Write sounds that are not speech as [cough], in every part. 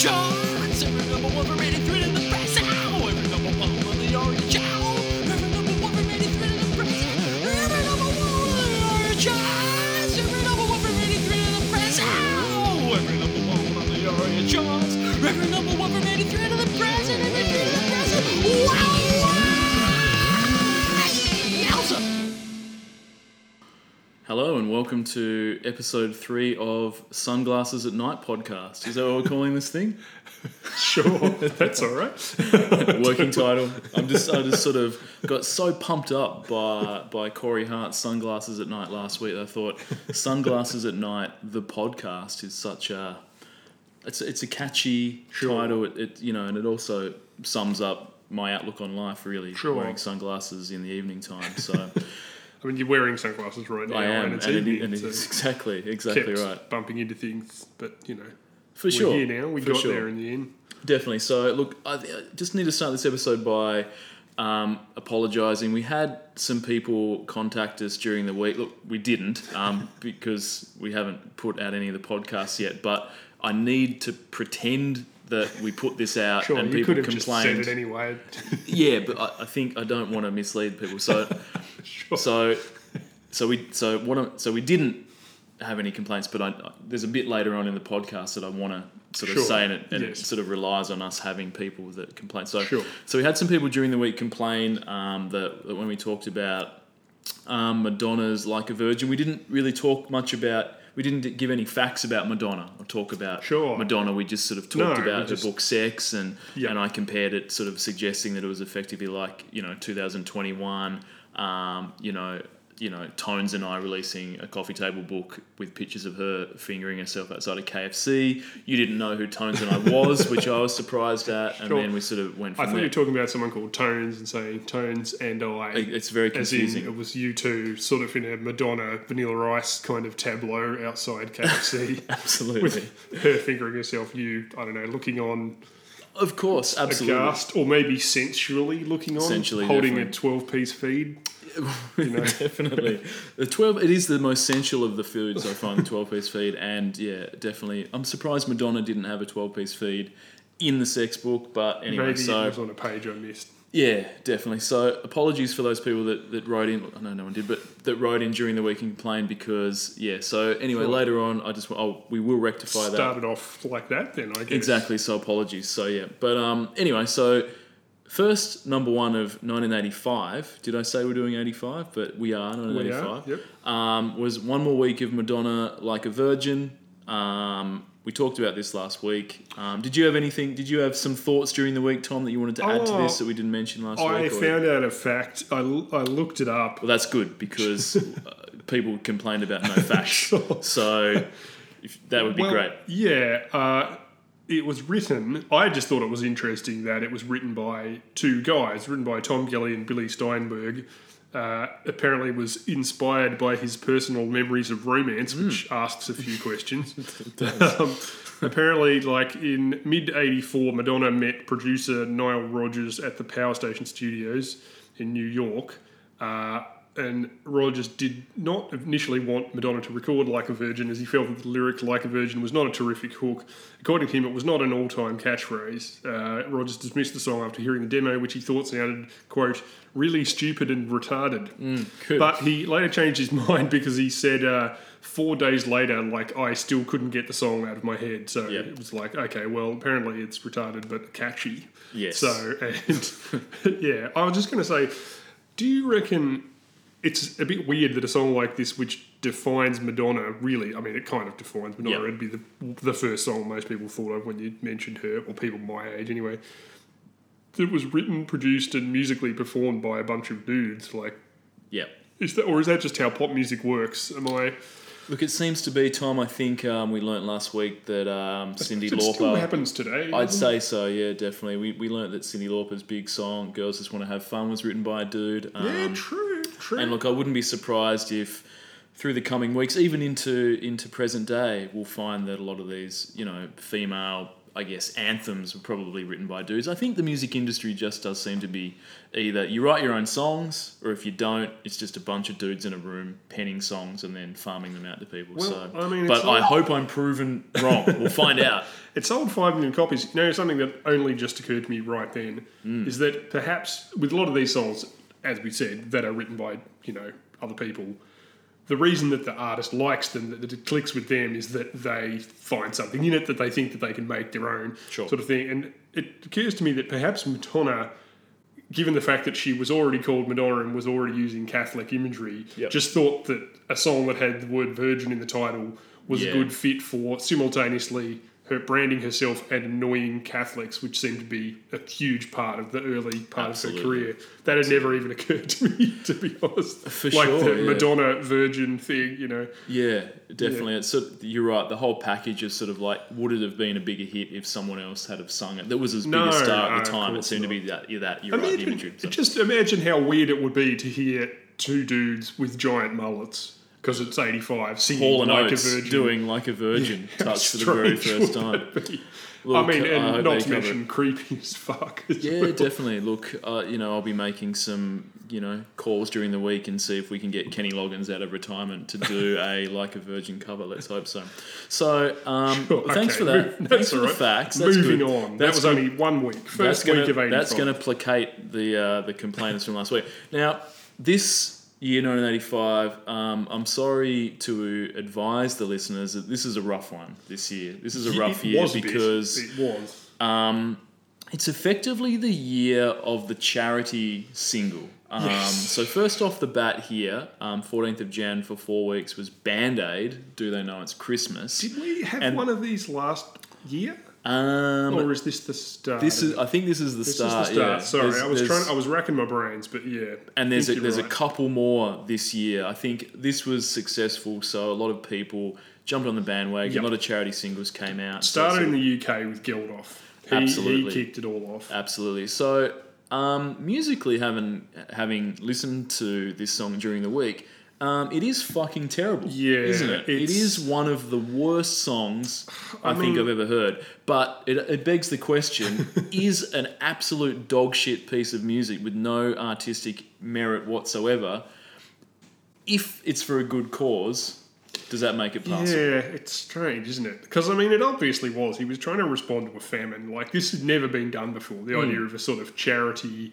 charts. Welcome to episode three of Sunglasses at Night podcast. Is that what we're calling this thing? [laughs] Sure, that's all right. [laughs] Working title. I'm just I just sort of got so pumped up by by Corey Hart's Sunglasses at Night last week. I thought Sunglasses at Night the podcast is such a it's it's a catchy Sure. title. It, it you know and it also sums up my outlook on life really. Sure. Wearing sunglasses in the evening time. So I mean, you're wearing sunglasses right now, I am and it's and, evening, and so it's exactly exactly right. bumping into things, but you know, For we're sure. here now. We For got sure. there in the end. Definitely. So, look, I I just need to start this episode by um, apologising. We had some people contact us during the week. Look, we didn't um, [laughs] because we haven't put out any of the podcasts yet, but I need to pretend that we put this out Sure, and you people could have just said complained. it anyway. [laughs] Yeah, but I, I think I don't want to mislead people. So, [laughs] Sure. so, so we so what I'm, so we didn't have any complaints, but I, there's a bit later on in the podcast that I want to sort of Sure. say, and, it, and Yes. it sort of relies on us having people that complain. So, Sure. so we had some people during the week complain um, that, that when we talked about um, Madonna's "Like a Virgin," we didn't really talk much about. We didn't give any facts about Madonna or talk about Sure. Madonna. We just sort of talked we about just- her book Sex, and Yeah. and I compared it, sort of suggesting that it was effectively like you know 2021. Um, you know, you know, Tones and I releasing a coffee table book with pictures of her fingering herself outside of KFC. You didn't know who Tones and I was, which I was surprised at, and Sure. then we sort of went I thought you were talking about someone called Tones and saying Tones and I. it's very as in, confusing. it was you two, sort of in a Madonna Vanilla Ice kind of tableau outside KFC, [laughs] Absolutely. with her fingering herself. You, I don't know, looking on of course, absolutely. aghast, or maybe sensually looking on, holding definitely. a twelve-piece feed. You know, [laughs] definitely. The 12 it is the most sensual of the foods I find the 12 piece feed and yeah, definitely. I'm surprised Madonna didn't have a 12 piece feed in the sex book, but anyway, maybe so it was on a page I missed. yeah, definitely. So apologies for those people that, that wrote in. I know no one did, but that wrote in during the week and complained because yeah. So anyway, later on, I just oh we will rectify that. Started off like that, then I guess. Exactly. So apologies. So yeah, but um anyway, so first number one of 1985. Did I say we're doing 85? But we are We are, 1985. Yep. Um, was one more week of Madonna like a virgin. Um, we talked about this last week. Um, did you have anything? Did you have some thoughts during the week, Tom, that you wanted to add to Oh, this that we didn't mention last I week? I found out a fact. I, I looked it up. well, that's good because [laughs] uh, people complained about no facts. [laughs] Sure. So if, that would be Well, great. Yeah. Uh, it was written. I just thought it was interesting that it was written by two guys, written by Tom Kelly and Billy Steinberg. Uh, apparently, was inspired by his personal memories of romance, which Hmm. asks a few [laughs] questions. [laughs] um, apparently, like in mid '84, Madonna met producer Nile Rodgers at the Power Station Studios in New York. Uh, and Rodgers did not initially want Madonna to record Like a Virgin as he felt that the lyric Like a Virgin was not a terrific hook. According to him, it was not an all time catchphrase. Uh, Rodgers dismissed the song after hearing the demo, which he thought sounded, quote, really stupid and retarded. good. But he later changed his [laughs] mind because he said uh, four days later, like, I still couldn't get the song out of my head. So Yep. it was like, okay, well, apparently it's retarded but catchy. Yes. So, [laughs] and [laughs] yeah, I was just going to say, do you reckon it's a bit weird that a song like this, which defines Madonna, really, I mean, it kind of defines Madonna, Yep. it'd be the, the first song most people thought of when you mentioned her, or people my age anyway, that was written, produced, and musically performed by a bunch of dudes. Like, Yeah. is that, or is that just how pop music works? Am I? Look, it seems to be, Tom. I think um, we learnt last week that um, Cyndi It still Lauper. happens today. I'd say so, yeah, definitely. We, we learnt that Cyndi Lauper's big song, Girls Just Want to Have Fun, was written by a dude. Um. Yeah, true, true. and look, I wouldn't be surprised if through the coming weeks, even into into present day, we'll find that a lot of these, you know, female I guess anthems were probably written by dudes. I think the music industry just does seem to be either you write your own songs, or if you don't, it's just a bunch of dudes in a room penning songs and then farming them out to people. Well, so, I mean, but I hope I'm proven wrong. we'll find [laughs] out. It sold 5 million copies. You know, something that only just occurred to me right then Hmm. is that perhaps with a lot of these songs, as we said, that are written by, you know, other people, the reason that the artist likes them, that it clicks with them, is that they find something in it that they think that they can make their own Sure. sort of thing. And it occurs to me that perhaps Madonna, given the fact that she was already called Madonna and was already using Catholic imagery, Yep. just thought that a song that had the word virgin in the title was Yeah. a good fit for simultaneously her branding herself and annoying Catholics, which seemed to be a huge part of the early part of her career. That had never even occurred to me, [laughs] to be honest. For like sure, the yeah. Madonna Virgin thing, you know. Yeah, definitely. It's sort of, you're right. The whole package is sort of like, would it have been a bigger hit if someone else had have sung it? That was as big No, a star at the time. It seemed to be that. You're that. You're right. Imagery. So- just imagine how weird it would be to hear two dudes with giant mullets because it's 85 singing Hall and like Oates a virgin. doing like a virgin [laughs] touch for the very first time. [laughs] I mean, and hope not to mention creepy [laughs] as fuck. as Yeah, well. definitely. Look, uh, you know, I'll be making some, you know, calls during the week and see if we can get Kenny Loggins out of retirement to do a like a Virgin cover. Let's hope so. So, um, Sure, thanks okay, for that. move- thanks that's for the facts. That's Moving good. on. that was good. only one week. That's First gonna, week of 85. That's going to placate the uh, the complainants from last week. Now, this year 1985, um, I'm sorry to advise the listeners that this is a rough one this year. This is a rough It year because It was. um, it's effectively the year of the charity single. Um, Yes. So first off the bat here, um, 14th of Jan for four weeks was Band Aid. Do they know it's Christmas? Did we have And- one of these last year? Um, Or is this the start? this is. I think this is the This start. is the start. Yeah. Sorry, There's- I was trying. I was racking my brains, but yeah. and there's a, there's a couple more this year. I think this was successful, so a lot of people jumped on the bandwagon. Yep. A lot of charity singles came out. so started sort in the UK with Geldof. He, Absolutely. he kicked it all off. Absolutely. So, um, musically, having having listened to this song during the week, um, it is fucking terrible. Yeah, isn't it? It it's- one of the worst songs [sighs] I, I think mean- I've ever heard. But it, it begs the question: [laughs] Is an absolute dog shit piece of music with no artistic merit whatsoever? If it's for a good cause, does that make it passable? Yeah, it's strange, isn't it? Because I mean, it obviously was. He was trying to respond to a famine. Like this had never been done before. The Hmm. idea of a sort of charity,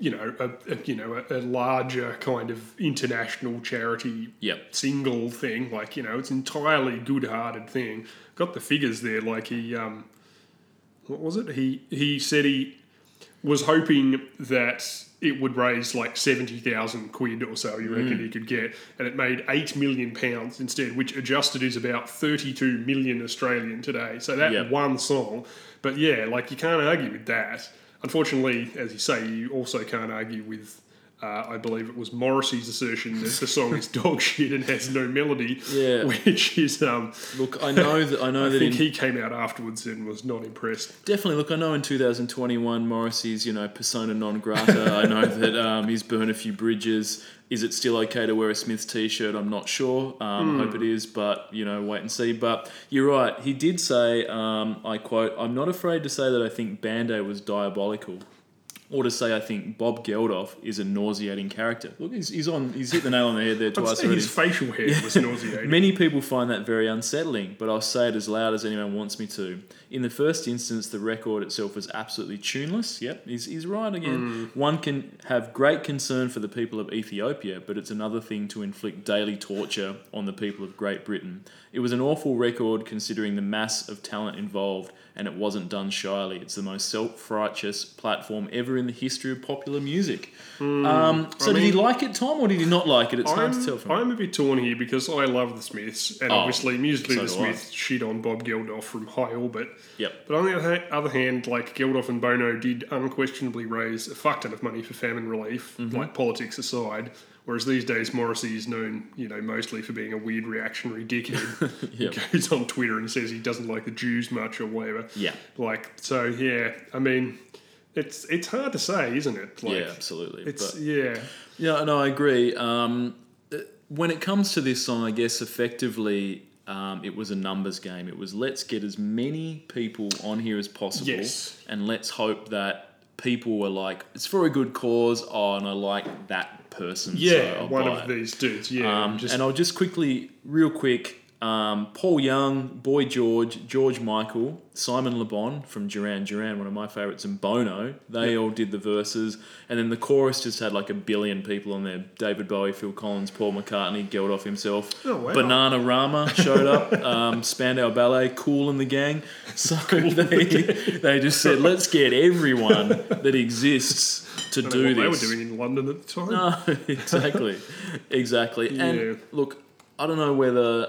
you know, a, a you know, a, a larger kind of international charity Yep. single thing. Like you know, it's an entirely good-hearted thing. Got the figures there. Like he, um, what was it? He he said he was hoping that it would raise like 70,000 quid or so, you reckon he could get, and it made 8 million pounds instead, which adjusted is about 32 million Australian today. So that Yep. one song, but yeah, like you can't argue with that. Unfortunately, as you say, you also can't argue with. Uh, I believe it was Morrissey's assertion that the song is dog shit and has no melody, Yeah. which is um, Look, I know that I know I that in, think he came out afterwards and was not impressed. Definitely. Look, I know in 2021, Morrissey's, you know, persona non grata. I know [laughs] that um, he's burned a few bridges. Is it still okay to wear a Smiths t-shirt? I'm not sure. Um, I hope it is, but, you know, wait and see. But you're right. He did say, um, I quote, I'm not afraid to say that I think Band-Aid was diabolical. Or to say I think Bob Geldof is a nauseating character. Look, he's, he's on. He's hit the nail on the head there twice already. his facial hair [laughs] was nauseating. Many people find that very unsettling, but I'll say it as loud as anyone wants me to. In the first instance, the record itself was absolutely tuneless. Yep, he's, he's right again. Mm. One can have great concern for the people of Ethiopia, but it's another thing to inflict daily torture on the people of Great Britain. It was an awful record considering the mass of talent involved, and it wasn't done shyly. It's the most self righteous platform ever in the history of popular music. um, so, did he like it, Tom, or did he not like it? It's hard to tell I'm, from. I'm a bit torn here because I love the Smiths, and Oh, obviously musically so the I. Smiths shit on Bob Geldof from High Orbit. Yep. But on the other, other hand, like Geldof and Bono did unquestionably raise a fuck ton of money for famine relief, Mm-hmm. like politics aside. Whereas these days, Morrissey is known, you know, mostly for being a weird reactionary dickhead. [laughs] Yep. He goes on Twitter and says he doesn't like the Jews much or whatever. Yeah. Like, so yeah, I mean, it's it's hard to say, isn't it? Like, yeah, absolutely. It's but yeah. yeah, no, I agree. Um, uh, when it comes to this song, I guess effectively, um, it was a numbers game. It was let's get as many people on here as possible, Yes. and let's hope that people were like, it's for a good cause. Oh, and I like that person. Yeah, I'll one of these dudes. Yeah, Um, just and I'll just quickly, real quick, um, Paul Young, Boy George, George Michael, Simon Le Bon from Duran Duran, one of my favourites, and Bono. They all did the verses, and then the chorus just had like a billion people on there: David Bowie, Phil Collins, Paul McCartney, Geldof himself, Oh, wow. Bananarama showed up, um, Spandau Ballet, Kool and the Gang. So they they just said, let's get everyone that exists to do this. they were doing in London at the time. No, [laughs] exactly, exactly. Yeah. And look, I don't know whether,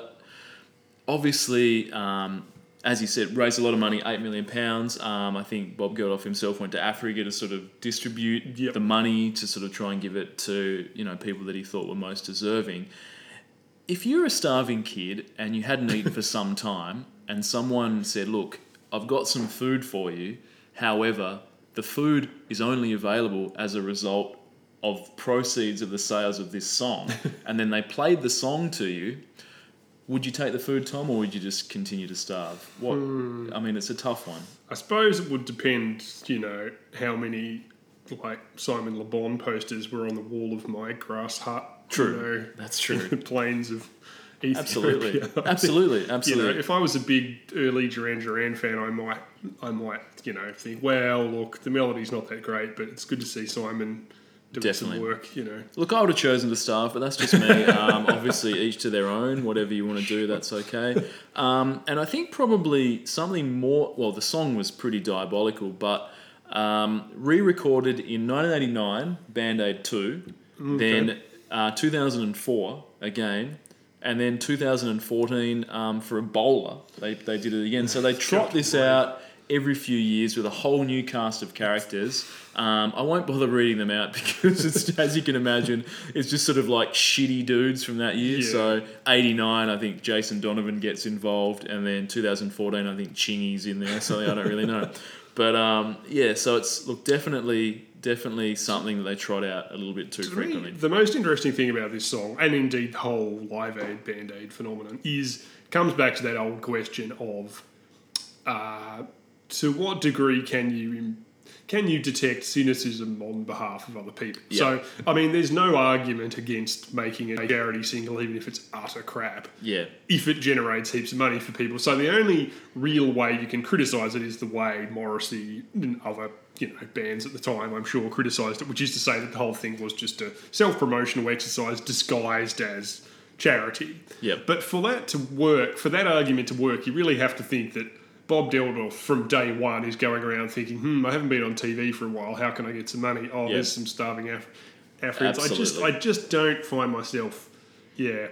obviously, um, as you said, raised a lot of money, eight million pounds. Um, I think Bob Geldof himself went to Africa to sort of distribute Yep. the money to sort of try and give it to you know people that he thought were most deserving. If you're a starving kid and you hadn't eaten for some [laughs] time, and someone said, "Look, I've got some food for you," however, the food is only available as a result of proceeds of the sales of this song, [laughs] and then they played the song to you, would you take the food, Tom, or would you just continue to starve? What? Hmm. I mean, it's a tough one. I suppose it would depend, you know, how many like Simon Le Bon posters were on the wall of my grass hut. True. You That's true. know, [laughs] the plains of Ethiopia. Absolutely, think, [laughs] absolutely, You know, absolutely. if I was a big early Duran Duran fan, I might, I might, you know, think, well, look, the melody's not that great, but it's good to see Simon doing Definitely. some work. You know, Look, I would have chosen to starve, but that's just me. [laughs] Um, obviously, each to their own. Whatever you want to do, that's okay. Um, and I think probably something more. Well, the song was pretty diabolical, but um, re-recorded in 1989, Band Aid Two, then uh, 2004 again. And then 2014 um, for Ebola, they, they did it again. So they [laughs] trot this out every few years with a whole new cast of characters. Um, I won't bother reading them out [laughs] because it's as you can imagine, it's just sort of like shitty dudes from that year. Yeah. So '89, I think Jason Donovan gets involved, and then 2014, I think Chingy's in there. So I don't really know, [laughs] but um, yeah. So it's look definitely definitely something that they trot out a little bit too To me, frequently. the most interesting thing about this song, and indeed the whole Live Aid Band Aid phenomenon, is comes back to that old question of uh, to what degree can you can you detect cynicism on behalf of other people? Yeah. So, I mean, there's no argument against making a charity single, even if it's utter crap, Yeah, if it generates heaps of money for people. So the only real way you can criticise it is the way Morrissey and other you know bands at the time, I'm sure, criticised it, which is to say that the whole thing was just a self-promotional exercise disguised as charity. Yep. But for that to work, for that argument to work, you really have to think that Bob Geldof from day one is going around thinking, "Hmm, I haven't been on TV for a while. How can I get some money? Oh, Yep. there's some starving Af- Africans. I just, I just don't find myself, yeah,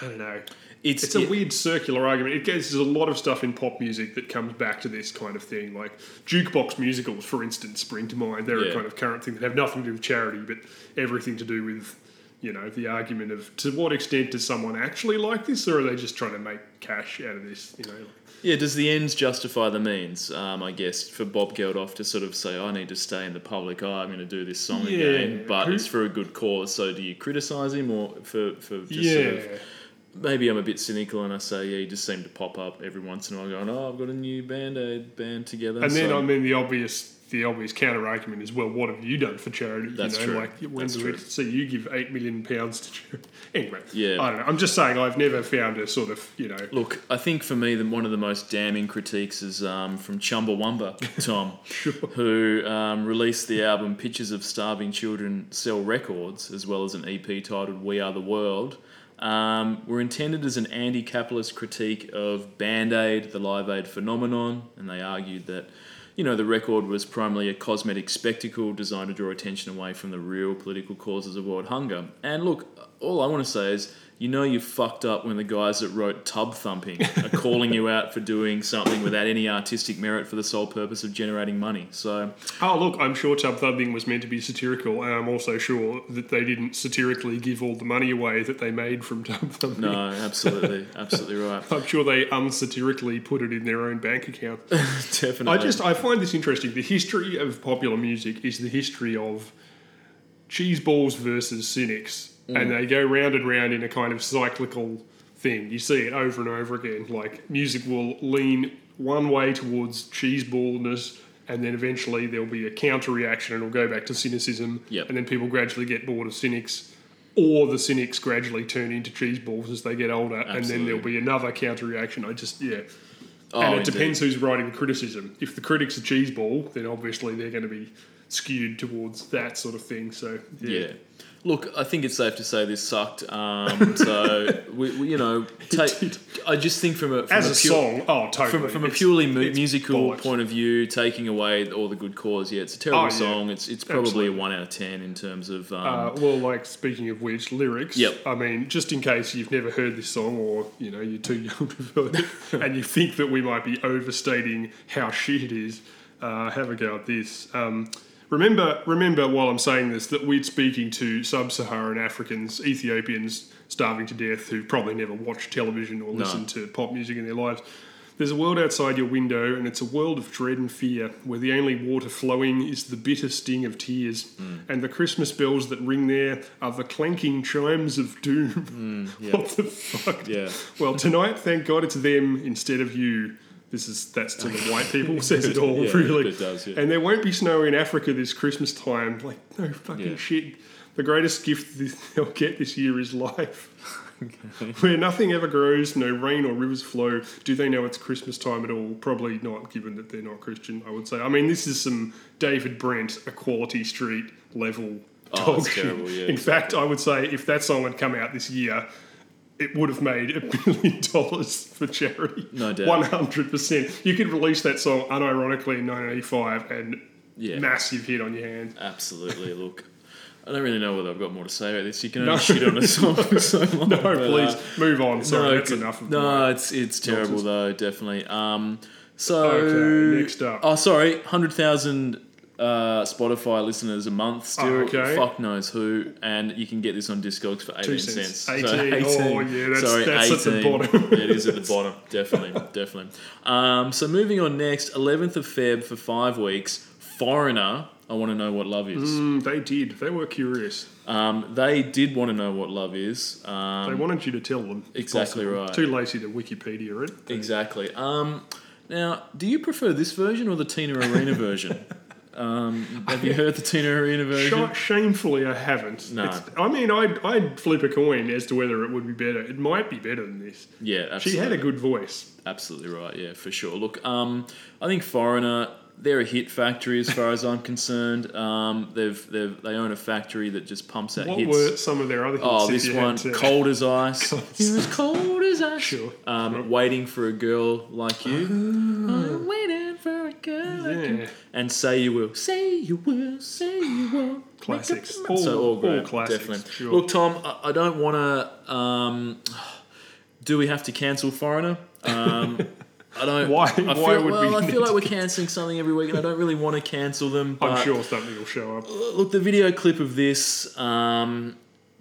I don't know. it's It's a it- weird circular argument. It gets, there's a lot of stuff in pop music that comes back to this kind of thing. Like jukebox musicals, for instance, spring to mind. They're Yeah. a kind of current thing that have nothing to do with charity, but everything to do with, you know, the argument of to what extent does someone actually like this, or are they just trying to make cash out of this? You know, Yeah, does the ends justify the means? Um, I guess for Bob Geldof to sort of say, "I need to stay in the public eye. I'm going to do this song Yeah. again," but Who- it's for a good cause. So, do you criticise him or for for just yeah. sort of maybe I'm a bit cynical and I say, "Yeah, he just seemed to pop up every once in a while, going, oh, I've got a new band aid band together." And then so- I mean the obvious the obvious counter argument is well, what have you done for charity? That's you know, true. like when That's do we see you give eight million pounds to charity? [laughs] Anyway, Yeah. I don't know. I'm just saying I've never found a sort of you know Look, I think for me, the, one of the most damning critiques is um, from Chumbawamba, [laughs] Tom, who um, released the album Pictures of Starving Children Sell Records, as well as an EP titled We Are the World, um, were intended as an anti capitalist critique of Band Aid, the Live Aid phenomenon, and they argued that. You know, the record was primarily a cosmetic spectacle designed to draw attention away from the real political causes of world hunger. And look, all I want to say is, you know you fucked up when the guys that wrote Tub Thumping are [laughs] calling you out for doing something without any artistic merit for the sole purpose of generating money. So, Oh, look, I'm sure Tub Thumping was meant to be satirical, and I'm also sure that they didn't satirically give all the money away that they made from Tub Thumping. no, absolutely, [laughs] absolutely right. I'm sure they unsatirically put it in their own bank account. [laughs] Definitely. I just I find this interesting. The history of popular music is the history of cheeseballs versus cynics, Mm. and they go round and round in a kind of cyclical thing. You see it over and over again. Like music will lean one way towards cheeseballness, and then eventually there'll be a counter reaction, and it'll go back to cynicism. Yep. And then people gradually get bored of cynics, or the cynics gradually turn into cheeseballs as they get older, and then there'll be another counter reaction. I just yeah. Oh, and it indeed. depends who's writing the criticism. If the critics are cheeseball, then obviously they're going to be skewed towards that sort of thing. So yeah, Yeah. Look, I think it's safe to say this sucked. Um, so [laughs] we, we, you know, take. I just think from a from as a, pure- song, oh totally. from, from a purely mu- musical bollocks. point of view, taking away all the good cause, yeah, it's a terrible Oh, yeah. song. It's it's probably Absolutely. a one out of ten in terms of. Um, Uh, well, like speaking of which, lyrics. Yep. I mean, just in case you've never heard this song, or you know you're too young to have heard it, [laughs] and you think that we might be overstating how shit it is, uh, have a go at this. Um, remember, remember, while I'm saying this, that we're speaking to sub-Saharan Africans, Ethiopians starving to death, who probably never watched television or listened to pop music in their lives. There's a world outside your window, and it's a world of dread and fear, where the only water flowing is the bitter sting of tears, hmm. and the Christmas bells that ring there are the clanking chimes of doom. Hmm, [laughs] what the fuck? Yeah. Well, tonight, thank God it's them instead of you. This is that's to the [laughs] white people says it all, Yeah, really. it does, yeah. And there won't be snow in Africa this Christmas time. Like no fucking Yeah. shit. The greatest gift [laughs] they'll get this year is life. [laughs] Where nothing ever grows, no rain or rivers flow. Do they know it's Christmas time at all? Probably not, given that they're not Christian. I would say. I mean, this is some David Brent, Equality Street level Oh, dog shit. terrible, yeah, In it's fact, I would say if that song had come out this year, it would have made a [laughs] billion dollars for charity. No doubt. One hundred percent. You could release that song unironically in 1985 and Yeah. massive hit on your hands. Absolutely. [laughs] Look, I don't really know whether I've got more to say about this. You can No. only shit on a song for so [laughs] long. No, but, uh, please move on. Sorry, that's good- enough. Of No, it's it's terrible nonsense. though, definitely. Um, so Okay, next up. Oh, sorry, hundred thousand uh, Spotify listeners a month. Still, Oh, okay. fuck knows who, and you can get this on Discogs for eighteen cents. cents. 18. Oh, yeah, that's- sorry, that's at the 18. bottom. [laughs] It is at the bottom, definitely, definitely. Um, so moving on next, eleventh of Feb for five weeks. Foreigner, I want to know what love is. Mm, they did. They were curious. Um, they did want to know what love is. Um, They wanted you to tell them. Exactly possible. right. Too lazy to Wikipedia it. Exactly. Um, now, do you prefer this version or the Tina Arena version? [laughs] Um, have you heard the Tina Arena version? Sh- shamefully, I haven't. No. It's- I mean, I'd, I'd flip a coin as to whether it would be better. It might be better than this. Yeah, absolutely. She had a good voice. Absolutely right. Yeah, for sure. Look, um, I think Foreigner. They're a hit factory as far as I'm [laughs] concerned. Um, they've, they've they own a factory that just pumps out What hits. were some of their other hits? Oh, this one, to- cold as ice. [laughs] You're as cold as ice. Sure. Um, waiting for a girl like you. I'm waiting for a like. Yeah. And say you will. Say you will. Say you will. Classics. Make up your mind. so All- all great, all classics, definitely. sure. Look, Tom, I, I don't want to. Um, do we have to cancel Foreigner? Um, [laughs] I don't. Why- I feel, why would we well, I feel like we're cancelling something every week, and I don't really want to cancel them. I'm sure something will show up. look, the video clip of this, um,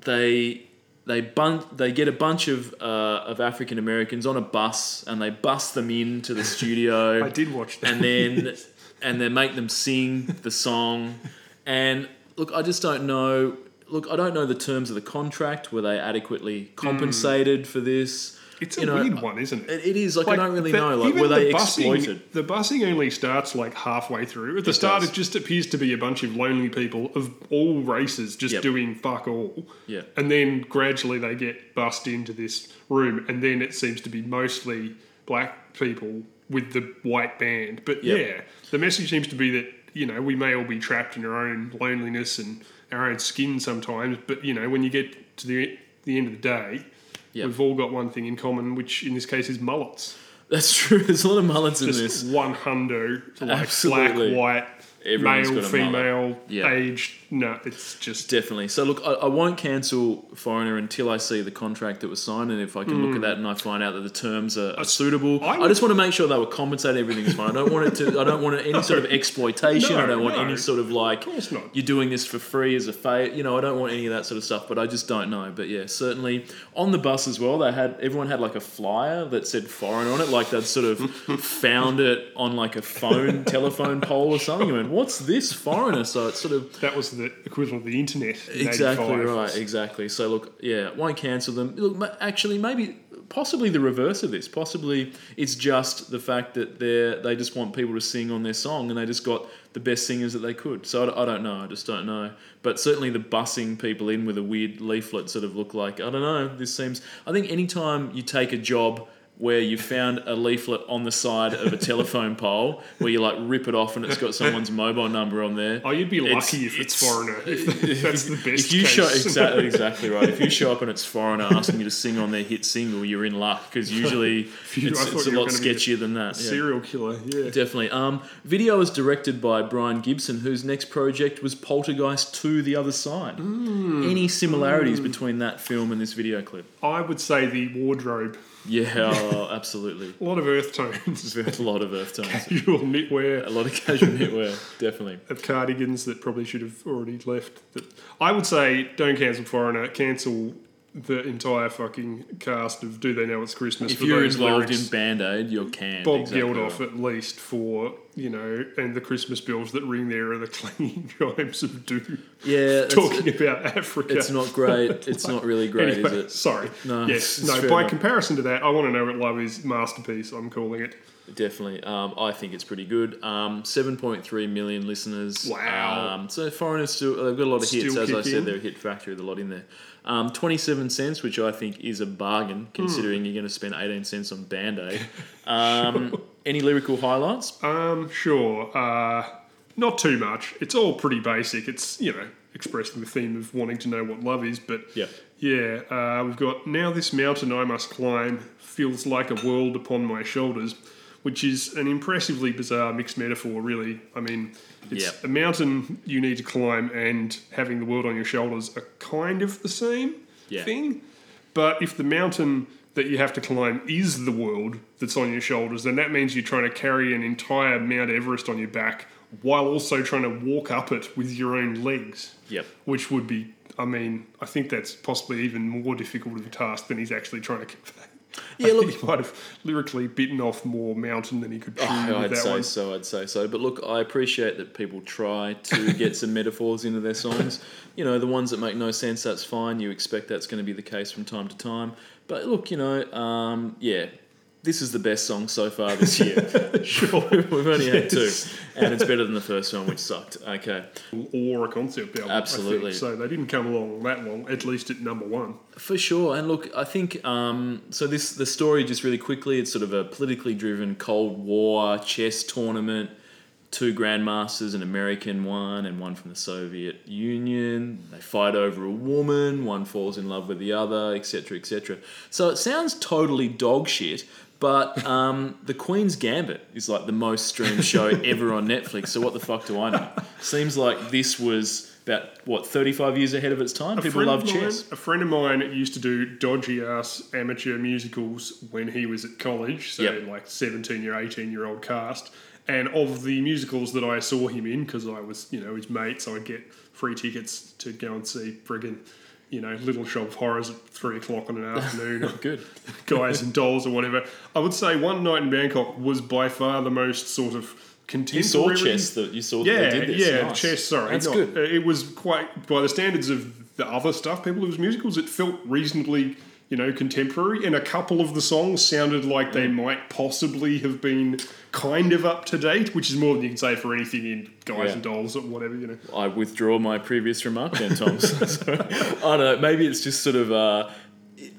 they they bun- they get a bunch of uh, of African Americans on a bus, and they bus them into the studio [laughs] I did watch that. and then and then make them sing the song. And look, I just don't know. Look, I don't know the terms of the contract. Were they adequately compensated for this? It's a you know, weird one, isn't it? It, is like, I don't really know. Like, were they the busing, exploited? The busing only starts like halfway through. At the It start, does. it just appears to be a bunch of lonely people of all races just Yep. doing fuck all. Yeah. And then gradually they get bussed into this room, and then it seems to be mostly black people with the white band. But Yep. yeah, the message seems to be that you know we may all be trapped in our own loneliness and our own skin sometimes. But you know when you get to the the end of the day. Yep. We've all got one thing in common, which in this case is mullets. That's true. [laughs] There's a lot of mullets in Just this. one hundo, like Absolutely. black, white, Everyone's male, got a mullet. female, Yeah. aged. No, it's just Definitely. So look, I, I won't cancel Foreigner until I see the contract that was signed, and if I can look at that and I find out that the terms are, are suitable, Hmm. I I, just want to make sure they were compensated. Everything's fine. I don't want it to. I don't want any sort of [laughs] exploitation. I don't want no. any sort of like course not. you're doing this for free as a favor. You know, I don't want any of that sort of stuff. But I just don't know. But yeah, certainly on the bus as well. They had everyone had like a flyer that said Foreigner on it, like they'd sort of [laughs] found it on like a phone telephone pole or something. You went, what's this foreigner? So it's sort of that was the equivalent of the internet. In Exactly 85. right, exactly. So look, yeah, won't cancel them. Look, actually, maybe possibly the reverse of this. Possibly it's just the fact that they they just want people to sing on their song, and they just got the best singers that they could. So I, I don't know. I just don't know. But certainly the bussing people in with a weird leaflet sort of look like I don't know. This seems. I think anytime you take a job where you found a leaflet on the side of a telephone pole where you like rip it off and it's got someone's [laughs] mobile number on there. Oh, you'd be It's- lucky if it's, it's- foreigner. [laughs] [laughs] If that's the best If you case. show exactly exactly right, if you show up and it's foreigner asking you to sing on their hit single, you're in luck because usually you- it's, it's a lot sketchier than that. yeah. serial killer. Yeah. Definitely. Um, video was directed by Brian Gibson, whose next project was Poltergeist 2 The Other Side. Hmm. Any similarities between that film and this video clip? I would say the wardrobe. Yeah, oh, absolutely. [laughs] A lot of earth tones. [laughs] A lot of earth tones. Casual knitwear. A lot of casual knitwear, [laughs] definitely. of cardigans that probably should have already left. I would say, don't cancel Foreigner. Cancel the entire fucking cast of Do They Know It's Christmas? If for you're those involved lyrics. in Band Aid, you're canned. Bob exactly Geldof at least for you know, and the Christmas bells that ring there are the [laughs] clanging chimes of doom. Yeah, Talking about Africa. it's not great. [laughs] It's not really great, Anyway, is it? Sorry. No, yes. no. By enough. comparison to that, I want to know what love is masterpiece. I'm calling it. Definitely. Um, I think it's pretty good. Um, 7.3 million listeners. Wow. Um, so Foreigners still, they've got a lot of hits. As I said, in. they're a hit factory, there's a lot in there. Um, 27 cents, which I think is a bargain Hmm. considering you're going to spend 18 cents on Band Aid. Um, [laughs] any lyrical highlights? Um, sure. Uh, not too much. It's all pretty basic. It's, you know, expressing the theme of wanting to know what love is, but Yeah. yeah, uh, we've got now this mountain I must climb feels like a world upon my shoulders, which is an impressively bizarre mixed metaphor, really. I mean, it's Yep. a mountain you need to climb and having the world on your shoulders are kind of the same Yeah. thing. But if the mountain that you have to climb is the world that's on your shoulders, then that means you're trying to carry an entire Mount Everest on your back while also trying to walk up it with your own legs. Yep. Which would be, I mean, I think that's possibly even more difficult of a task than he's actually trying to convey. Yeah, [laughs] look- he might have lyrically bitten off more mountain than he could chew Oh, I'd say one. so. I'd say so. But look, I appreciate that people try to [laughs] get some metaphors into their songs. You know, the ones that make no sense, that's fine. You expect that's going to be the case from time to time. But look, you know, um, yeah, this is the best song so far this year. [laughs] Sure. We've only had two, and it's better than the first one, which sucked. Okay, Or a concept album. Absolutely. So they didn't come along that long, at least at number one. for sure. And look, I think um, so. This the story just really quickly. It's sort of a politically driven Cold War chess tournament. Two grandmasters, an American one and one from the Soviet Union. They fight over a woman. One falls in love with the other, etc., etc. So it sounds totally dog shit. But um, the Queen's Gambit is like the most streamed show [laughs] ever on Netflix. So what the fuck do I know? Seems like this was about what thirty five years ahead of its time. A People friend love of mine- chess. A friend of mine used to do dodgy ass amateur musicals when he was at college, so Yep. like 17 year, 18 year old cast. And of the musicals that I saw him in, because I was, you know, his mate, so I'd get free tickets to go and see friggin', you know, Little Shop of Horrors at three o'clock on an [laughs] afternoon. Good. Guys and Dolls or whatever. I would say One Night in Bangkok was by far the most sort of You saw contemporary. chess that you saw. Yeah, that they did this. yeah, Nice. chess. Sorry, that's not- good. uh, It was quite by the standards of the other stuff people whose musicals. It felt reasonably, you know, contemporary, and a couple of the songs sounded like they might possibly have been kind of up to date, which is more than you can say for anything in Guys Yeah. and Dolls or whatever. You know, I withdraw my previous remark then, Tom. [laughs] So, I don't know. Maybe it's just sort of. Uh,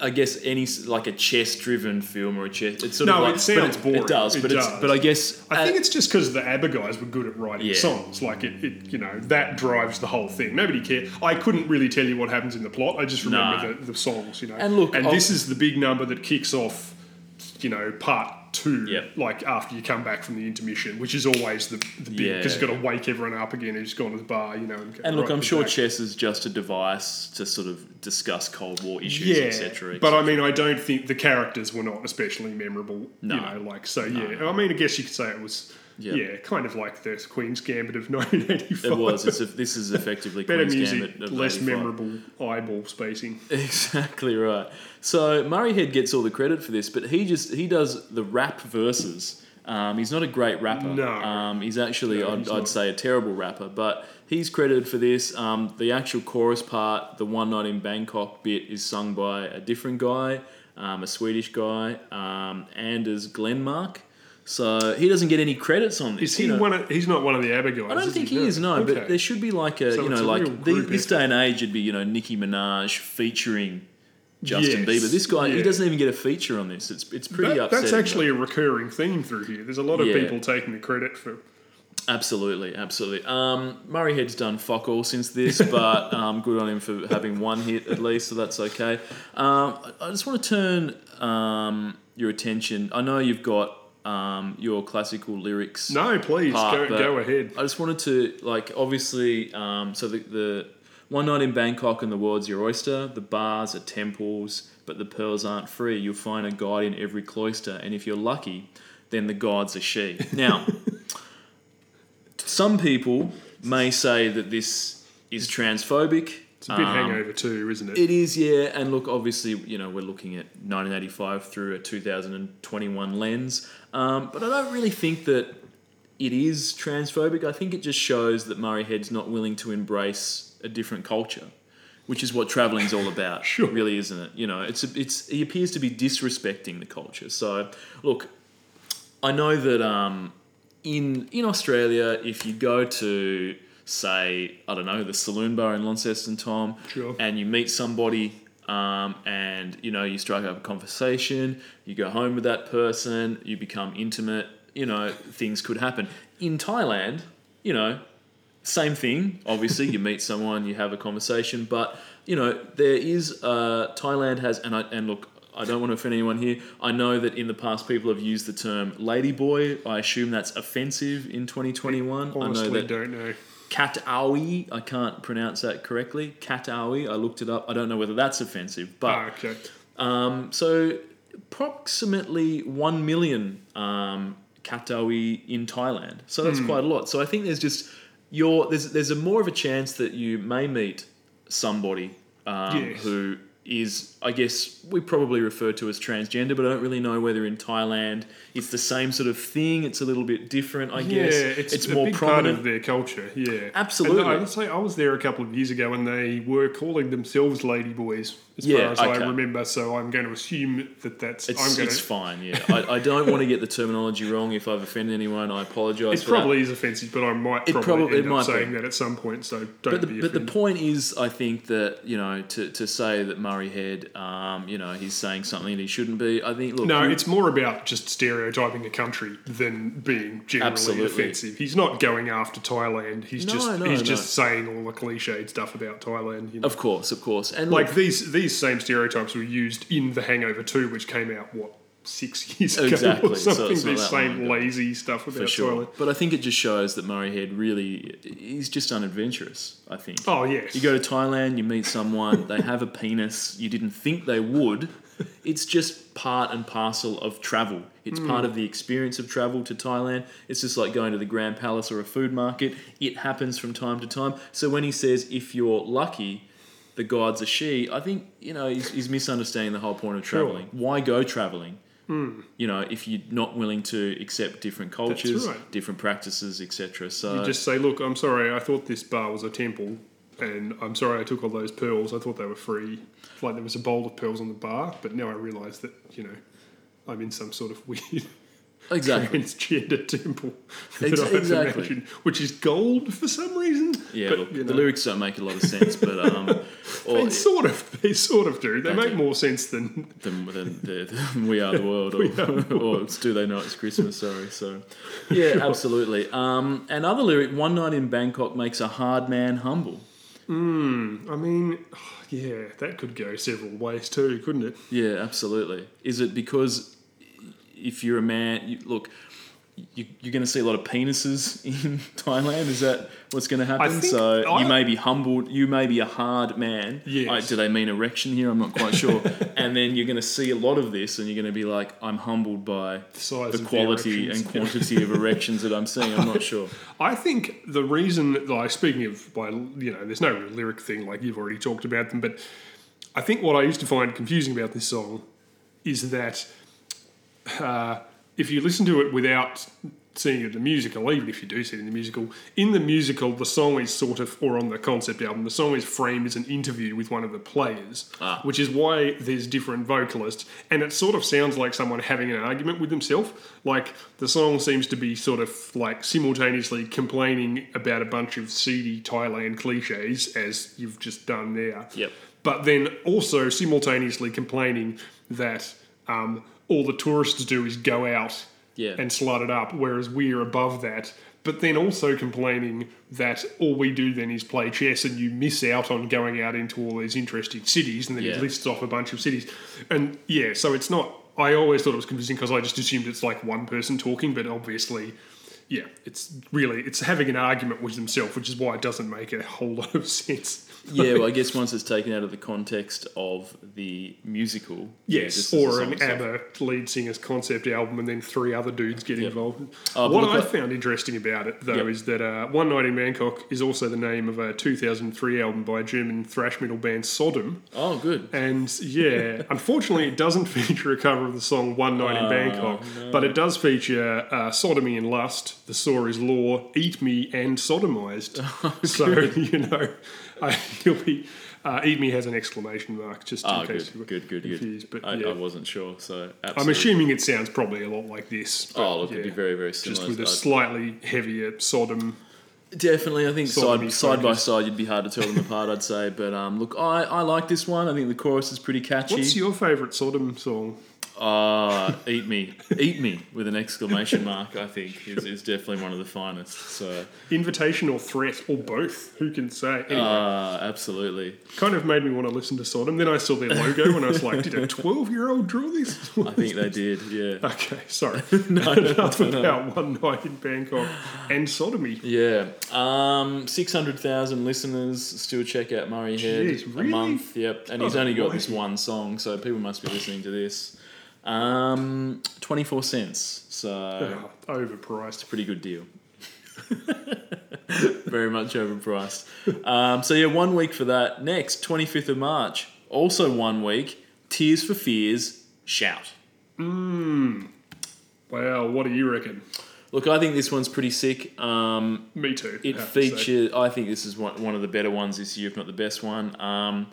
I guess any like a chess-driven film or a chess. It's sort No, of like, it sounds but boring. It does, It but it's does. but I guess I uh, think it's just because the ABBA guys were good at writing Yeah. songs. Like it, it, you know, that drives the whole thing. Nobody cared. I couldn't really tell you what happens in the plot. I just remember No. the, the songs. You know, And look, and I'll- this is the big number that kicks off. You know, part two. Yep. Like after you come back from the intermission, which is always the the big Yeah. because you've got to wake everyone up again who's gone to the bar. You know, and, and look, right I'm sure back. chess is just a device to sort of discuss Cold War issues, Yeah, etc. but I mean, I don't think the characters were not especially memorable. No. You know, like so. Yeah, I mean, I guess you could say it was. Yeah. Yeah, kind of like the Queen's Gambit of 1985. [laughs] it was. It's a, this is effectively [laughs] better Queen's music, Gambit of less 85. memorable eyeball spacing. [laughs] Exactly right. So Murray Head gets all the credit for this, but he just he does the rap verses. Um, he's not a great rapper. No. Um, he's actually No, I'd, he's I'd say a terrible rapper, but he's credited for this. Um, the actual chorus part, the one night in Bangkok bit, is sung by a different guy. um, a Swedish guy, um, Anders Glenmark. So he doesn't get any credits on this. Is he you know. one? Of, he's not one of the ABBA guys. I don't think he is, no. But there should be like a, So you know, like the, this effort. day and age, it'd be, you know, Nicki Minaj featuring Justin Yes, Bieber. This guy, he doesn't even get a feature on this. It's it's pretty That- upsetting. that's actually a recurring theme through here. There's a lot of Yeah. people taking the credit for. Absolutely, absolutely. Um, Murray Head's done fuck all since this, [laughs] but um, good on him for having one hit at least, so that's okay. Um, I- I just want to turn um, your attention. I know you've got um, your classical lyrics. No, please part, go, go ahead. I just wanted to like obviously um, so the, the one night in Bangkok and the world's your oyster. The bars are temples, but the pearls aren't free. You'll find a god in every cloister, and if you're lucky, then the gods are she. Now, [laughs] some people may say that this is transphobic. It's a bit Um, hangover too, isn't it? it is, yeah. And look, obviously, you know, we're looking at 1985 through a 2021 lens. Um, but I don't really think that it is transphobic. I think it just shows that Murray Head's not willing to embrace a different culture, which is what traveling's all about, [laughs] Sure. really, isn't it? You know, it's it's he appears to be disrespecting the culture. So, look, I know that um, in in Australia, if you go to say I don't know the saloon bar in Launceston, Tom, Sure. and you meet somebody. Um, and you know you strike up a conversation you go home with that person you become intimate you know things could happen in thailand you know same thing obviously you meet someone you have a conversation but you know there is uh, thailand has and I, and look I don't want to offend anyone here. I know that in the past people have used the term ladyboy. I assume that's offensive in 2021. I know Honestly, that don't know. Katawi, I can't pronounce that correctly. Katawi, I looked it up. I don't know whether that's offensive, but Ah, okay. um, so approximately one million um, Katawi in Thailand. So that's quite a lot. So I think there's just your there's there's a more of a chance that you may meet somebody um, Yes. who is I guess we probably refer to as transgender, but I don't really know whether in Thailand it's the same sort of thing. It's a little bit different, I Yeah, guess. it's, a more big prominent. part of their culture. Yeah, Absolutely. And I would say I was there a couple of years ago, and they were calling themselves ladyboys, as Yeah, far as I remember. So I'm going to assume that that's. It's, I'm going it's to. fine, yeah. I, I don't want to get the terminology wrong. If I've offended anyone, I apologise. It probably is offensive, but I might It probably probably- end up might be. saying that at some point. So don't but the, be but the point is, I think that you know to, to say that Murray Head, um, you know, he's saying something that he shouldn't be. I think look, no, it's more about just stereotyping a country than being generally Absolutely. offensive. He's not going after Thailand. He's No, just no, he's no. just saying all the cliched stuff about Thailand. You know? of course, of course, and like look, these these same stereotypes were used in The Hangover 2, which came out what six years ago Exactly, or something. not this same lazy stuff about for sure. Thailand. But I think it just shows that Murray Head really is just unadventurous. I think. Oh yes, You go to Thailand, you meet someone, they have a penis, you didn't think they would. It's just part and parcel of travel. It's hmm. part of the experience of travel to Thailand. It's just like going to the Grand Palace or a food market. It happens from time to time. So when he says, if you're lucky, the gods are she, I think, you know, he's, he's misunderstanding the whole point of Sure. traveling. Why go traveling? Hmm. You know, if you're not willing to accept different cultures, right. different practices, etc. So you just say, look, I'm sorry, I thought this bar was a temple, and I'm sorry I took all those pearls. I thought they were free. Like there was a bowl of pearls on the bar, but now I realise that you know I'm in some sort of [laughs] weird exactly. transgender temple [laughs] Ex- exactly. imagined, which is gold for some reason. Yeah, but, look, you the lyrics don't make a lot of sense, but um, [laughs] or They sort of, they sort of do. They They make do. more sense than than, than, the than we are the world, [laughs] or, or do they know it's Christmas? Sorry, so yeah, absolutely. Um, another lyric: "One night in Bangkok makes a hard man humble." I mean, [sighs] yeah, that could go several ways too, couldn't it? Yeah, absolutely. Is it because if you're a man, you, look, you, you're going to see a lot of penises in [laughs] Thailand? Is that what's going to happen? so I- you may be humbled. You may be a hard man. Yes. I- do they mean erection here? I'm not quite sure. [laughs] and then you're going to see a lot of this, and you're going to be like, I'm humbled by the the quality erections. and quantity of erections that I'm seeing. I'm not [laughs] sure. I think the reason, like speaking of, by you know, there's no real lyric thing, like you've already talked about them, but I think what I used to find confusing about this song is that uh, if you listen to it without seeing it in the musical, even if you do see it in the musical, in the musical, the song is sort of, or on the concept album, the song is framed as an interview with one of the players, Ah. which is why there's different vocalists, and it sort of sounds like someone having an argument with himself. Like the song seems to be sort of like simultaneously complaining about a bunch of seedy Thailand cliches, as you've just done there Yep. but then also simultaneously complaining that um, all the tourists do is go out Yeah. and slut it up, whereas we're above that. But then also complaining that all we do then is play chess and you miss out on going out into all these interesting cities, and then Yeah. he lists off a bunch of cities. And yeah, so it's not. I always thought it was confusing because I just assumed it's like one person talking, but obviously, yeah, it's really it's having an argument with himself, which is why it doesn't make a whole lot of [laughs] sense. [laughs] Yeah, well, I guess once it's taken out of the context of the musical. Yes, or an itself. ABBA lead singer's concept album, and then three other dudes get Yep. involved. Oh, but what I found interesting about it, though, Yep. is that uh, One Night in Bangkok is also the name of a 2003 album by German thrash metal band Sodom. Oh, good. And yeah, [laughs] unfortunately, it doesn't [laughs] feature a cover of the song One Night Oh, in Bangkok, but it does feature uh, Sodomy and Lust, The Saw is Law, Eat Me, and Sodomized. so, you know, [laughs] I, you'll be. Uh, Eat Me has an exclamation mark, just in Oh, case good, you were good, good, good. confused. But I, yeah. I wasn't sure, so I'm assuming it sounds probably a lot like this. Oh, look, it'd be very, very similar. Just with a slightly heavier Sodom. Definitely, I think side side by side, you'd be hard to tell them apart. I'd say, but um, look, I, I like this one. I think the chorus is pretty catchy. What's your favourite Sodom song? Ah, eat me, eat me with an exclamation mark. I think is, is definitely one of the finest. So, Invitation or Threat, or both? Who can say? Anyway, uh, absolutely. kind of made me want to listen to Sodom. Then I saw their logo and I was like, did a 12 year old draw this? I think they did. Yeah, Okay, sorry. [laughs] no, Enough about One Night in Bangkok and sodomy. yeah. Um, six hundred thousand listeners still check out Murray Head Jeez, a month. Yep, and he's Oh, only got this one song, so people must be listening to this. Um, twenty four cents. So. Oh, overpriced. pretty good deal. [laughs] Very much overpriced. Um, so yeah, one week for that. Next, twenty fifth of March, also one week. Tears for Fears, shout. Mmm. Well, what do you reckon? Look, I think this one's pretty sick. Um, Me too. it have to features. I think this is one, one of the better ones this year, if not the best one. Um,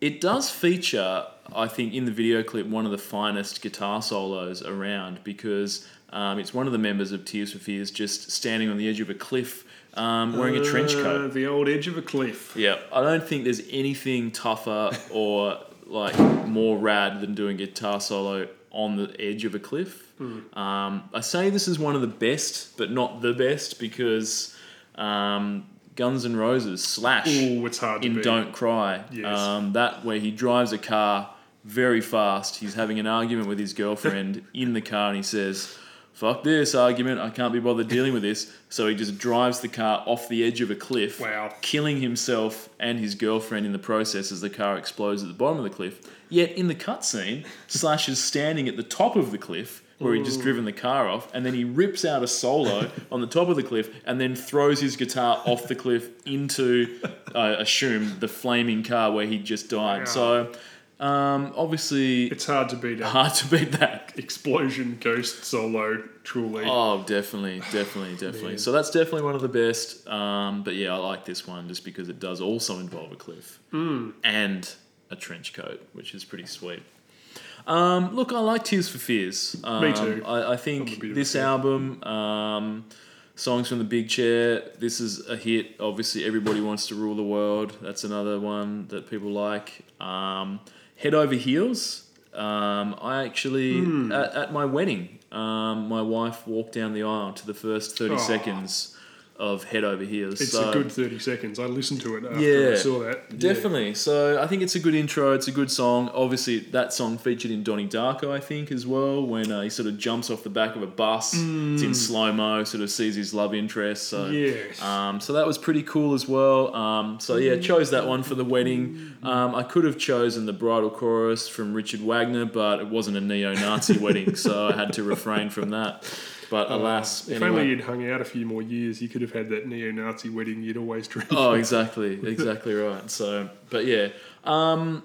it does feature, I think, in the video clip, one of the finest guitar solos around because um, it's one of the members of Tears for Fears just standing on the edge of a cliff um, wearing a trench coat. Uh, the old edge of a cliff. Yeah, I don't think there's anything tougher or like more rad than doing guitar solo on the edge of a cliff. Um, I say this is one of the best, but not the best because um, Guns N' Roses Slash Oh, it's hard in. Don't Cry. Yes. Um, that where he drives a car very fast. He's having an argument with his girlfriend [laughs] in the car, and he says, "Fuck this argument. I can't be bothered dealing with this." So he just drives the car off the edge of a cliff, Wow. killing himself and his girlfriend in the process as the car explodes at the bottom of the cliff. Yet in the cutscene, Slash is standing at the top of the cliff where he'd just driven the car off, and then he rips out a solo [laughs] on the top of the cliff and then throws his guitar off the cliff into, I assume, the flaming car where he just died. Wow. So, um, obviously, It's hard to beat a hard to beat that. explosion ghost solo, truly. Oh, definitely, definitely, [sighs] definitely. So that's definitely one of the best. Um, but yeah, I like this one just because it does also involve a cliff and a trench coat, which is pretty sweet. Um, look, I like Tears for Fears. Um, Me too. I, I think bit of a this album, um, Songs from the Big Chair, this is a hit. Obviously, Everybody Wants to Rule the World. That's another one that people like. Um, Head Over Heels. Um, I actually, Hmm. at, at my wedding, um, my wife walked down the aisle to the first 30 Aw. seconds of Head Over Heels. it's so, a good 30 seconds. I listened to it after Yeah, I saw that. Yeah. Definitely. So I think it's a good intro. It's a good song. Obviously, that song featured in Donnie Darko, I think, as well, when uh, he sort of jumps off the back of a bus. It's in slow mo, sort of sees his love interest. So Yes. um, so that was pretty cool as well. Um, so yeah, chose that one for the wedding. Um, I could have chosen the bridal chorus from Richard Wagner, but it wasn't a neo-Nazi [laughs] wedding, so I had to refrain from that. But alas, If anyway. only you'd hung out a few more years, you could have had that neo-Nazi wedding you'd always dreamed. Oh, of. exactly, [laughs] exactly right. So, but yeah, um,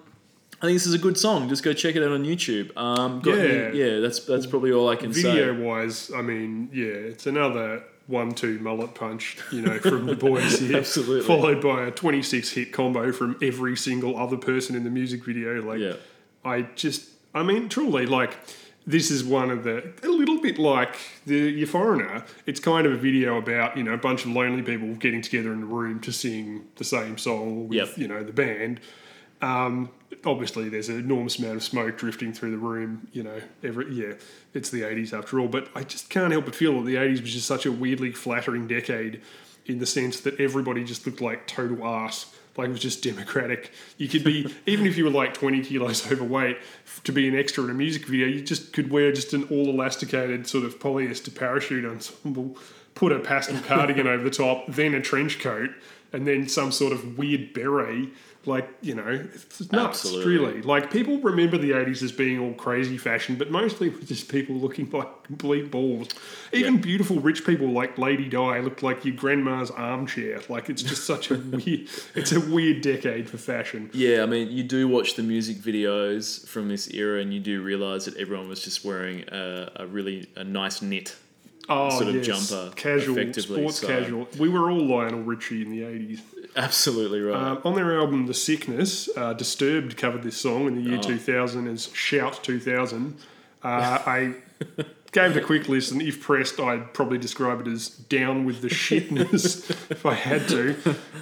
I think this is a good song. Just go check it out on YouTube. Um, Yeah. any- yeah. That's that's probably all I can Video say. Video wise, I mean, yeah, it's another one-two mullet punch, you know, from the boys here. [laughs] Absolutely. Followed by a 26 hit combo from every single other person in the music video. Like, Yeah. I just, I mean, truly, like, this is one of the, a little bit like the Your Foreigner. It's kind of a video about, you know, a bunch of lonely people getting together in a room to sing the same song with, Yep. you know, the band. Um, obviously, there's an enormous amount of smoke drifting through the room. You know, every yeah, it's the '80s after all. But I just can't help but feel that the '80s was just such a weirdly flattering decade, in the sense that everybody just looked like total ass. Like it was just democratic. You could be [laughs] even if you were like 20 kilos overweight to be an extra in a music video. You just could wear just an all elasticated sort of polyester parachute ensemble, put a pastel [laughs] cardigan over the top, then a trench coat, and then some sort of weird beret. Like you know, it's nuts. Absolutely. Really, like people remember the 80s as being all crazy fashion, but mostly it was just people looking [laughs] like complete balls. Even Yeah. beautiful rich people like Lady Di looked like your grandma's armchair. Like it's just such a [laughs] weird. It's a weird decade for fashion. Yeah, I mean, you do watch the music videos from this era, and you do realize that everyone was just wearing a, a really a nice knit. Oh, Sort of yes. jumper, casual, sports so- casual. We were all Lionel Richie in the 80s. Absolutely right. Um, on their album The Sickness, uh, Disturbed covered this song in the year Oh. 2000 as Shout 2000. Uh, [laughs] I gave it a quick listen. If pressed, I'd probably describe it as down with the shitness [laughs] if I had to.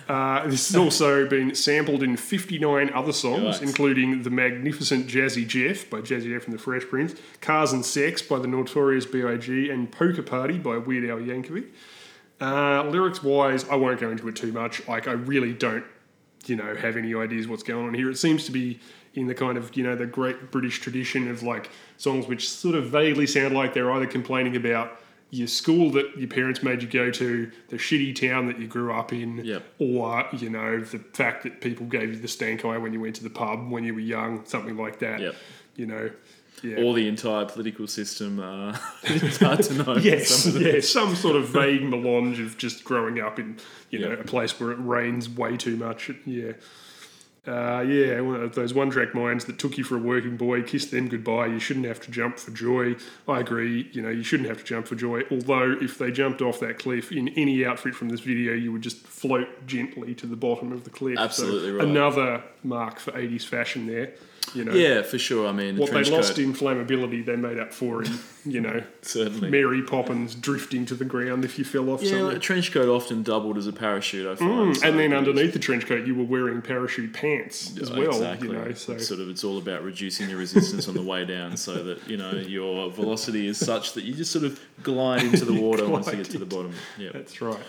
Uh, this has also been sampled in 59 other songs, Yikes. including The Magnificent Jazzy Jeff by Jazzy Jeff and the Fresh Prince, Cars and Sex by the Notorious B.I.G., and Poker Party by Weird Al Yankovic. Uh, lyrics wise, I won't go into it too much. Like, I really don't, you know, have any ideas what's going on here. It seems to be in the kind of, you know, the great British tradition of like songs which sort of vaguely sound like they're either complaining about your school that your parents made you go to, the shitty town that you grew up in, Yep. or, you know, the fact that people gave you the stank eye when you went to the pub when you were young, something like that. Yep. You know, yeah. or the entire political system. Uh, [laughs] it's hard to know. Yes, Some yeah, some sort of vague melange of just growing up in, you know, a place where it rains way too much. Yeah. Uh, yeah, one of those one track minds that took you for a working boy, kiss them goodbye. You shouldn't have to jump for joy. I agree, you know, you shouldn't have to jump for joy. Although, if they jumped off that cliff in any outfit from this video, you would just float gently to the bottom of the cliff. So Absolutely right. Another mark for 80s fashion there. You know, Yeah, for sure. I mean, what they lost coat, in flammability, they made up for in, you know, [laughs] certainly. Mary Poppins drifting to the ground if you fell off Yeah, somewhere. a trench coat often doubled as a parachute. I find. so Mm, and then underneath the trench coat, you were wearing parachute pants as well. exactly. You know, so It's sort of, it's all about reducing your resistance on the way down, so that you know your velocity is such that you just sort of glide into the [laughs] water once you get to the bottom. Yeah, that's right.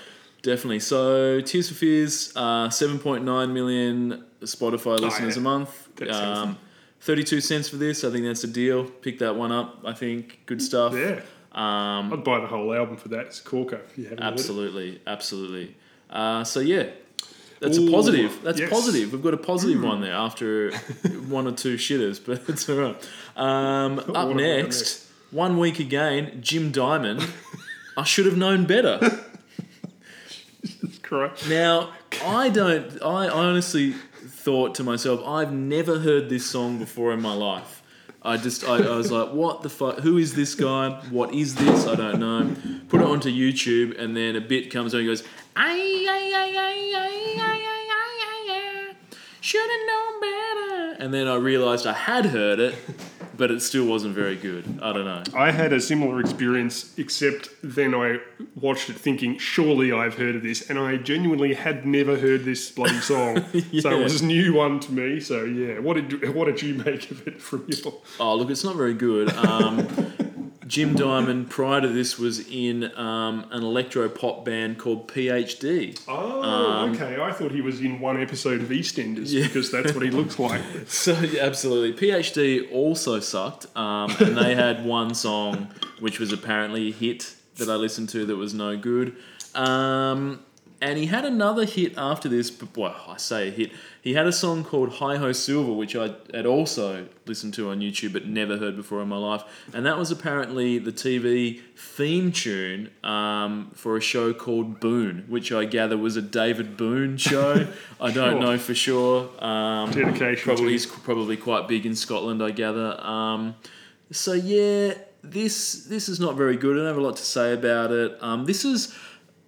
definitely. So Tears for Fears, uh, seven point nine million Spotify listeners yeah. a month. That's Um, Thirty-two cents for this. I think that's a deal. Pick that one up. I think good stuff. Yeah, Um, I'd buy the whole album for that. It's a corker. If you haven't heard it. Absolutely, absolutely. Uh, so yeah, that's Ooh, a positive. That's yes. positive. We've got a positive one there after [laughs] one or two shitters, but [laughs] it's all right. Um, up have we got next, next? one week again, Jim Diamond. I should have known better. [laughs] Now, I don't. I honestly thought to myself, I've never heard this song before in my life. I just, I, I was like, what the fuck? Who is this guy? What is this? I don't know. Put it onto YouTube, and then a bit comes on and goes. Should have known better. And then I realised I had heard it, but it still wasn't very good. I don't know. I had a similar experience, except then I watched it thinking, surely I've heard of this, and I genuinely had never heard this bloody [laughs] song. So it was a new one to me. So yeah, what did what did you make of it from your? Oh, look, it's not very good. Um, [laughs] Jim Diamond, prior to this, was in um, an electro pop band called PhD. Oh, okay. I thought he was in one episode of EastEnders because that's what he looks [laughs] like. So, yeah, absolutely. PhD also sucked, um, and they had one song which was apparently a hit that I listened to that was no good. Um, And he had another hit after this, but well, I say a hit. He had a song called Hi Ho Silver, which I had also listened to on YouTube but never heard before in my life. And that was apparently the TV theme tune um, for a show called Boon, which I gather was a David Boon show. [laughs] I don't Sure. know for sure. Um, Dedication Probably he's probably quite big in Scotland, I gather. Um, so yeah, this this is not very good. I don't have a lot to say about it. Um, this is,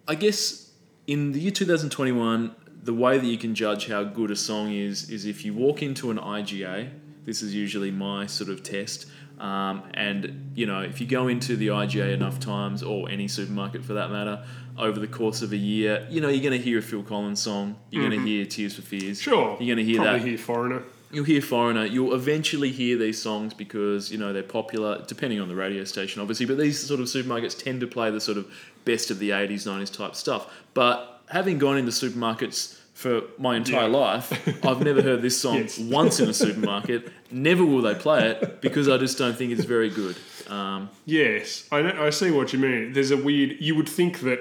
I guess, in the year 2021, the way that you can judge how good a song is is if you walk into an IGA. This is usually my sort of test. Um, and you know, if you go into the IGA enough times, or any supermarket for that matter, over the course of a year, you know you're going to hear a Phil Collins song. You're going to hear Tears for Fears. Sure. You're going to hear Probably that hear Foreigner. You'll hear foreigner you'll eventually hear these songs because you know they're popular depending on the radio station obviously but these sort of supermarkets tend to play the sort of best of the 80s 90s type stuff but having gone into supermarkets for my entire Yeah. life i've never heard this song [laughs] Yes. once in a supermarket never will they play it because i just don't think it's very good um, Yes, I, know, I see what you mean. There's a weird. You would think that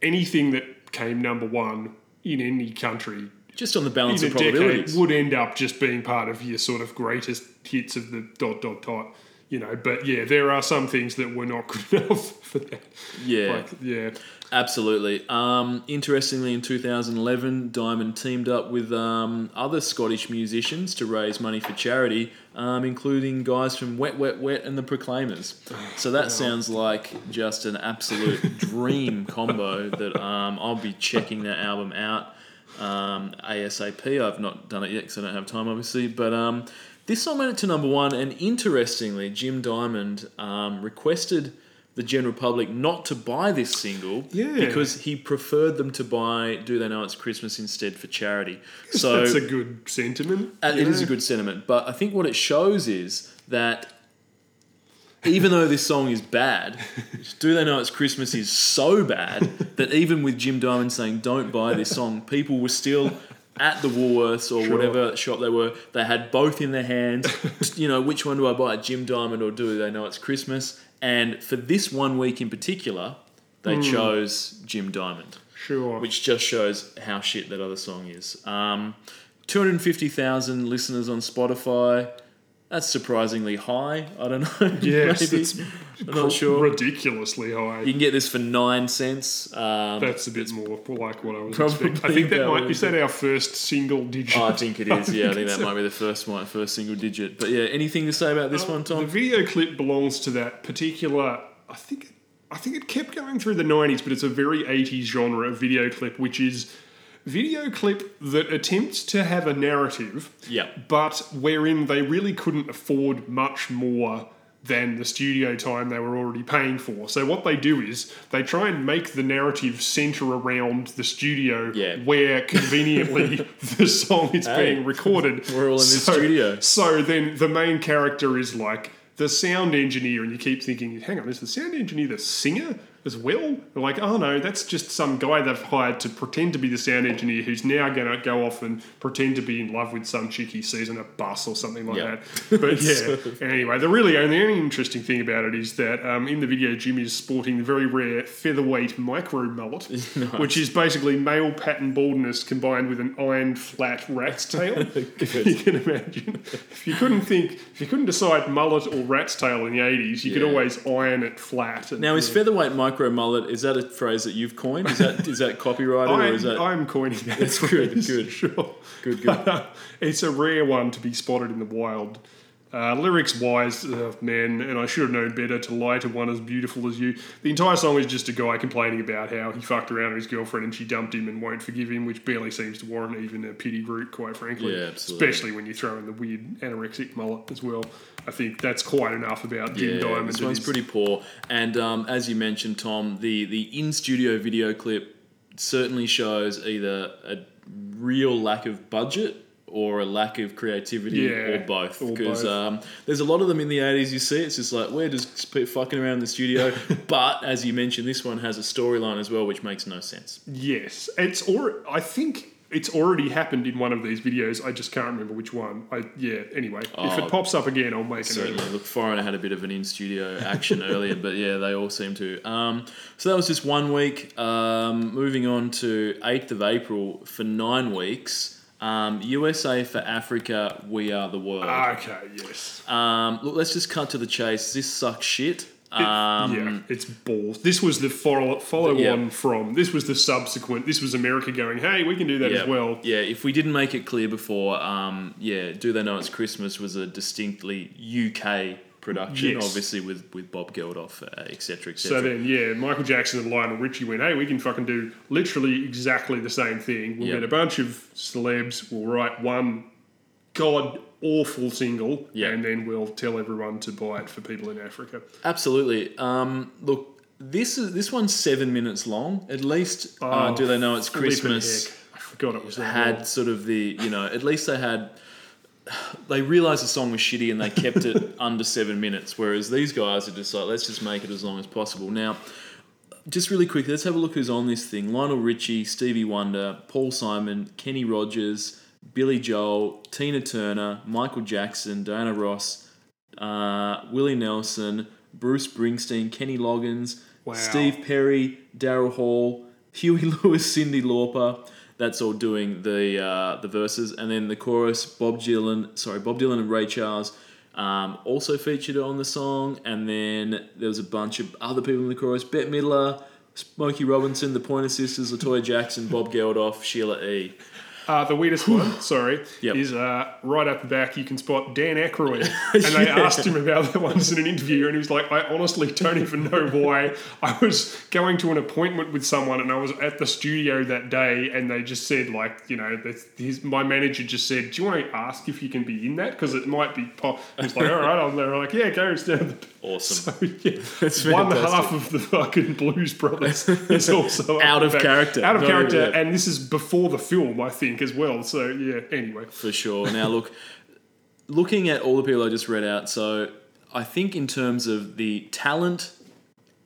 anything that came number one in any country just on the balance in of a decade probabilities would end up just being part of your sort of greatest hits of the dot dot dot. You know, but yeah, there are some things that were not [laughs] good enough for that. yeah Like, yeah, Absolutely. Um, interestingly, in 2011, Diamond teamed up with um, other Scottish musicians to raise money for charity, um, including guys from Wet, Wet, Wet and the Proclaimers. So that sounds like just an absolute [laughs] dream combo that um, I'll be checking that album out um, ASAP. I've not done it yet because I don't have time, obviously. But um, this song made it to number one, and interestingly, Jim Diamond um, requested the general public not to buy this single Yeah. because he preferred them to buy Do They Know It's Christmas instead for charity. [laughs] So that's a good sentiment. uh, it is a good sentiment, but I think what it shows is that even though this song is bad, Do They Know It's Christmas is so bad that even with Jim Diamond saying don't buy this song, people were still at the Woolworths or Sure. whatever shop they were. They had both in their hands. [laughs] you know, which one do I buy, Jim Diamond or Do They Know It's Christmas? And for this one week in particular, they chose Jim Diamond Sure. which just shows how shit that other song is. Um, 250,000 listeners on Spotify. That's surprisingly high. I don't know. [laughs] yes, maybe. it's I'm not sure. ridiculously high. You can get this for nine cents. Um, That's a bit more like what I was expecting. I think that might is that our first single digit. oh, I think it is. Yeah, I think [laughs] that might be the first one, first single digit. But yeah, anything to say about this one, The video clip belongs to that particular. I think. I think it kept going through the '90s, but it's a very '80s genre of video clip, which is video clip that attempts to have a narrative, Yeah. but wherein they really couldn't afford much more than the studio time they were already paying for. So what they do is they try and make the narrative center around the studio Yeah. where conveniently [laughs] the song is Hey, being recorded. [laughs] we're all in this So- studio. So then the main character is like the sound engineer, and you keep thinking, hang on, is the sound engineer the singer as well? They're like, oh no, that's just some guy they've hired to pretend to be the sound engineer who's now going to go off and pretend to be in love with some chick he sees on a bus or something like Yeah. that. But [laughs] yeah, anyway, the really only, the only interesting thing about it is that um, in the video, Jim is sporting the very rare featherweight micro mullet, [laughs] which is basically male pattern baldness combined with an iron flat rat's tail. [laughs] if you can imagine, if you couldn't think, if you couldn't decide mullet or rat's tail in the eighties, you could always iron it flat. And, Now, is featherweight micro mullet, is that a phrase that you've coined? Is that is that copyrighted or is that. I'm coining that. That's good, good. Sure. Good, good. [laughs] it's a rare one to be spotted in the wild. Uh, lyrics wise, uh, man, and I should have known better to lie to one as beautiful as you. The entire song is just a guy complaining about how he fucked around with his girlfriend and she dumped him and won't forgive him, which barely seems to warrant even a pity group, quite frankly. Yeah, absolutely. Especially when you throw in the weird anorexic mullet as well. I think that's quite enough about Jim Yeah, Diamond. this one's pretty poor. And um, as you mentioned, Tom, the the in studio video clip certainly shows either a real lack of budget or a lack of creativity Yeah, or both. Because um, there's a lot of them in the 80s you see. It's just like, we're just fucking around in the studio. [laughs] but as you mentioned, this one has a storyline as well, which makes no sense. Yes, it's or I think it's already happened in one of these videos. I just can't remember which one. I yeah. Anyway, if Oh, it pops up again, I'll make it. Certainly. Look, Foreigner had a bit of an in studio action [laughs] earlier, but yeah, they all seem to. Um, so that was just one week. Um, moving on to 8th of April for nine weeks. Um, USA for Africa, we are the world. Okay. Yes. Um, look, let's just cut to the chase. This sucks shit. Um, yeah, it's balls. This was the follow follow Yeah. on from. This was the subsequent. This was America going, hey, we can do that yeah, as well. yeah. If we didn't make it clear before, um, yeah, do they know it's Christmas was a distinctly UK production, Yes. obviously with with Bob Geldof, uh, etc. etc. So then, yeah, Michael Jackson and Lionel Richie went, hey, we can fucking do literally exactly the same thing. We'll Yep. get a bunch of celebs, we'll write one god awful single, Yep. and then we'll tell everyone to buy it for people in Africa. Absolutely. Um, look, this is this one's seven minutes long. At least, uh, Oh, do they know it's Christmas? I forgot it was that Had long. sort of the you know at least they had they realized the song was shitty and they kept it [laughs] under seven minutes. Whereas these guys are just like let's just make it as long as possible. Now, just really quick, let's have a look who's on this thing: Lionel Richie, Stevie Wonder, Paul Simon, Kenny Rogers, Billy Joel, Tina Turner, Michael Jackson, Diana Ross, uh, Willie Nelson, Bruce Springsteen, Kenny Loggins, Wow. Steve Perry, Daryl Hall, Huey [laughs] Lewis, Cyndi Lauper. That's all doing the uh, the verses, and then the chorus. Bob Dylan, sorry, Bob Dylan and Ray Charles um, also featured on the song, and then there was a bunch of other people in the chorus. Bette Midler, Smokey Robinson, the Pointer Sisters, Latoya Jackson, Bob Geldof, Sheila E. Uh, the weirdest one, sorry, Yep. is uh, right up the back. You can spot Dan Aykroyd, [laughs] and they asked him about that once in an interview, and he was like, "I honestly don't even know why. I was going to an appointment with someone, and I was at the studio that day, and they just said, like, you know, his, my manager just said, "Do you want to ask if you can be in that? Because it might be." Pop. He's like, "All right," I'm there. Like, "Yeah, go down the." Awesome. So, yeah, [laughs] That's one fantastic. half of the fucking Blues Brothers [laughs] is also Out of back. character. out of character, yeah. and this is before the film, I think, as well. So yeah. Anyway, for sure. Now, look, looking at all the people I just read out, so I think in terms of the talent,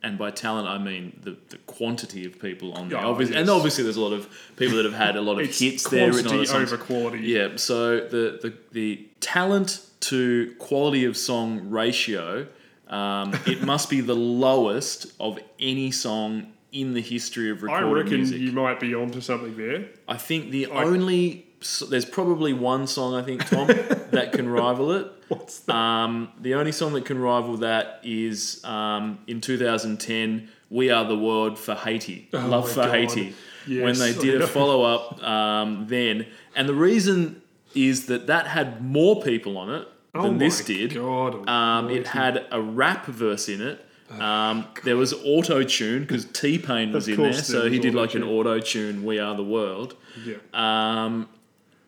and by talent I mean the, the quantity of people on there. Oh, obviously, And obviously, there's a lot of people that have had a lot of [laughs] it's hits there. quantity over quality. Yeah, so the, the, the talent to quality of song ratio, um, it must be the lowest of any song in the history of I recorded reckon music. you might be onto something there. I think the only so there's probably one song I think Tom [laughs] that can rival it. What's that? Um, the only song that can rival that is um, in 2010, "We Are the World" for Haiti, Oh "Love my for God. Haiti," when Yes, they I did know. a follow up um, then, and the reason is that that had more people on it oh this did. God, Um, it had a rap verse in it. Um, there was auto tune because T Pain was in there, there so he did like an auto-tune. We are the world, yeah. um,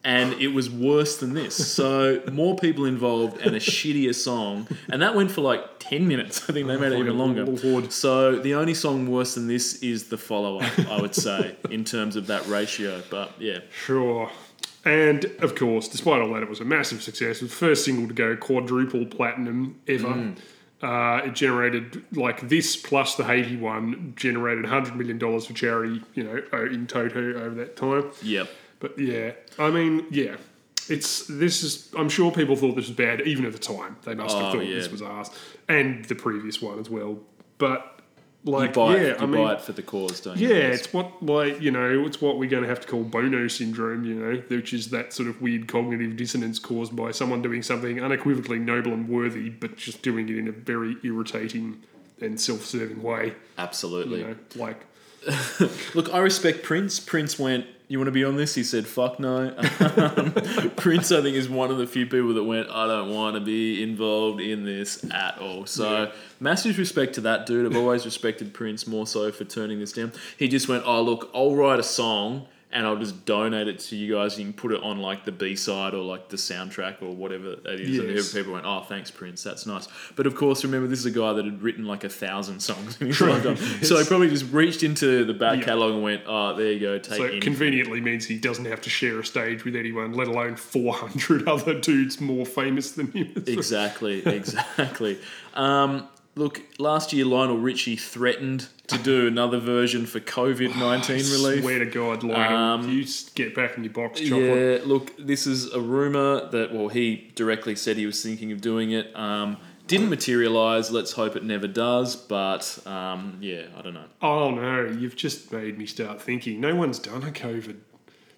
and it was worse than this. So more people involved and a shittier song, and that went for like ten minutes. I think they made it Oh even longer. Lord. So the only song worse than this is the follow up. I would say in terms of that ratio, but yeah, Sure. And of course, despite all that, it was a massive success. It was the first single to go quadruple platinum ever. Mm. Uh, it generated like this plus the Haiti one generated hundred million dollars for charity. You know, in toto over that time. yep. But yeah, I mean, yeah, it's this is. I'm sure people thought this was bad even at the time. They must have Oh, thought yeah. this was ass, and the previous one as well. But You like, buy, yeah, it, you I mean, buy it for the cause, don't you? yeah, it's what like you know, it's what we're going to have to call Bono syndrome. You know, which is that sort of weird cognitive dissonance caused by someone doing something unequivocally noble and worthy, but just doing it in a very irritating and self-serving way. absolutely. You know, like [laughs] Look, I respect Prince. Prince went, You want to be on this? He said, Fuck no. Um, [laughs] Prince, I think, is one of the few people that went, I don't want to be involved in this at all. So, Yeah. massive respect to that dude. I've always respected Prince more so for turning this down. He just went, Oh, look, I'll write a song and I'll just donate it to you guys. You can put it on like the B side or like the soundtrack or whatever that is. And Yes. people went, Oh, thanks, Prince. That's nice. But of course, remember, this is a guy that had written like a thousand songs in his lifetime. yes. So he probably just reached into the back Yeah. catalogue and went, "Oh, there you go, take so any." conveniently means he doesn't have to share a stage with anyone, let alone 400 [laughs] other dudes more famous than him. [laughs] exactly, exactly. Um, look, last year Lionel Richie threatened to do another version for COVID nineteen [sighs] relief. Swear to God, Lionel, Um, you get back in your box chocolate. Yeah, look, this is a rumor that well, he directly said he was thinking of doing it. Um, didn't materialize. Let's hope it never does. But um, yeah, I don't know. Oh no, you've just made me start thinking. No one's done a COVID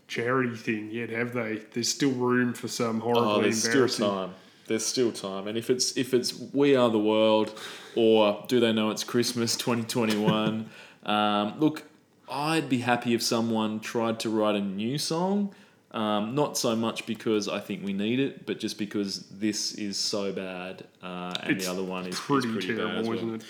charity thing yet, have they? There's still room for some horribly Oh, there's still time. There's still time, and if it's if it's We Are the World, or Do They Know It's Christmas 2021? [laughs] um, look, I'd be happy if someone tried to write a new song. Um, not so much because I think we need it, but just because this is so bad, uh, and It's the other one is is Pretty, pretty, bad terrible, as well. isn't it?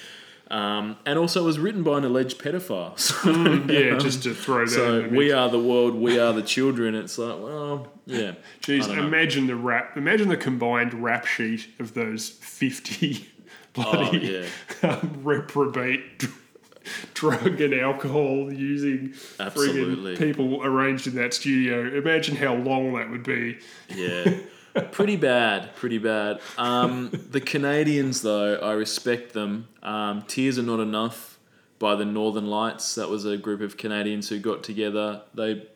Um, and also, it was written by an alleged pedophile. [laughs] So, Yeah, just to throw that. so we are the world, we are the children. It's like, well, yeah. Jeez, I don't know. imagine the rap. Imagine the combined rap sheet of those fifty Oh, bloody yeah. [laughs] um, reprobate [laughs] drug and alcohol using Absolutely. friggin' people arranged in that studio. Imagine how long that would be. Yeah. pretty bad, pretty bad. Um, the Canadians, though, I respect them. Um, Tears Are Not Enough by the Northern Lights. That was a group of Canadians who got together. They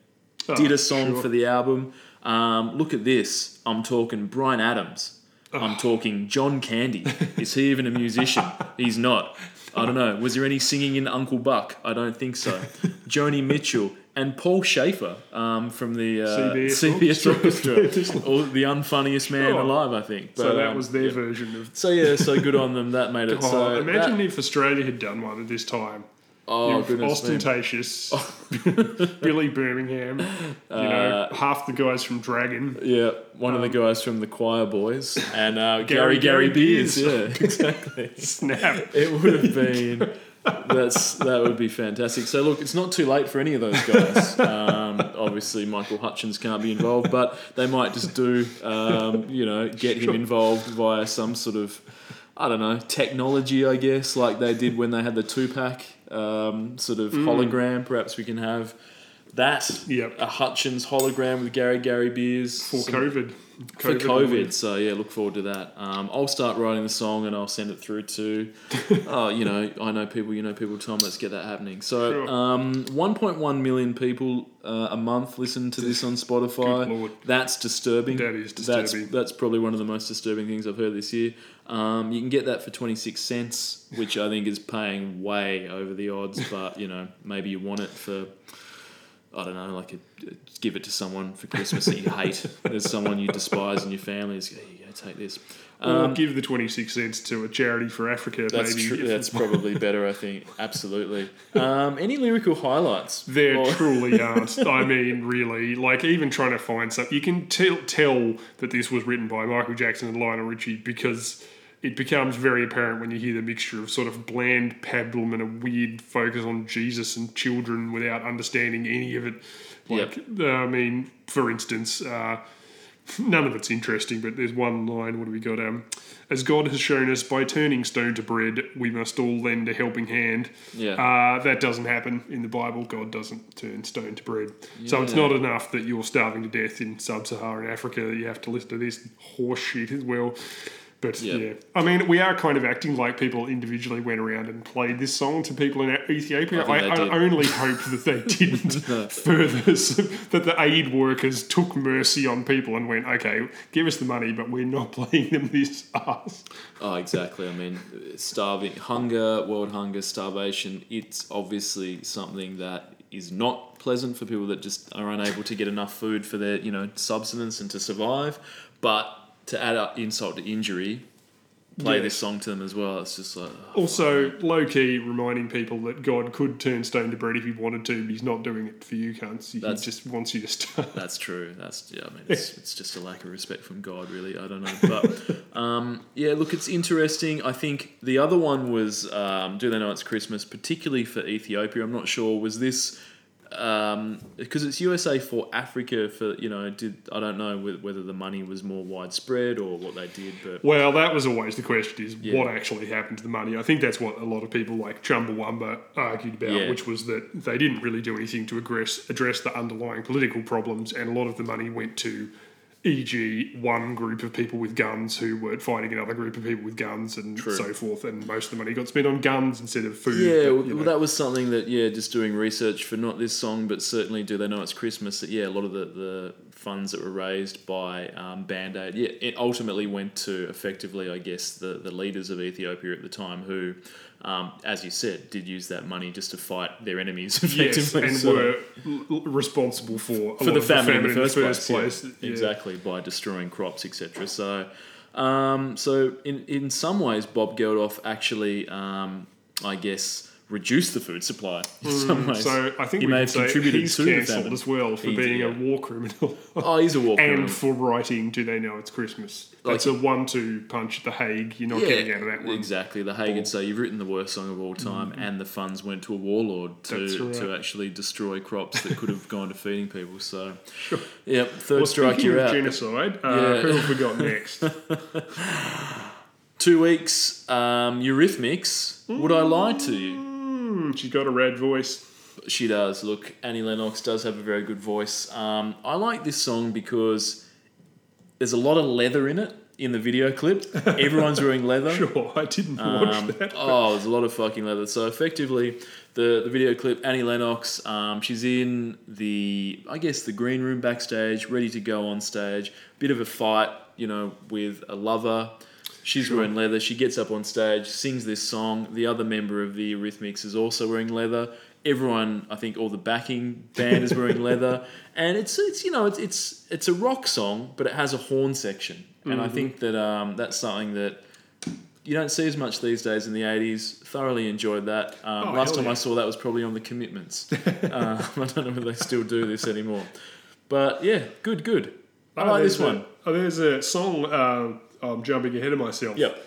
did Oh, a song sure. for the album. Um, look at this. I'm talking Bryan Adams. I'm talking John Candy. Is he even a musician? He's not. I don't know. Was there any singing in Uncle Buck? I don't think so. Joni Mitchell and Paul Shaffer um, from the uh, CBS CBS Orchestra. Orchestra, [laughs] or the unfunniest man Sure. alive, I think. But, So that um, was their yeah. version of. So yeah, so good on them. That made it. [laughs] Oh, so imagine that- if Australia had done one at this time. Oh You've ostentatious [laughs] Billy Birmingham, you know, Uh, half the guys from Dragon. Yeah, one of the guys from the Choir Boys and uh, Gary Um, Gary Gary Beers. Beers. Yeah, [laughs] exactly. Snap. it would have been. That's that would be fantastic. So look, it's not too late for any of those guys. Um, obviously, Michael Hutchence can't be involved, but they might just do, um, you know, get him involved via some sort of, I don't know, technology, I guess, like they did when they had the Tupac um, sort of hologram. Perhaps we can have that. Yep. A Hutchence hologram with Gary Gary Beers For some- COVID. For COVID. So yeah, look forward to that. Um, I'll start writing the song and I'll send it through to, [laughs] uh, you know, I know people, you know people. Tom, let's get that happening. So Sure. um, 1.1 million people uh, a month listen to this on Spotify. That's disturbing. That is That's disturbing. that's probably one of the most disturbing things I've heard this year. Um, you can get that for 26 cents, which I think is paying way over the odds. But you know, maybe you want it for. I don't know, like a, give it to someone for Christmas that you hate. [laughs] There's someone you despise in your family. It's, here you go, take this. or give the 26 cents to a charity for Africa, That's maybe. [laughs] That's probably better, I think. Absolutely. Um, any lyrical highlights? There Or- truly [laughs] aren't. I mean, really, like even trying to find something, you can tell tell that this was written by Michael Jackson and Lionel Richie because it becomes very apparent when you hear the mixture of sort of bland pablum and a weird focus on Jesus and children without understanding any of it. Like, uh, I mean, for instance, uh, [laughs] none of it's interesting, but there's one line. What do we got? Um, as God has shown us by turning stone to bread, we must all lend a helping hand. Yeah. Uh, that doesn't happen in the Bible. God doesn't turn stone to bread. So it's not enough that you're starving to death in sub-Saharan Africa. that You have to listen to this horse shit as well. But Yeah. yeah, I mean, we are kind of acting like people individually went around and played this song to people in Ethiopia. I I, I, only hope that they [laughs] didn't [laughs] further that the aid workers took mercy on people and went, okay, give us the money, but we're not [laughs] playing them this ass. Oh, exactly. I mean, starving, hunger, world hunger, starvation, it's obviously something that is not pleasant for people that just are unable to get enough food for their, you know, subsistence and to survive. But to add up insult to injury, play Yeah. this song to them as well. It's just like, oh, Also, low key reminding people that God could turn stone to bread if he wanted to, but he's not doing it for you, cunts. He That's- just wants you to starve. [laughs] That's true. That's yeah. I mean, it's, it's just a lack of respect from God, really. I don't know, but [laughs] um, yeah. Look, it's interesting. I think the other one was um, "Do They Know It's Christmas?" Particularly for Ethiopia. I'm not sure. Was this Um, because it's USA for Africa? For you know, did I don't know whether the money was more widespread or what they did, but Well, that was always the question: is Yeah. what actually happened to the money? I think that's what a lot of people like Chumbawamba argued about, Yeah. which was that they didn't really do anything to address address the underlying political problems, and a lot of the money went to e.g., one group of people with guns who were fighting another group of people with guns and True. so forth, and most of the money got spent on guns instead of food. Yeah, but, well, know. that was something that yeah, just doing research for not this song, but certainly do they know it's Christmas? That yeah, a lot of the, the funds that were raised by um, Band Aid, yeah, it ultimately went to effectively, I guess, the the leaders of Ethiopia at the time who. Um, as you said, did use that money just to fight their enemies [laughs] yes, effectively. and so- were l- responsible for for the famine, in the in first, place, place. yeah. Yeah. exactly by destroying crops, etc. So, um, so in in some ways, Bob Geldof actually, um, I guess, reduced the food supply in some ways. Mm, So I think he we may have say contributed he's to the cancelled famine. as well for being yeah. a war criminal [laughs] Oh, he's a war criminal. and for writing "Do They Know It's Christmas?" That's a one-two punch at the Hague. You're not getting out of that one. Exactly. The Hague would say you've written the worst song of all time, and the funds went to a warlord to, right. to actually destroy crops that could have gone to feeding people. So, Sure. yep, third Well, strike, you're out. genocide, uh, Yeah. who have we got next? [laughs] [laughs] Two weeks, um, Eurythmics. Would I lie to you? Hmm, she's got a red voice. She does. Look, Annie Lennox does have a very good voice. Um, I like this song because there's a lot of leather in it in the video clip. [laughs] Everyone's wearing leather. Sure, I didn't watch Um, that. oh, there's a lot of fucking leather. So effectively, the, the video clip, Annie Lennox, um, she's in the, I guess, the green room backstage, ready to go on stage. Bit of a fight, you know, with a lover. She's wearing leather. She gets up on stage, sings this song. The other member of the Eurythmics is also wearing leather. Everyone, I think, all the backing band is wearing [laughs] leather, and it's it's you know it's it's it's a rock song, but it has a horn section, and I think that um, that's something that you don't see as much these days in the 80s. Thoroughly enjoyed that. Um, Oh, last time yeah. I saw that was probably on the commitments. uh, [laughs] [laughs] I don't know whether they still do this anymore. But yeah, good, good. I Oh, like this there's a- one. oh, there's a song. Uh, I'm jumping ahead of myself. Yep.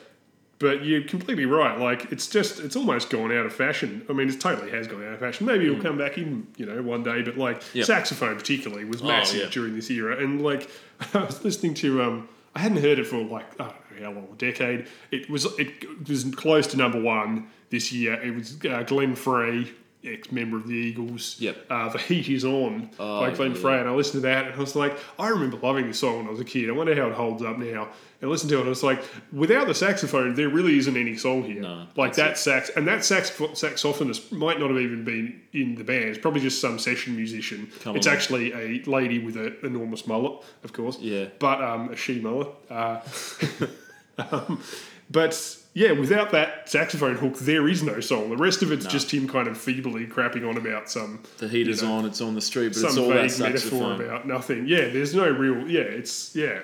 But you're completely right. Like it's just it's almost gone out of fashion. I mean, it totally has gone out of fashion. Maybe it'll come back in, you know, one day. But like Hmm. Yep. saxophone particularly was massive yeah. during this era. And like [laughs] I was listening to um I hadn't heard it for like I don't know how long, a decade. It was it was close to number one this year. It was uh, Glenn Frey, ex member of the Eagles. Yep. Uh, the Heat is on by Glenn yeah. Frey, and I listened to that, and I was like, I remember loving this song when I was a kid. I wonder how it holds up now. And I listened to it, and I was like, without the saxophone, there really isn't any song here. No, like that sax, and that sax saxophonist might not have even been in the band. It's probably just some session musician. Come it's on. actually a lady with an enormous mullet, of course. Yeah. but um, a she mullet. Uh, [laughs] um, but yeah, without that saxophone hook, there is no song. The rest of it's just him kind of feebly crapping on about some The heat you is know, on, it's on the street, but some it's all that vague metaphor about nothing. Yeah, there's no real. Yeah, it's yeah.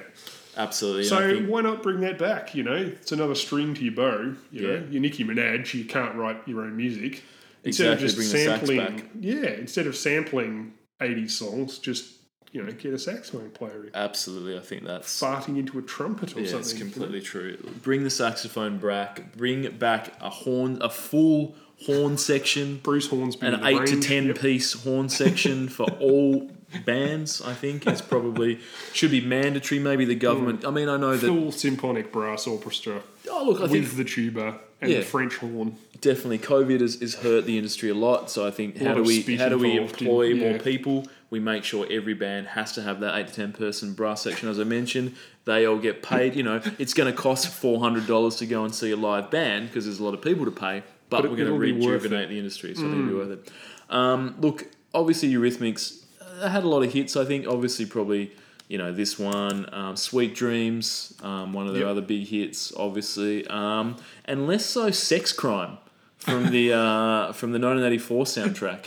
Absolutely. So think- why not bring that back? You know, it's another string to your bow. You know, Yeah. you're Nicki Minaj. You can't write your own music. Exactly, bring the sax sampling, yeah, instead of sampling '80s songs, just you know, get a saxophone player in, absolutely, I think that's. farting into a trumpet or Yeah, something. it's know? completely true. Bring the saxophone back. Bring back a horn, a full horn section. Bruce Hornsby, an eight to ten yep. piece horn section for [laughs] all bands. I think is probably should be mandatory. Maybe the government. Mm. I mean, I know that. full symphonic brass orchestra Oh look, I think with the tuba and Yeah. the French horn. definitely COVID has, has hurt the industry a lot. So I think how do we how do we involved in- employ more people? We make sure every band has to have that eight to ten person brass section. As I mentioned, they all get paid. You know, it's going to cost four hundred dollars to go and see a live band because there's a lot of people to pay. But, But we're going to it'll be worth Mm. rejuvenate the industry, so think it'll be worth it. Um, look, obviously Eurythmics uh, had a lot of hits. I think obviously probably you know this one, um, Sweet Dreams, um, one of their Yep. other big hits, obviously, um, and less so Sex Crime from the uh, from the 1984 soundtrack.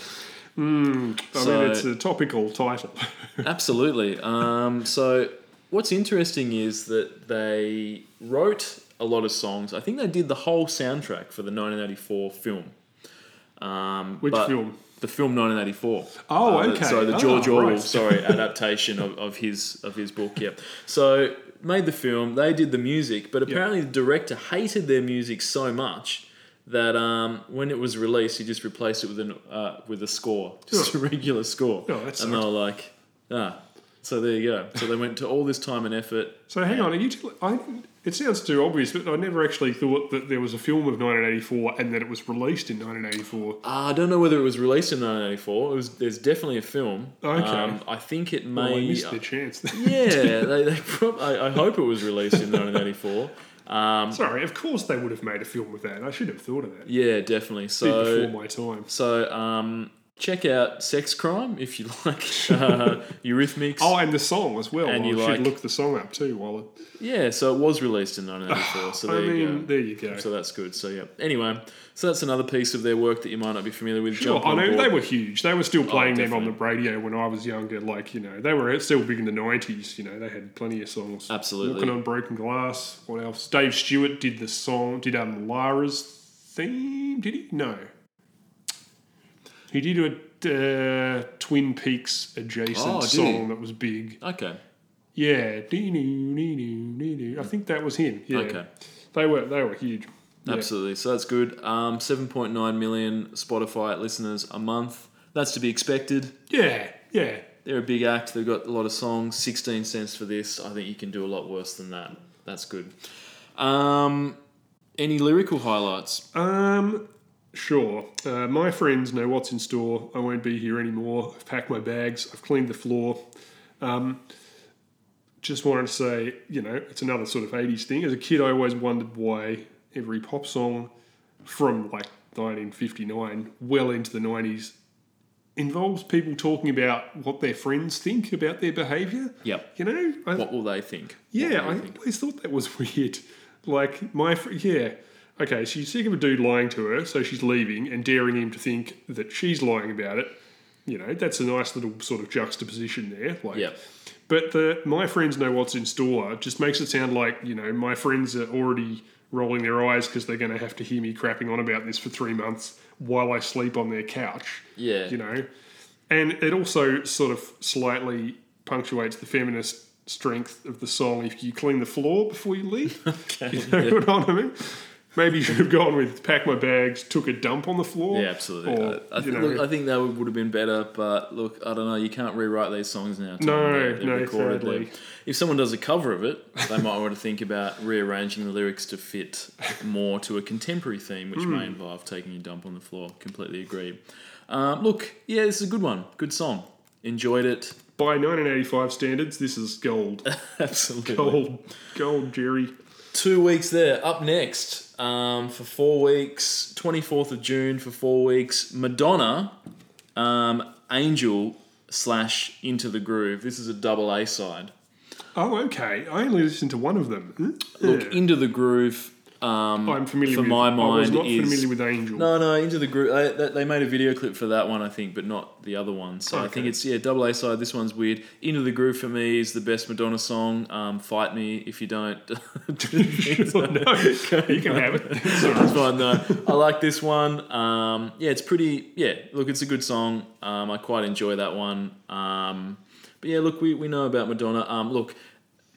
I So- mean, it's a topical title. [laughs] Absolutely. Um, so what's interesting is that they wrote a lot of songs. I think they did the whole soundtrack for the 1984 film. Um, Which film? The film 1984. Oh, Uh, okay. So the Ah, George Orwell, right. sorry, [laughs] adaptation of, of his of his book. Yep. So made the film. They did the music, but apparently the director hated their music so much that um, when it was released, he just replaced it with an uh, with a score, just a regular score. Oh, and they were like, ah. So there you go. So they went to all this time and effort. So hang on, are you? Tell, I it sounds too obvious, but I never actually thought that there was a film of 1984 and that it was released in 1984. Uh, I don't know whether it was released in 1984. It was. There's definitely a film. Okay. Um, I think it may. Oh, I missed their chance. yeah, [laughs] they, they prob- I, I hope it was released in [laughs] 1984. Um, Sorry, of course they would have made a film with that. I should have thought of that. yeah, definitely. Bit So before my time. So um, check out Sex Crime if you [laughs] like uh, Eurythmics. Oh, and the song as well. And I you should like- look the song up too while it. Yeah, so it was released in 1984. So [sighs] I there you go. there you go. So that's good. So yeah. Anyway, so that's another piece of their work that you might not be familiar with. Sure, I know board. they were huge. They were still playing them on the radio when I was younger. Like you know, they were still big in the nineties. You know, they had plenty of songs. Absolutely. Walking on Broken Glass. What else? Dave Stewart did the song. Did um Lara's theme? Did he? No. He did a uh, Twin Peaks adjacent Oh, he? song that was big. Okay. Yeah. I think that was him. Yeah. Okay. They were they were huge. Yeah. Absolutely. So that's good. Um, 7.9 million Spotify listeners a month. That's to be expected. Yeah, yeah. They're a big act. They've got a lot of songs. 16 cents for this. I think you can do a lot worse than that. That's good. Um, any lyrical highlights? Um, sure. Uh, my friends know what's in store. I won't be here anymore. I've packed my bags. I've cleaned the floor. Um, just wanted to say, you know, it's another sort of 80s thing. As a kid, I always wondered why every pop song from like 1959 well into the 90s involves people talking about what their friends think about their behaviour. Yep. You know, I, What will they think? Yeah, I think? always thought that was [laughs] weird. Like my yeah, okay, so she's sick of a dude lying to her, so she's leaving and daring him to think that she's lying about it. You know, that's a nice little sort of juxtaposition there. Like, but the my friends know what's in store just makes it sound like you know my friends are already rolling their eyes because they're going to have to hear me crapping on about this for three months while I sleep on their couch Yeah. you know. And it also sort of slightly punctuates the feminist strength of the song if you clean the floor before you leave. [laughs] Okay. [laughs] You know what I mean? Maybe you should have gone with pack my bags, took a dump on the floor. Yeah, absolutely. Or, I, I, you think, know, look, I think that would, would have been better, but look, I don't know. You can't rewrite these songs now. No, They're- no, recorded. sadly. If someone does a cover of it, they might want to think about rearranging the lyrics to fit more to a contemporary theme, which Hmm. may involve taking a dump on the floor. Completely agree. Um, look, yeah, this is a good one. Good song. Enjoyed it. by 1985 standards, this is gold. [laughs] Absolutely. Gold. Gold, Jerry. Two weeks there. Up next, um, for four weeks, 24th of June for four weeks, Madonna, um, Angel slash Into the Groove. This is a double A side. Oh, okay. I only listened to one of them. Look. Into the Groove. Um, I'm familiar for with my I was mind not is familiar with Angel. no, no, Into the Groove. They, they- made a video clip for that one, I think, but not the other one. So I think it's yeah, double A side. This one's weird. Into the Groove for me is the best Madonna song. Um, fight me if you don't. [laughs] [laughs] no, you can have it. [laughs] That's fine though. I like this one. Um, yeah, it's pretty. Yeah, look, it's a good song. Um, I quite enjoy that one. Um, but yeah, look, we, we know about Madonna. Um, look,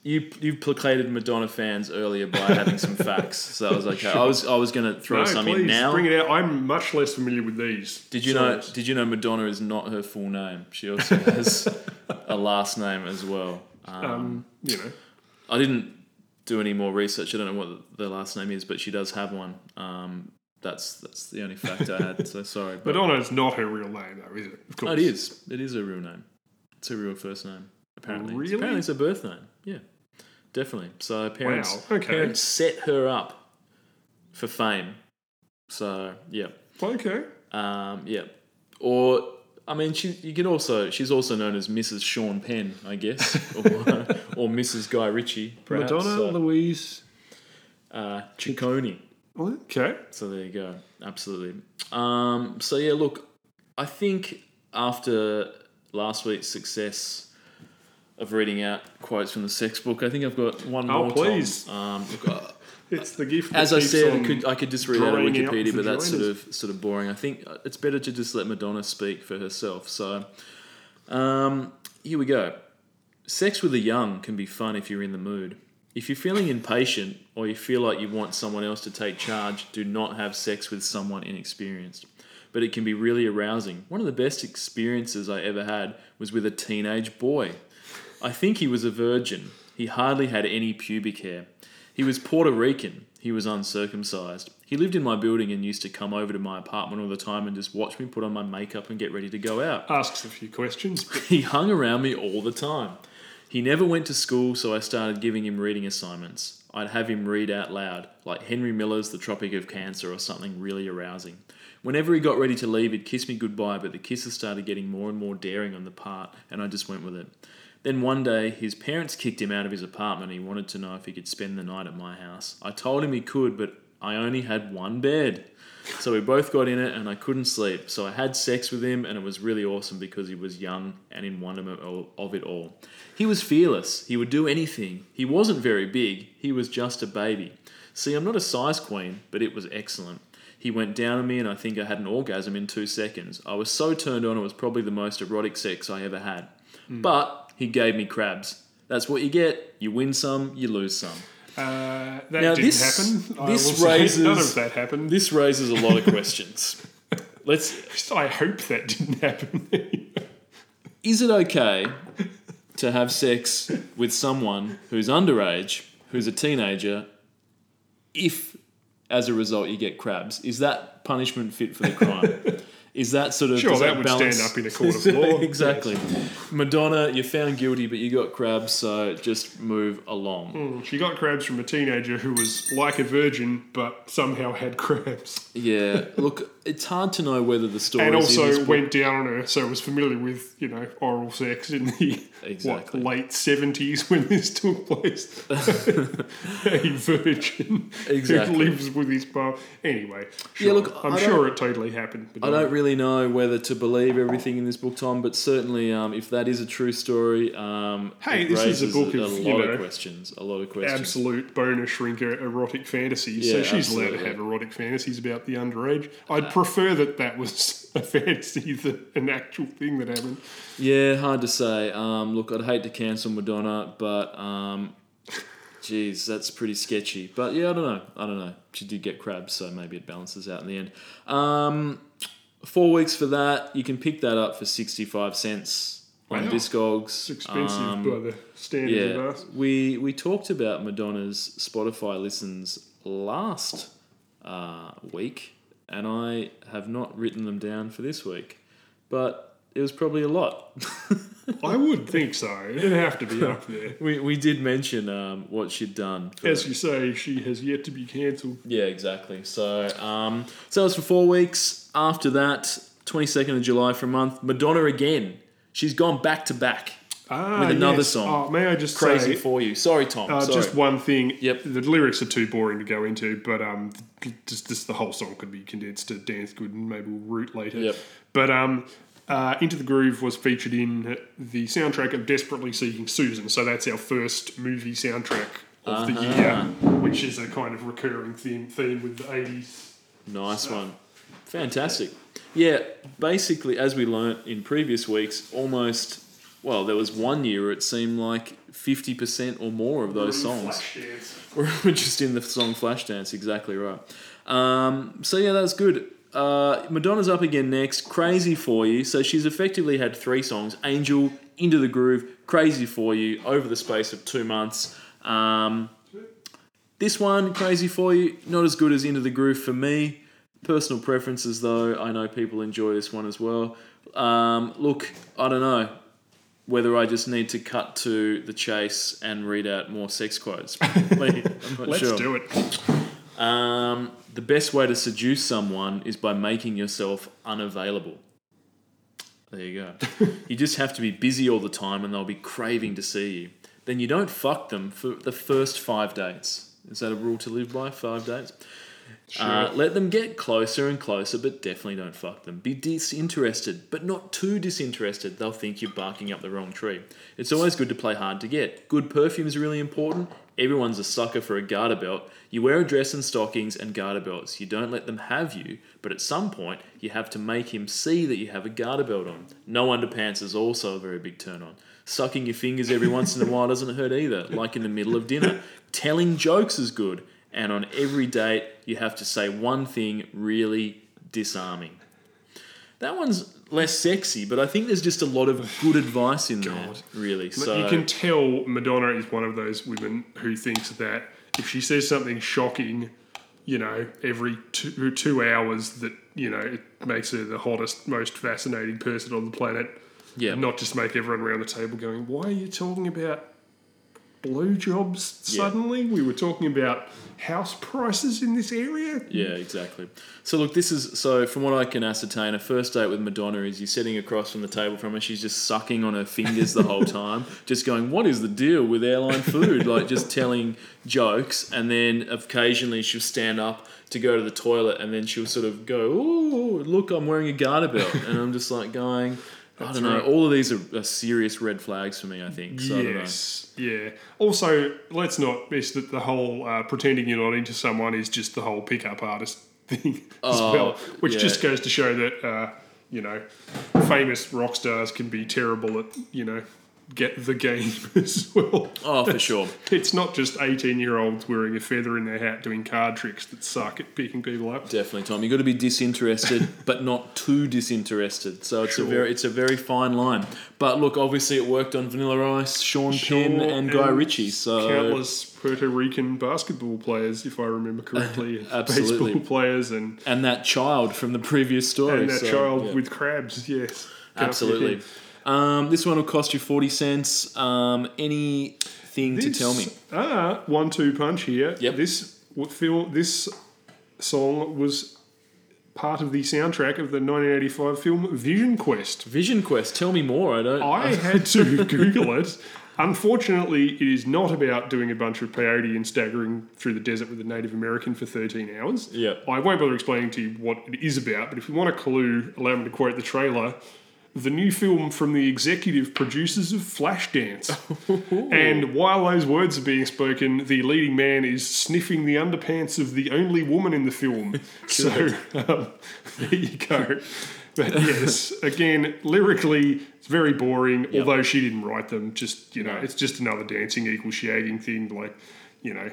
you you placated Madonna fans earlier by having some facts, so that was okay. I was I was going to throw No, some please in now. bring it out. I'm much less familiar with these. Did you know? Did you know Madonna is not her full name? She also [laughs] has a last name as well. Um, Um, you know, I didn't do any more research. I don't know what the last name is, but she does have one. Um, that's that's the only fact I had. So sorry, but is not her real name, though, is it? Of course. no, it is. It is her real name. It's her real first name. Apparently, Really? apparently it's her birth name. Yeah, definitely. So parents, Wow, okay. parents set her up for fame. So yeah, Okay. um, yeah. Or I mean, she you can also she's also known as Mrs. Sean Penn, I guess, or, [laughs] or Mrs. Guy Ritchie, perhaps. Madonna, So, Louise. uh, Ciccone. Okay. So there you go. Absolutely. Um, so yeah, look, I think after last week's success of reading out quotes from the sex book, I think I've got one Oh, more. please. Um, [laughs] It's the gift. as I said, I could I could just read out of Wikipedia, but that's sort of sort of boring. I think uh, it's better to just let Madonna speak for herself. So, um, here we go. Sex with a young can be fun if you're in the mood. If you're feeling impatient or you feel like you want someone else to take charge, do not have sex with someone inexperienced. But it can be really arousing. One of the best experiences I ever had was with a teenage boy. I think he was a virgin. He hardly had any pubic hair. He was Puerto Rican. He was uncircumcised. He lived in my building and used to come over to my apartment all the time and just watch me put on my makeup and get ready to go out. Asks a few questions. [laughs] He hung around me all the time. He never went to school, so I started giving him reading assignments. I'd have him read out loud, like Henry Miller's The Tropic of Cancer or something really arousing. Whenever he got ready to leave, he'd kiss me goodbye, but the kisses started getting more and more daring on the part, and I just went with it. Then one day, his parents kicked him out of his apartment and he wanted to know if he could spend the night at my house. I told him he could, but I only had one bed. So we both got in it and I couldn't sleep. So I had sex with him and it was really awesome because he was young and in wonderment of- of it all. He was fearless. He would do anything. He wasn't very big. He was just a baby. See, I'm not a size queen, but it was excellent. He went down on me and I think I had an orgasm in two seconds. I was so turned on, it was probably the most erotic sex I ever had. Hmm. But he gave me crabs. That's what you get. You win some, you lose some. uh, that Now didn't this- happen. I this raises- none of that happened. This raises a lot of questions. [laughs] Let's I hope that didn't happen. is it okay to have sex with someone who's underage, who's a teenager, if as a result you get crabs? Is that punishment fit for the crime? [laughs] Is that sort of Sure, does that would stand up in a court of [laughs] law. exactly. Madonna, you're found guilty, but you got crabs, so just move along. Hmm, she got crabs from a teenager who was like a virgin, but somehow had crabs. Yeah, look, it's hard to know whether the story and also went down on her, so was familiar with you know oral sex in the Exactly. what, late seventies when this took place. [laughs] a virgin Exactly. who lives with his mum. Anyway, sure. Yeah, look, I'm sure it totally happened. I don't really know whether to believe everything in this book, Tom, but certainly um, if that is a true story, um, Hey, this is a book a, of, lot you know, of questions. A lot of questions. absolute boner shrinker erotic fantasies. so Yeah, she's allowed to have erotic fantasies about the underage. I'd prefer that that was [laughs] a fantasy than an actual thing that happened. Yeah, hard to say. Um, look, I'd hate to cancel Madonna, but um, geez, that's pretty sketchy. But yeah, I don't know. I don't know. She did get crabs, so maybe it balances out in the end. Um, four weeks for that. You can pick that up for sixty-five cents on Wow. Discogs. It's expensive Um, by the standards Yeah, of us. we we talked about Madonna's Spotify listens last uh, week, and I have not written them down for this week, but it was probably a lot. [laughs] I would think so. It'd have to be up [laughs] there. we we did mention um, what she'd done. As you say, she has yet to be cancelled. yeah, exactly. So um, so that was for four weeks. After that, twenty second of July for a month. Madonna again. She's gone back to back. Ah, With another yes. song. Oh, may I just Crazy say, for you. Sorry, Tom. uh, Sorry. just one thing. Yep. The lyrics are too boring to go into, but um, just, just the whole song could be condensed to dance good and maybe we'll root later. Yep. But um, uh, Into the Groove was featured in the soundtrack of Desperately Seeking Susan. So that's our first movie soundtrack of the Uh-huh. year, which is a kind of recurring theme theme with the 80s. Nice one. Fantastic. Yeah, basically, as we learnt in previous weeks, almost, well, there was one year it seemed like 50% or more of those songs [laughs] were just in the song Flashdance, exactly right. Um, so, yeah, that's good. Uh, Madonna's up again next, Crazy For You. So, she's effectively had three songs Angel, Into the Groove, Crazy For You, over the space of two months. Um, this one, Crazy For You, not as good as Into the Groove for me. Personal preferences, though, I know people enjoy this one as well. Um, look, I don't know whether I just need to cut to the chase and read out more sex quotes. [laughs] I'm not Let's sure. do it. Um, the best way to seduce someone is by making yourself unavailable. There you go. [laughs] you just have to be busy all the time and they'll be craving to see you. Then you don't fuck them for the first five dates. Is that a rule to live by? Five dates? Uh, let them get closer and closer, but definitely don't fuck them. Be disinterested, but not too disinterested. They'll think you're barking up the wrong tree. It's always good to play hard to get. Good perfume is really important. Everyone's a sucker for a garter belt. You wear a dress and stockings and garter belts. You don't let them have you, but at some point, you have to make him see that you have a garter belt on. No underpants is also a very big turn on. Sucking your fingers every once in a while doesn't hurt either, like in the middle of dinner. Telling jokes is good. And on every date, you have to say one thing really disarming. That one's less sexy, but I think there's just a lot of good advice in there. God. Really, so you can tell Madonna is one of those women who thinks that if she says something shocking, you know, every two, two hours, that, you know, it makes her the hottest, most fascinating person on the planet. yeah, not just make everyone around the table going, why are you talking about blowjobs Yeah. suddenly? We were talking about house prices in this area. Yeah, exactly. So look, this is so from what I can ascertain, a first date with Madonna is you're sitting across from the table from her, she's just sucking on her fingers the whole [laughs] time, just going, "What is the deal with airline food?" like just telling jokes, and then occasionally she'll stand up to go to the toilet, and then she'll sort of go, "Oh, look, I'm wearing a garter belt," and I'm just like going. I don't know. right. All of these are, are serious red flags for me. I think. So I yes, yeah. Also, let's not miss that the whole uh, pretending you're not into someone is just the whole pickup artist [laughs] thing as Oh, well, which yeah. just goes to show that uh, you know famous rock stars can be terrible at you know get the game [laughs] as well. Oh, for sure. [laughs] It's not just 18 year olds wearing a feather in their hat doing card tricks that suck at picking people up. Definitely, Tom. You've got to be disinterested, [laughs] but not too disinterested. So it's Sure. a very it's a very fine line. But look, obviously it worked on Vanilla Ice, Sean Penn, Sure, and Guy Ritchie. So countless Puerto Rican basketball players, if I remember correctly, and Absolutely. baseball players, and and that child from the previous story. and that so, child yeah. with crabs. Yes, absolutely. Um, this one will cost you forty cents. Um, anything to tell me? Ah, one-two punch here. Yep. This would feel this song was part of the soundtrack of the 1985 film Vision Quest. Vision Quest. Tell me more. I don't. I [laughs] had to Google it. Unfortunately, it is not about doing a bunch of peyote and staggering through the desert with a Native American for 13 hours. Yeah. I won't bother explaining to you what it is about, but if you want a clue, allow me to quote the trailer. The new film from the executive producers of Flashdance. [laughs] and while those words are being spoken, the leading man is sniffing the underpants of the only woman in the film. [laughs] so um, there you go. But yes, again, lyrically, it's very boring. Although she didn't write them, just you know, it's just another dancing equal shagging thing. Like, you know,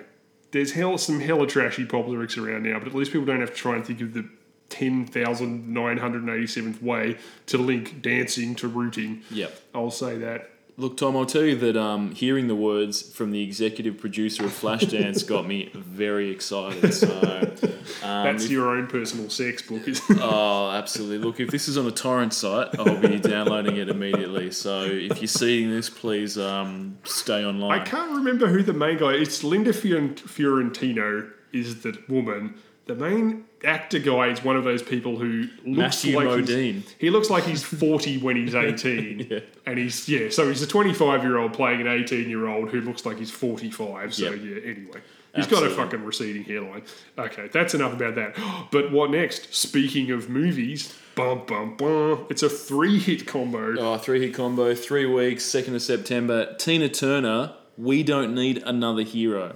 there's hell some hella trashy pop lyrics around now, but at least people don't have to try and think of the ten thousand nine hundred and eighty seventh way to link dancing to rooting. Yep. I'll say that. Look, Tom, I'll tell you that um, hearing the words from the executive producer of Flashdance got me very excited. So, [laughs] um, That's if- your own personal sex book. Is Oh, absolutely. Look, if this is on a torrent site, I'll be downloading it immediately. So if you're seeing this, please um, stay online. I can't remember who the main guy. It's Linda Fiorentino is the woman. The main actor guy is one of those people who looks Matthew like he's- Modine. he looks like he's forty when he's [laughs] eighteen, Yeah. and he's yeah. So he's a twenty-five year old playing an eighteen-year-old who looks like he's forty-five. So Yep. yeah. Anyway, he's got a fucking receding hairline. Okay, that's enough about that. [gasps] But what next? Speaking of movies, bum bum bum. It's a three-hit combo. Oh, three hit combo, three weeks, 2nd of September. Tina Turner, We Don't Need Another Hero.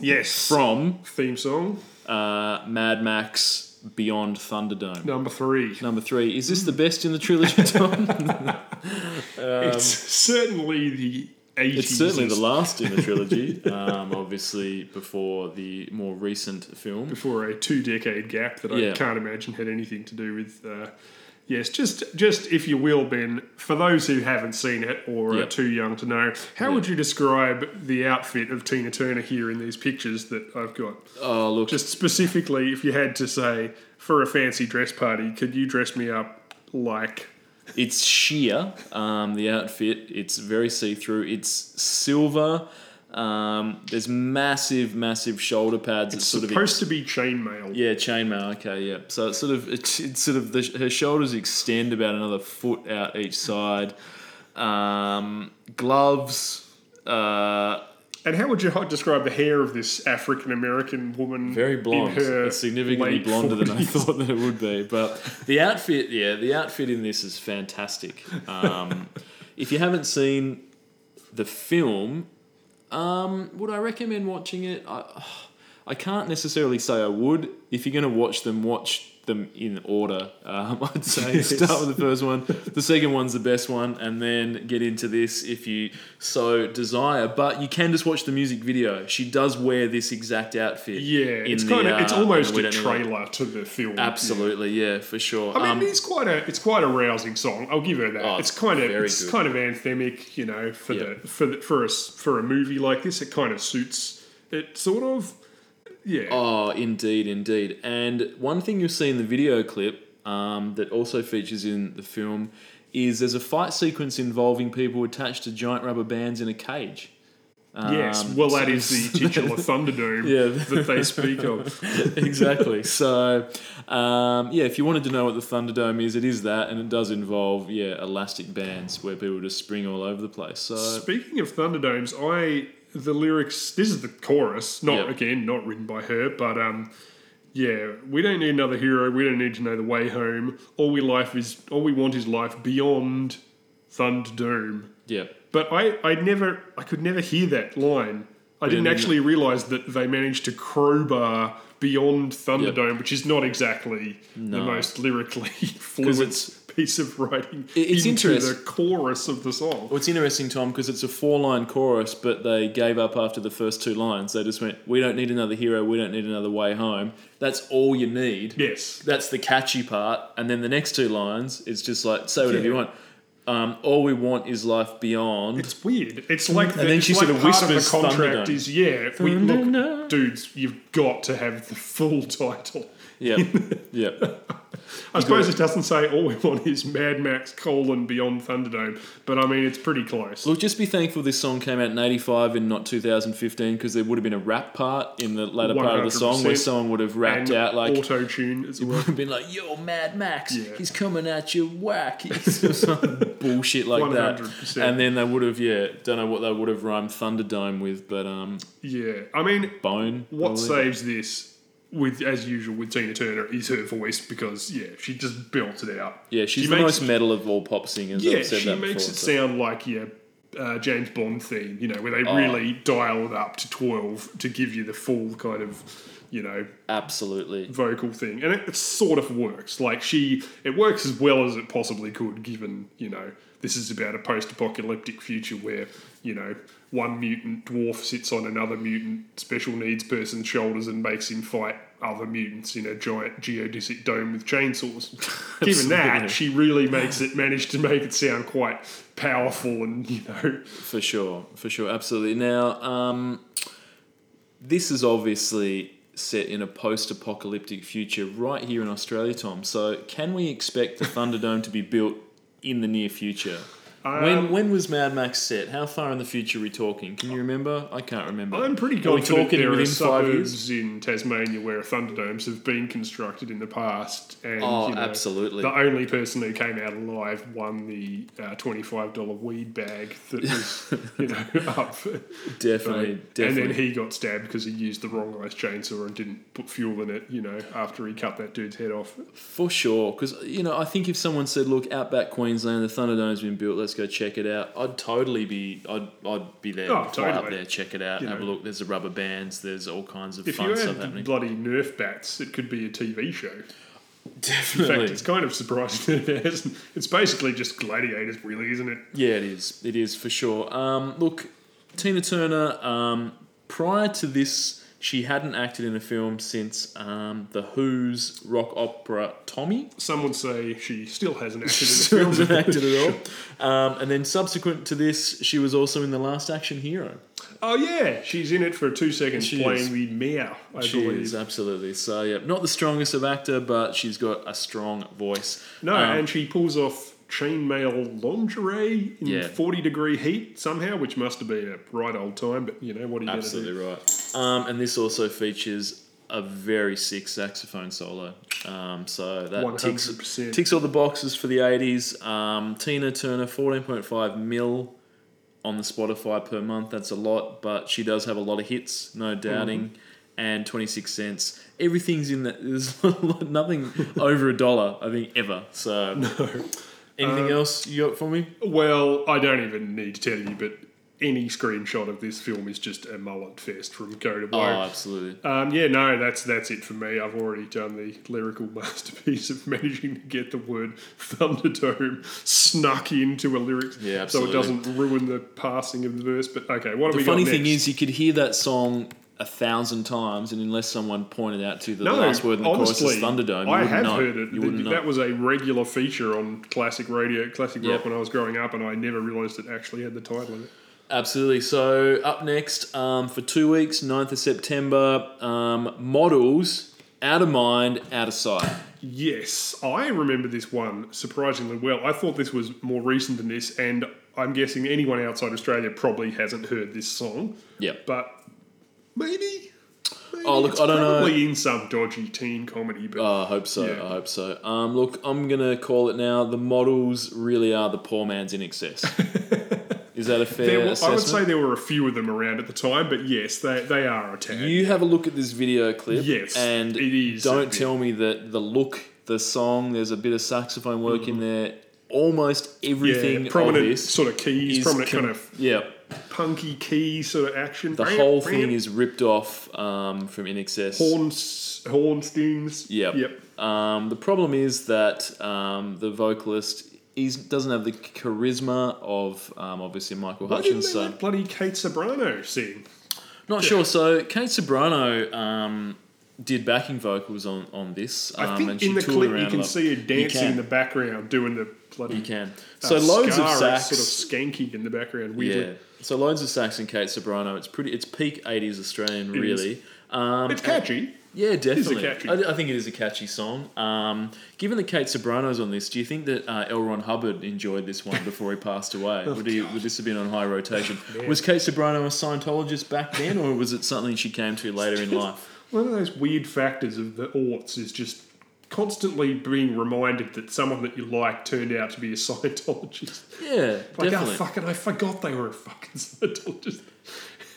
Yes, From theme song uh, Mad Max Beyond Thunderdome. number three. Number three. Is this the best in the trilogy, Tom? [laughs] it's certainly the 80s. it's certainly the last in the [laughs] trilogy. Um, obviously, before the more recent film. before a two decade gap that I Yeah. can't imagine had anything to do with. Uh, yes, just just if you will, Ben, for those who haven't seen it or Yeah. are too young to know, how would you describe the outfit of Tina Turner here in these pictures that I've got? Oh, look. Just specifically, if you had to say for a fancy dress party, could you dress me up like? It's sheer, um, the outfit. It's very see through. It's silver. Um, there's massive, massive shoulder pads. It's, sort of Supposed to be chainmail. yeah, chainmail. Okay, yeah. So it's sort of it's, it's sort of the, her shoulders extend about another foot out each side. Um, gloves. Uh, And how would you describe the hair of this African American woman? very blonde. It's significantly blonder than I thought that it would be. But the outfit, yeah, the outfit in this is fantastic. Um, if you haven't seen the film, um, would I recommend watching it? I, I can't necessarily say I would. If you're going to watch them, watch them in order. Um, [laughs] I'd say start with the first one. The second one's the best one, and then get into this if you so desire. But you can just watch the music video. She does wear this exact outfit. Yeah, it's the, kind of it's uh, almost a Don't Need Love. trailer to the film. Absolutely, yeah, for sure. I mean, Um, it's quite a it's quite a rousing song. I'll give her that. Oh, it's kind of it's good. kind of anthemic, you know, for Yeah. the for the, for a for a movie like this. It kind of suits it, sort of. Yeah. Oh, indeed, indeed. And one thing you'll see in the video clip um, that also features in the film is there's a fight sequence involving people attached to giant rubber bands in a cage. yes. um, Well, so that is the [laughs] titular Thunderdome Yeah. that they speak of. [laughs] exactly. So, um, yeah, if you wanted to know what the Thunderdome is, it is that, and it does involve yeah elastic bands where people just spring all over the place. So, Speaking of Thunderdomes, I the lyrics. This is the chorus. Not Yep. again, not written by her, but um, yeah. We don't need another hero. We don't need to know the way home. All we life is. All we want is life beyond Thunderdome. yeah, But I, I never, I could never hear that line. I didn't actually realise that they managed to crowbar beyond Thunderdome, which is not exactly the most lyrically [laughs] fluent it's- piece of writing it's into the chorus of the song. Well, it's interesting, Tom, because it's a four line chorus, but they gave up after the first two lines. They just went, We don't need another hero, we don't need another way home. That's all you need. Yes. That's the catchy part. And then the next two lines, it's just like, Say whatever you want. Um, all we want is life beyond. It's weird. It's like the, then it's she like sort of whispers of the contract Thunderdome. is yeah. We, look, dudes, you've got to have the full [laughs] title. Yep. [laughs] yep. I suppose it doesn't say all we want is Mad Max colon beyond Thunderdome, but I mean it's pretty close. Look, just be thankful this song came out in 85 and not 2015 because there would have been a rap part in the latter part of the song where someone would have rapped out like, auto tune as well. would have been like, "Yo, Mad Max, Yeah. he's coming at you, whack!" or [laughs] some bullshit like that. 100%. And then they would have, yeah, don't know what they would have rhymed Thunderdome with, but um, Yeah, I mean, Bone. what probably. saves this, with as usual with Tina Turner, is her voice because yeah, she just belts it out. Yeah, she's she the makes- most metal of all pop singers. Yeah, she that makes before, it so- sound like yeah. Uh, James Bond theme, you know, where they Oh. really dial it up to twelve to give you the full kind of, you know, absolutely. vocal thing, and it, it sort of works. Like she, it works as well as it possibly could, given you know this is about a post-apocalyptic future where you know one mutant dwarf sits on another mutant special needs person's shoulders and makes him fight other mutants in a giant geodesic dome with chainsaws. [laughs] given that, she really makes it managed to make it sound quite powerful and you know For sure, for sure, absolutely. Now, um, this is obviously set in a post-apocalyptic future right here in Australia, Tom. So, can we expect the Thunderdome to be built in the near future? When Um, when was Mad Max set? How far in the future are we talking? Can you remember? I can't remember. I'm pretty Are we confident talking there within are five years? suburbs in Tasmania where Thunderdomes have been constructed in the past, and Oh, you know, absolutely. the only person who came out alive won the uh, twenty-five dollar weed bag that was, [laughs] you know, up. Definitely, And definitely. then he got stabbed because he used the wrong size chainsaw and didn't put fuel in it. You know, after he cut that dude's head off. For sure, because you know, I think if someone said, "Look, Outback Queensland, the Thunderdome's been built. Let's go check it out," I'd totally be, I'd, I'd be there, Oh, fly up there, check it out, You have know. a look. There's the rubber bands. There's all kinds of If fun you stuff happening. bloody Nerf bats, it could be a TV show. Definitely. In fact, it's kind of surprising it hasn't. It's basically just gladiators, really, isn't it? yeah, it is. It is for sure. Um, look, Tina Turner. Um, prior to this, she hadn't acted in a film since um, the Who's rock opera Tommy. Some would say she still hasn't [laughs] acted in a She film. hasn't acted at all. [laughs] Um, and then subsequent to this, she was also in The Last Action Hero. Oh yeah, she's in it for two seconds She playing is. the Meow, I She believe. is absolutely so. Yeah, not the strongest of actor, but she's got a strong voice. No, Um, and she pulls off chainmail lingerie in Yeah. forty degree heat somehow, which must have been a right old time. But you know what are you going to do? absolutely right. Um, and this also features a very sick saxophone solo. Um, so that ticks 100%. ticks all the boxes for the eighties. Um, Tina Turner, fourteen point five mil on the Spotify per month. That's a lot, but she does have a lot of hits, no doubting. And twenty six cents. Everything's in that. There's [laughs] nothing over a dollar, I think, ever. So, [laughs] anything else you got for me? Well, I don't even need to tell you, but any screenshot of this film is just a mullet fest from go to Oh, blow. absolutely. Um, yeah, no, that's that's it for me. I've already done the lyrical [laughs] masterpiece of managing to get the word Thunderdome snuck into a lyric, Yeah, so it doesn't ruin the passing of the verse. But okay, what have The we funny thing is, you could hear that song a thousand times, and unless someone pointed out to you that no, the last word in the chorus honestly, is Thunderdome, you I have know. heard it. You That- wouldn't know. that was a regular feature on classic radio, classic Yep. rock when I was growing up, and I never realised it actually had the title in it. Absolutely. So up next um, for two weeks, 9th of September, um, models, out of mind, out of sight. Yes, I remember this one surprisingly well. I thought this was more recent than this, and I'm guessing anyone outside Australia probably hasn't heard this song. Yep. But maybe. maybe Oh, look, I don't know. Probably in some dodgy teen comedy, but Oh, I hope so. Yeah. I hope so. Um, look, I'm gonna call it now. The models really are the poor man's INXS. [laughs] Is that a fair there were, I would say there were a few of them around at the time. But yes, they they are a tag. You have a look at this video clip. Yes, and it is don't tell me that the look, the song, there's a bit of saxophone work in there. Almost everything yeah, prominent sort of keys, prominent com- kind of yeah. Punky key sort of action. The whole thing is ripped off um, from INXS. horns, horn stings. Yep. Yep. Um, the problem is that um, the vocalist is, doesn't have the charisma of um, obviously Michael Why Hutchence. So bloody Kate Ceberano sing? not sure. So Kate Ceberano um, did backing vocals on on this. Um, I think and she in the clip you can see her dancing can. in the background doing the bloody. You can. uh, So loads of sax. sort of skanky in the background. Weirdly. yeah. So loads of sax and Kate Ceberano. It's pretty. It's peak '80s Australian, It really. Um, It's catchy. Yeah, definitely. catchy. I, I think it is a catchy song. Um, given that Kate Ceberano's on this, do you think that uh, L. Ron Hubbard enjoyed this one before he passed away? [laughs] Oh, would, he, would this have been on high rotation? [laughs] was Kate Ceberano a Scientologist back then, or was it something she came to later in life? One of those weird factors of the aughts is just constantly being reminded that someone that you like turned out to be a Scientologist. [laughs] Yeah, Like, definitely. oh, fucking, I forgot they were a fucking Scientologist.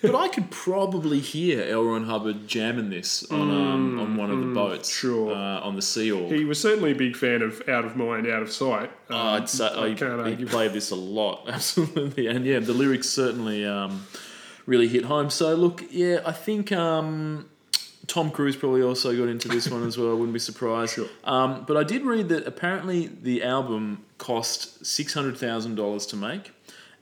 but I could probably hear L. Ron Hubbard jamming this on um, on one of the boats, Mm, sure. uh, on the Sea Org. He was certainly a big fan of Out of Mind, Out of Sight. Oh, Um, I'd say, I I, can't he argue. played this a lot, [laughs] absolutely, and yeah, the lyrics certainly um, really hit home. So look, yeah, I think um, Tom Cruise probably also got into this one as well. I wouldn't be surprised. Sure. Um, but I did read that apparently the album cost six hundred thousand dollars to make.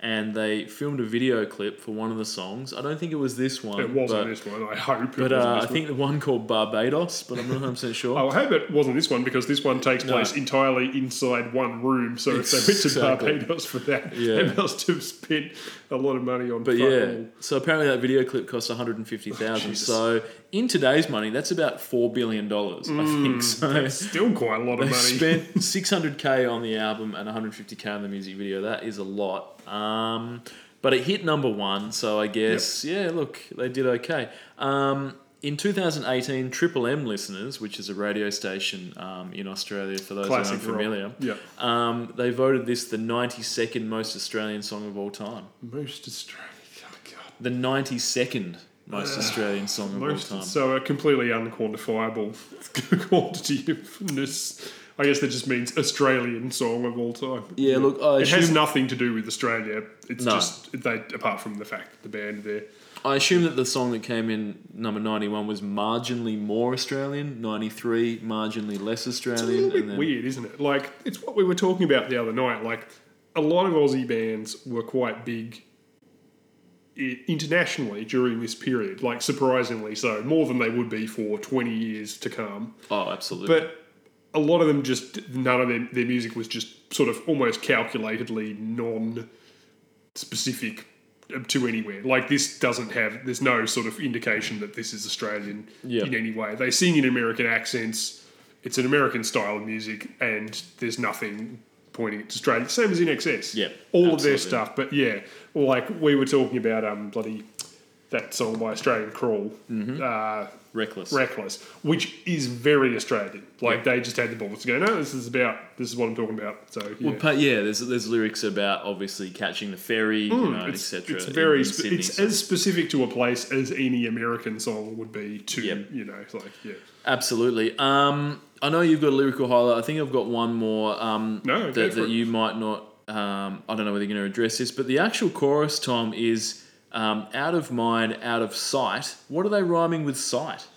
And they filmed a video clip for one of the songs. I don't think it was this one. It wasn't but, this one. I hope it But uh, I think the one called Barbados, but I'm not 100 percent sure. [laughs] I hope it wasn't this one because this one takes No. place entirely inside one room. So if they went to. Barbados for that, [laughs] Yeah. they must have spent a lot of money on. But yeah, so apparently that video clip cost one hundred and fifty thousand. Jesus. so in today's money, that's about four billion dollars. I think so. still quite a lot of [laughs] They money. spent six hundred k on the album and one hundred fifty k on the music video. That is a lot. Um, but it hit number one, so I guess yeah. Look, they did okay. Um, in 2018, Triple M listeners, which is a radio station um, in Australia, for those Classic who aren't familiar, Yeah, um, they voted this the 92nd most Australian song of all time. most Australian. Oh God. The 92nd most Australian song of Most, all time. so a completely unquantifiable [laughs] quantityness. I guess that just means Australian song of all time. Yeah, look, I it has nothing to do with Australia. It's No. just they, apart from the fact that the band there. I assume that the song that came in number 91 was marginally more Australian, 93 marginally less Australian. It's a bit and then- weird, isn't it? Like it's what we were talking about the other night. Like a lot of Aussie bands were quite big internationally during this period. Like surprisingly so, more than they would be for twenty years to come. Oh, absolutely. But a lot of them just none of their, their music was just sort of almost calculatedly non specific to anywhere. Like this doesn't have there's no sort of indication that this is Australian Yeah. in any way. They sing in American accents. It's an American style of music and there's nothing pointing to Australia. Same as INXS. Yeah, All of their stuff. But yeah, like we were talking about um bloody that song by Australian Crawl. Mm-hmm. Uh, Reckless. Reckless, which is very Australian. Like they just had the balls to go, no, this is about this is what I'm talking about. So yeah, Well, yeah, there's there's lyrics about obviously catching the ferry, you know, Mm, etc. it's very in spe- Sydney, it's so- as specific to a place as any American song would be to Yep. you know like yeah. Absolutely. Um, I know you've got a lyrical highlight. I think I've got one more um, No, that, that you might not um, I don't know whether you're going to address this, but the actual chorus, Tom, is um, out of mind, out of sight. What are they rhyming with sight?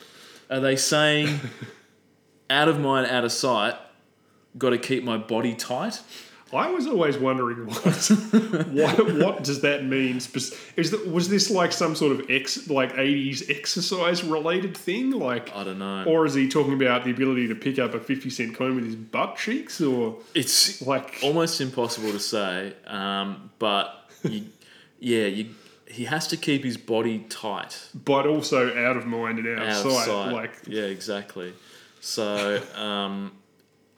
Are they saying [laughs] out of mind, out of sight? Got to keep my body tight. I was always wondering [laughs] what what, what does that mean? Is that was this like some sort of ex like eighties exercise related thing? Like I don't know. Or is he talking about the ability to pick up a fifty cent coin with his butt cheeks? Or It's like almost impossible to say, um, but you, yeah, you, he has to keep his body tight, but also out of mind and out, out of sight. Like yeah, exactly. So um,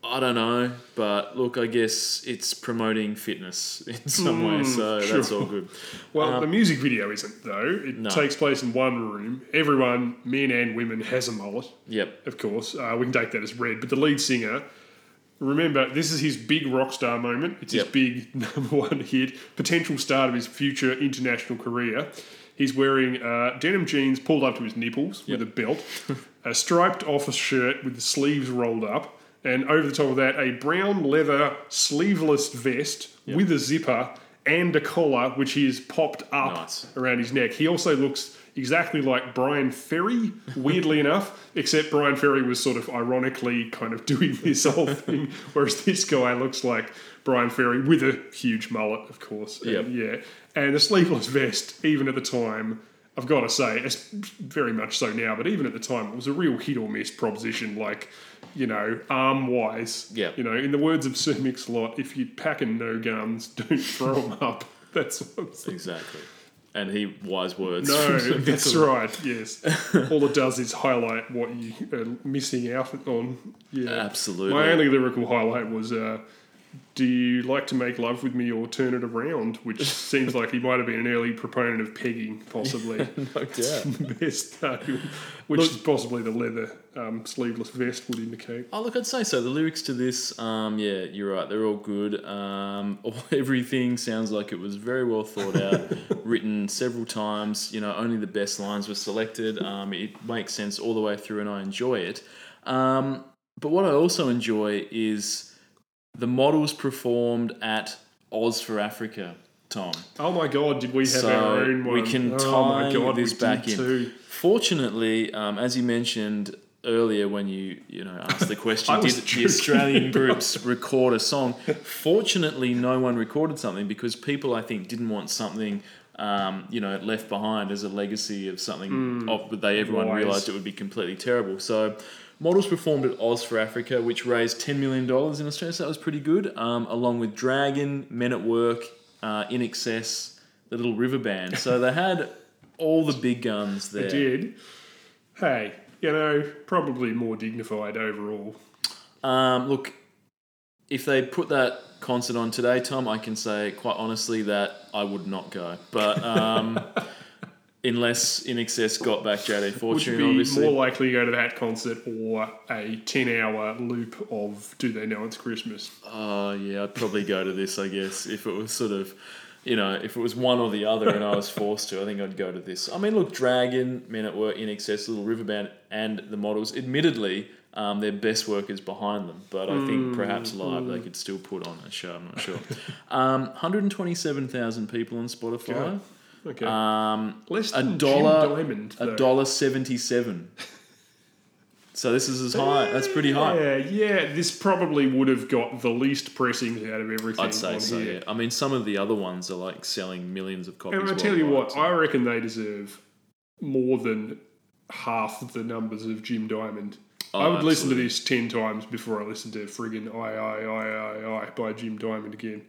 I don't know, but look, I guess it's promoting fitness [laughs] in some way, so that's all good. well, the music video isn't though. It Um, No. takes place in one room. Everyone, men and women, has a mullet. Yep, of course. Uh, we can take that as read. But the lead singer, remember, this is his big rock star moment. It's Yep. his big [laughs] number one hit, potential start of his future international career. He's wearing uh, denim jeans pulled up to his nipples with a belt, [laughs] a striped office shirt with the sleeves rolled up, and over the top of that, a brown leather sleeveless vest with a zipper and a collar, which he has popped up Nice. around his neck. He also looks exactly like Bryan Ferry, weirdly enough, except Bryan Ferry was sort of ironically kind of doing [laughs] this whole thing, whereas this guy looks like Bryan Ferry with a huge mullet, of course. And, Yep. Yeah. And a sleeveless vest, even at the time, I've got to say, it's very much so now, but even at the time, it was a real hit or miss proposition, like, you know, arm wise. Yep. You know, in the words of Sir Mix-a-Lot, if you're packing no guns, don't throw them up. [laughs] That's what I'm saying. exactly. And he wise words. No, [laughs] that's right. Yes, all it does is highlight what you are missing out on. Yeah, Absolutely. My only lyrical highlight was, uh, "Do you like to make love with me or turn it around?" Which [laughs] seems like he might have been an early proponent of pegging, possibly. [laughs] No doubt. Best, uh, which is possibly the leather um, sleeveless vest would indicate. Oh, look, I'd say so. The lyrics to this, um, yeah, you're right. They're all good. Um, all, [laughs] everything sounds like it was very well thought out, written several times. You know, only the best lines were selected. Um, it makes sense all the way through, and I enjoy it. Um, but what I also enjoy is the models performed at Oz for Africa. Tom. Oh my god, did we have So our own one? we can oh my god, this back in. Too. Fortunately, um, as you mentioned earlier when you you know asked the [laughs] question, did the. Australian [laughs] groups record a song? Fortunately, no one recorded something because people I think didn't want something. Um, you know, left behind as a legacy of something of, but they everyone. Realised it would be completely terrible. So, models performed at Oz for Africa, which raised ten million dollars in Australia. So that was pretty good. Um, along with Dragon, Men at Work, uh, INXS, the Little River Band. So they [laughs] had all the big guns there. They did hey, you know, probably more dignified overall. Um, look, if they put that concert on today, Tom, I can say quite honestly that I would not go. But um, [laughs] unless INXS got back JD Would Fortune, be obviously. more likely to go to that concert or a 10 hour loop of Do They Know It's Christmas? Oh, yeah, I'd probably go to this, I guess. If it was sort of, you know, if it was one or the other and I was [laughs] forced to, I think I'd go to this. I mean, look, Dragon, Men at Work, INXS, Little River Band, and the models, admittedly, um, their best work is behind them. But I think perhaps live they could still put on a show, I'm not sure. [laughs] Um, 127,000 people on Spotify. Okay. Um, Less a than dollar, Jim Diamond. a though. dollar seventy-seven. So this is as high. That's pretty high. Yeah, yeah. This probably would have got the least pressings out of everything. I'd say on so. here. Yeah. I mean, some of the other ones are like selling millions of copies. And I tell you what, so- I reckon they deserve more than half the numbers of Jim Diamond. Oh, I would listen to this ten times before I listen to friggin' I I I I I by Jim Diamond again.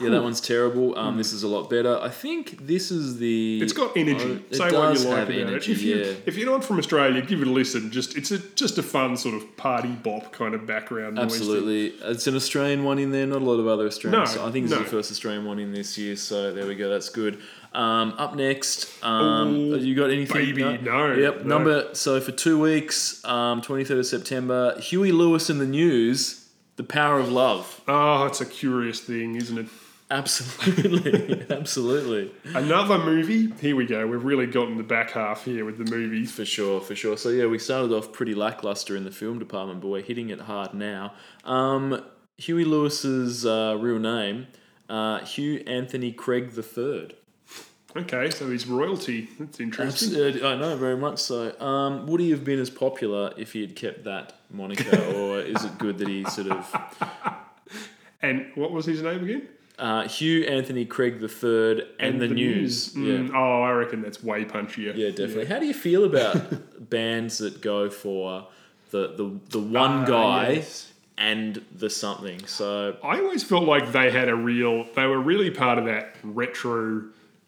Yeah, that one's terrible. Um, this is a lot better. I think this is the. Hmm. It's got energy. Oh, it Say what does you like have about energy, it. If you yeah. if you're not from Australia, give it a listen. Just it's a just a fun sort of party bop kind of background noise. thing. Absolutely, it's an Australian one in there. Not a lot of other Australian. No, so I think this no. is the first Australian one in this year. So there we go. That's good. Um, up next, um, Ooh, you got anything? baby, no, Yep. no. Number. So for two weeks, um, twenty third of September, Huey Lewis in the news. The power of love. Oh, it's a curious thing, isn't it? Absolutely, [laughs] absolutely. Another movie. Here we go. We've really gotten the back half here with the movies. For sure, for sure. So yeah, we started off pretty lackluster in the film department, but we're hitting it hard now. Um, Huey Lewis's uh, real name uh, Hugh Anthony Craig III. Okay, so he's royalty. That's interesting. Abs- uh, I know very much so. Um, would he have been as popular if he had kept that moniker, or is it good that he sort of [laughs] And what was his name again? Uh, Hugh Anthony Craig III and, the, news? Mm, Oh, I reckon that's way punchier. Yeah, yeah, definitely. How do you feel about [laughs] bands that go for the the, the one Ah, guy yes. and the something? So I always felt like they had a real. They were really part of that retro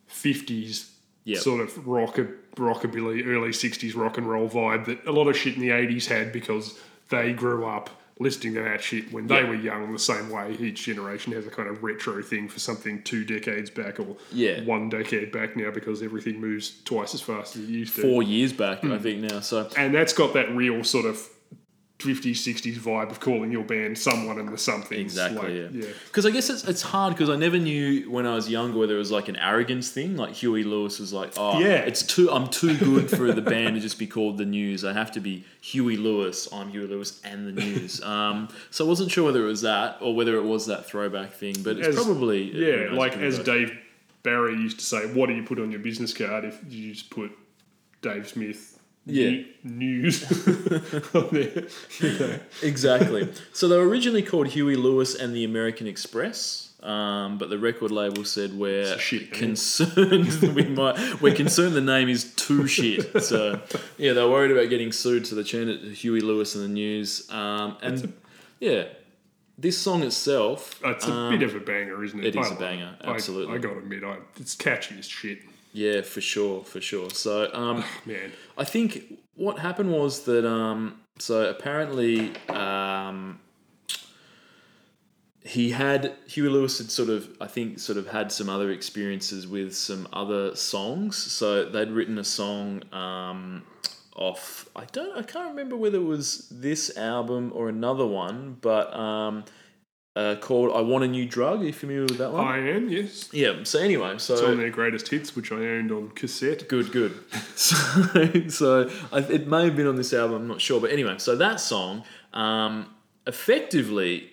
fifties Yep. sort of rock rockabilly, early sixties rock and roll vibe that a lot of shit in the eighties had because they grew up listening to that shit when they Yep. were young. The same way each generation has a kind of retro thing for something two decades back or Yeah. one decade back now because everything moves twice as fast as it used to. four years back, Hmm. I think now. So and that's got that real sort of 50s, 60s vibe of calling your band someone and the something. Exactly. Like, yeah. Because I guess it's it's hard because I never knew when I was younger whether it was like an arrogance thing. Like Huey Lewis was like, oh, Yeah. it's too I'm too good for the band to just be called the News. I have to be Huey Lewis. I'm Huey Lewis and the News. Um, so I wasn't sure whether it was that or whether it was that throwback thing. But it's As- probably Yeah, like as. Dave Barry used to say, what do you put on your business card if you just put Dave Smith Yeah. news [laughs] there? You know. Exactly. so they were originally called Huey Lewis and the American Express. Um, but the record label said we're shit concerned that [laughs] we might we're concerned the name is too shit. So yeah, they're worried about getting sued, so they changed it to Huey Lewis and the News. Um, and yeah, this song itself, It's a um, bit of a banger, isn't it? it is I a banger, I- absolutely. I, gotta admit, I, it's catchy as shit, yeah, for sure, for sure. So um, man. I think what happened was that um, so apparently um, he had Huey Lewis had sort of I think sort of had some other experiences with some other songs. So they'd written a song um, off I don't I can't remember whether it was this album or another one, but um, uh, called "I Want a New Drug." Are you familiar with that one? I am, yes. yeah. So anyway, so It's on their greatest hits, which I owned on cassette. Good, good. [laughs] So, so I, it may have been on this album. I'm not sure, but anyway. So that song, um, effectively,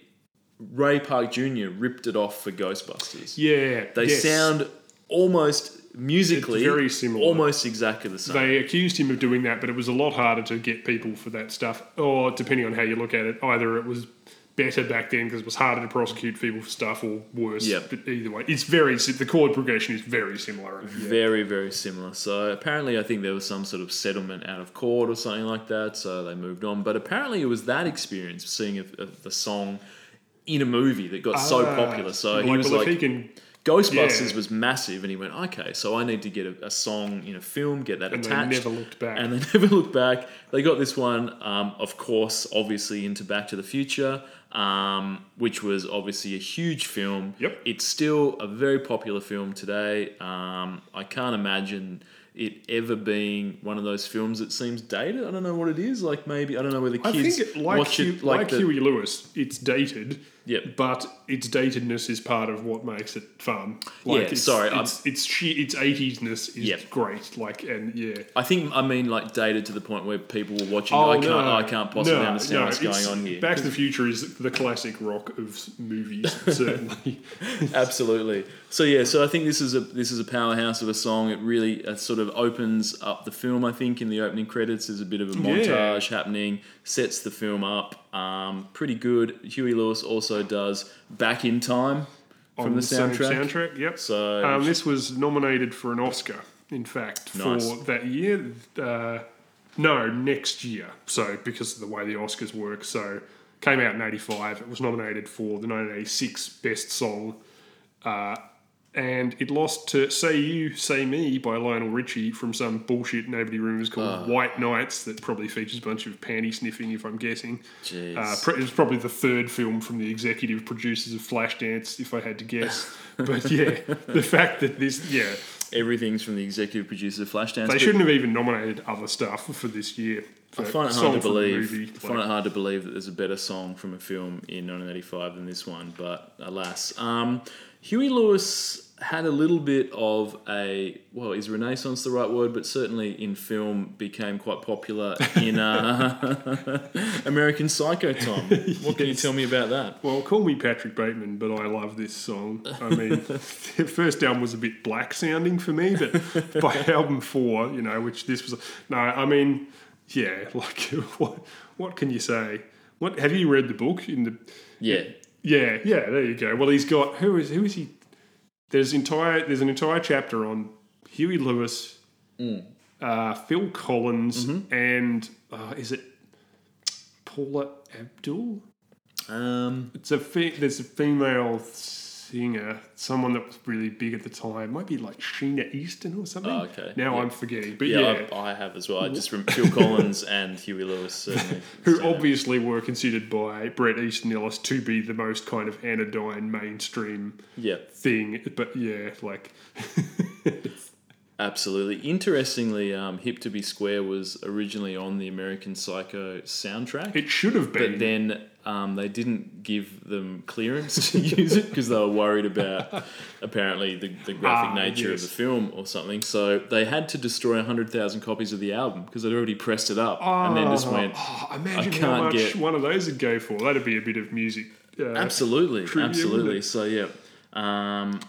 Ray Parker Jr. ripped it off for Ghostbusters. Yeah, They yes. sound almost musically It's very similar. almost exactly the same. They accused him of doing that, but it was a lot harder to get people for that stuff. Or depending on how you look at it, either it was better back then because it was harder to prosecute people for stuff, or worse. Yep. But either way, it's very the chord progression is very similar. Yeah. Very, very similar. So apparently, I think there was some sort of settlement out of court or something like that. So they moved on. But apparently, it was that experience of seeing a, a, the song in a movie that got so Ah, popular. So like, he was well, like, he can, Ghostbusters Yeah. was massive, and he went, okay, so I need to get a, a song in a film, get that attached. and they attached. never looked back. and they [laughs] never looked back. They got this one, um, of course, obviously into Back to the Future, um, which was obviously a huge film. Yep. It's still a very popular film today. Um, I can't imagine it ever being one of those films that seems dated. I don't know what it is. Like maybe I don't know whether I kids think, it, like, watch Hugh, it like, like the, Huey Lewis, it's dated. Yep. But its datedness is part of what makes it fun. Like Yeah, it's, sorry, it's it's she, its eightiesness is Yep. great. Like and yeah, I think I mean like dated to the point where people were watching. I can't. I can't possibly Oh, No, understand no, what's going on here. Back to the Future is the classic rock of movies, [laughs] certainly. Absolutely. So yeah, so I think this is a this is a powerhouse of a song. It really uh, sort of opens up the film. I think in the opening credits, there's a bit of a montage happening, sets the film up. Um, pretty good. Huey Lewis also does "Back in Time" from the same soundtrack. soundtrack, yep. So Um, this was nominated for an Oscar, in fact, Nice. for that year. Uh, no, next year. So because of the way the Oscars work, so came out in '85. It was nominated for the 1986 Best Song, uh, and it lost to "Say You, Say Me" by Lionel Richie from some bullshit nobody remembers called Ah. White Nights that probably features a bunch of panty sniffing, if I'm guessing. Jeez. Uh, it was probably the third film from the executive producers of Flashdance, if I had to guess. [laughs] but yeah, the fact that this, yeah, Everything's from the executive producer of Flashdance. they shouldn't have even nominated other stuff for this year. I find it hard to believe. movie, I find like- it hard to believe that there's a better song from a film in 1985 than this one, but alas. Um, Huey Lewis had a little bit of a well, is Renaissance the right word? But certainly in film became quite popular in uh, [laughs] American Psycho. Tom, [laughs] what can you tell me about that? Well, call me Patrick Bateman, but I love this song. I mean, the [laughs] first album was a bit black sounding for me, but by album four, you know, which this was, no, I mean, yeah, like what what can you say? What have you read the book in the? Yeah, Yeah, yeah, there you go. Well, he's got who is who is he? There's entire there's an entire chapter on Huey Lewis, uh, Phil Collins, and uh, is it Paula Abdul? um, It's a fe- there's a female singer, someone that was really big at the time. Might be like Sheena Easton or something. Oh, okay. Now Yeah. I'm forgetting, but yeah, yeah, I, I have as well. I just [laughs] from Phil Collins and Huey Lewis [laughs] who So, obviously were considered by Bret Easton Ellis to be the most kind of anodyne mainstream yeah, thing. But yeah, like [laughs] absolutely. Interestingly, um, "Hip to Be Square" was originally on the American Psycho soundtrack. it should have been. But then um, they didn't give them clearance to [laughs] use it because they were worried about apparently the, the graphic Ah, nature yes. of the film or something. So they had to destroy 100,000 copies of the album because they'd already pressed it up and then just went, Oh, imagine how can't much get- one of those would go for. That'd be a bit of music. Uh, absolutely, trivia, absolutely. So yeah. Um,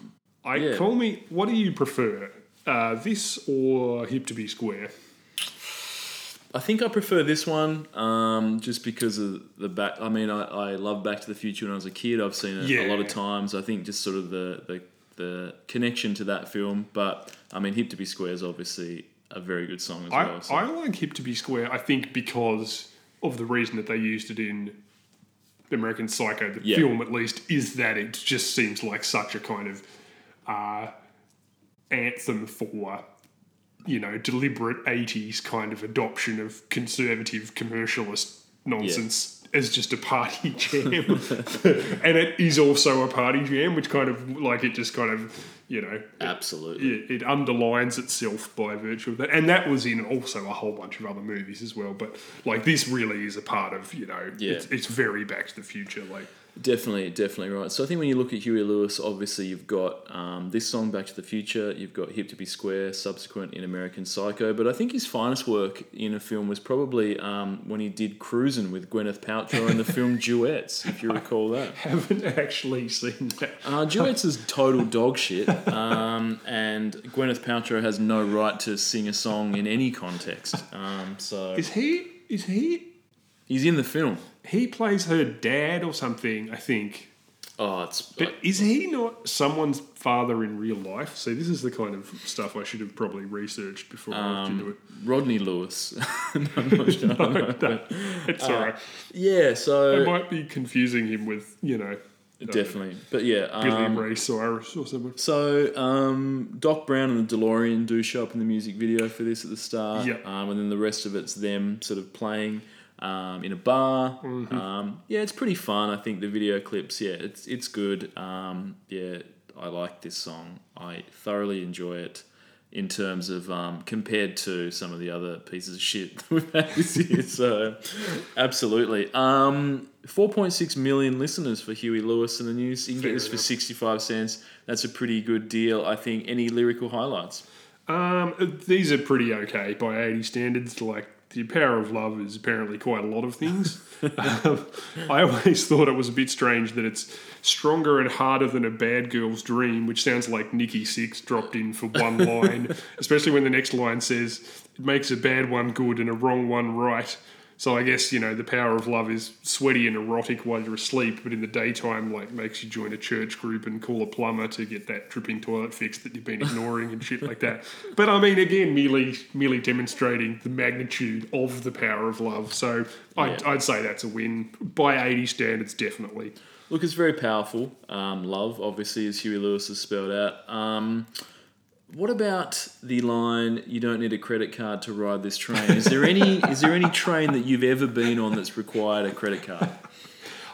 I yeah. call me. What do you prefer, uh, this or Hip to Be Square? I think I prefer this one um, just because of the back. I mean, I, I love Back to the Future when I was a kid. I've seen it a lot of times. I think just sort of the, the the connection to that film. But I mean, Hip to Be Square is obviously a very good song as I, well. So. I like Hip to Be Square. I think because of the reason that they used it in American Psycho, the Yeah. film at least, is that it just seems like such a kind of uh, anthem for you know deliberate 80s kind of adoption of conservative commercialist nonsense as just a party [laughs] jam and it is also a party jam which kind of like it just kind of you know Absolutely. it, it underlines itself by virtue of that. And that was in also a whole bunch of other movies as well. But like this really is a part of, you know, Yeah. it's, it's very back to the future. Like, Definitely, definitely right. So I think when you look at Huey Lewis, obviously you've got um, this song "Back to the Future." You've got "Hip to Be Square," subsequent in American Psycho. But I think his finest work in a film was probably um, when he did "Cruisin'" with Gwyneth Paltrow in the film [laughs] "Duets," if you recall that. I haven't actually seen that. Uh, Duets is total dog shit, um, and Gwyneth Paltrow has no right to sing a song in any context. Um, so Is he, is he, he's in the film. He plays her dad or something, I think. Oh, it's But is he not someone's father in real life? See, this is the kind of stuff I should have probably researched before I looked into it. Rodney Lewis. [laughs] No, I'm not [laughs] sure. No, no, it's all right. Yeah, so. I might be confusing him with, you know, definitely, but yeah. Billy Um, Ray Cyrus or something. so um, Doc Brown and the DeLorean do show up in the music video for this at the start, Yep. um, and then the rest of it's them sort of playing um, in a bar. Mm-hmm. Um, yeah, it's pretty fun. I think the video clips, yeah, it's it's good. Um, yeah, I like this song. I thoroughly enjoy it. In terms of um, compared to some of the other pieces of shit [laughs] that we've had this year, [laughs] so absolutely. Um, 4.6 million listeners for Huey Lewis and the news. You can get this for 65 cents. That's a pretty good deal. I think any lyrical highlights? Um, these are pretty okay by 80 standards. Like, the power of love is apparently quite a lot of things. [laughs] um, I always thought it was a bit strange that it's stronger and harder than a bad girl's dream, which sounds like Nikki Sixx dropped in for one [laughs] line, especially when the next line says it makes a bad one good and a wrong one right. So I guess, you know, the power of love is sweaty and erotic while you're asleep, but in the daytime, like, makes you join a church group and call a plumber to get that dripping toilet fixed that you've been ignoring and shit like that. [laughs] But I mean, again, merely merely demonstrating the magnitude of the power of love. So I'd, Yeah. I'd say that's a win. By 80 standards, definitely. Look, it's very powerful. Um, love, obviously, as Huey Lewis has spelled out. Um, what about the line "You don't need a credit card to ride this train"? Is there any is there any train that you've ever been on that's required a credit card?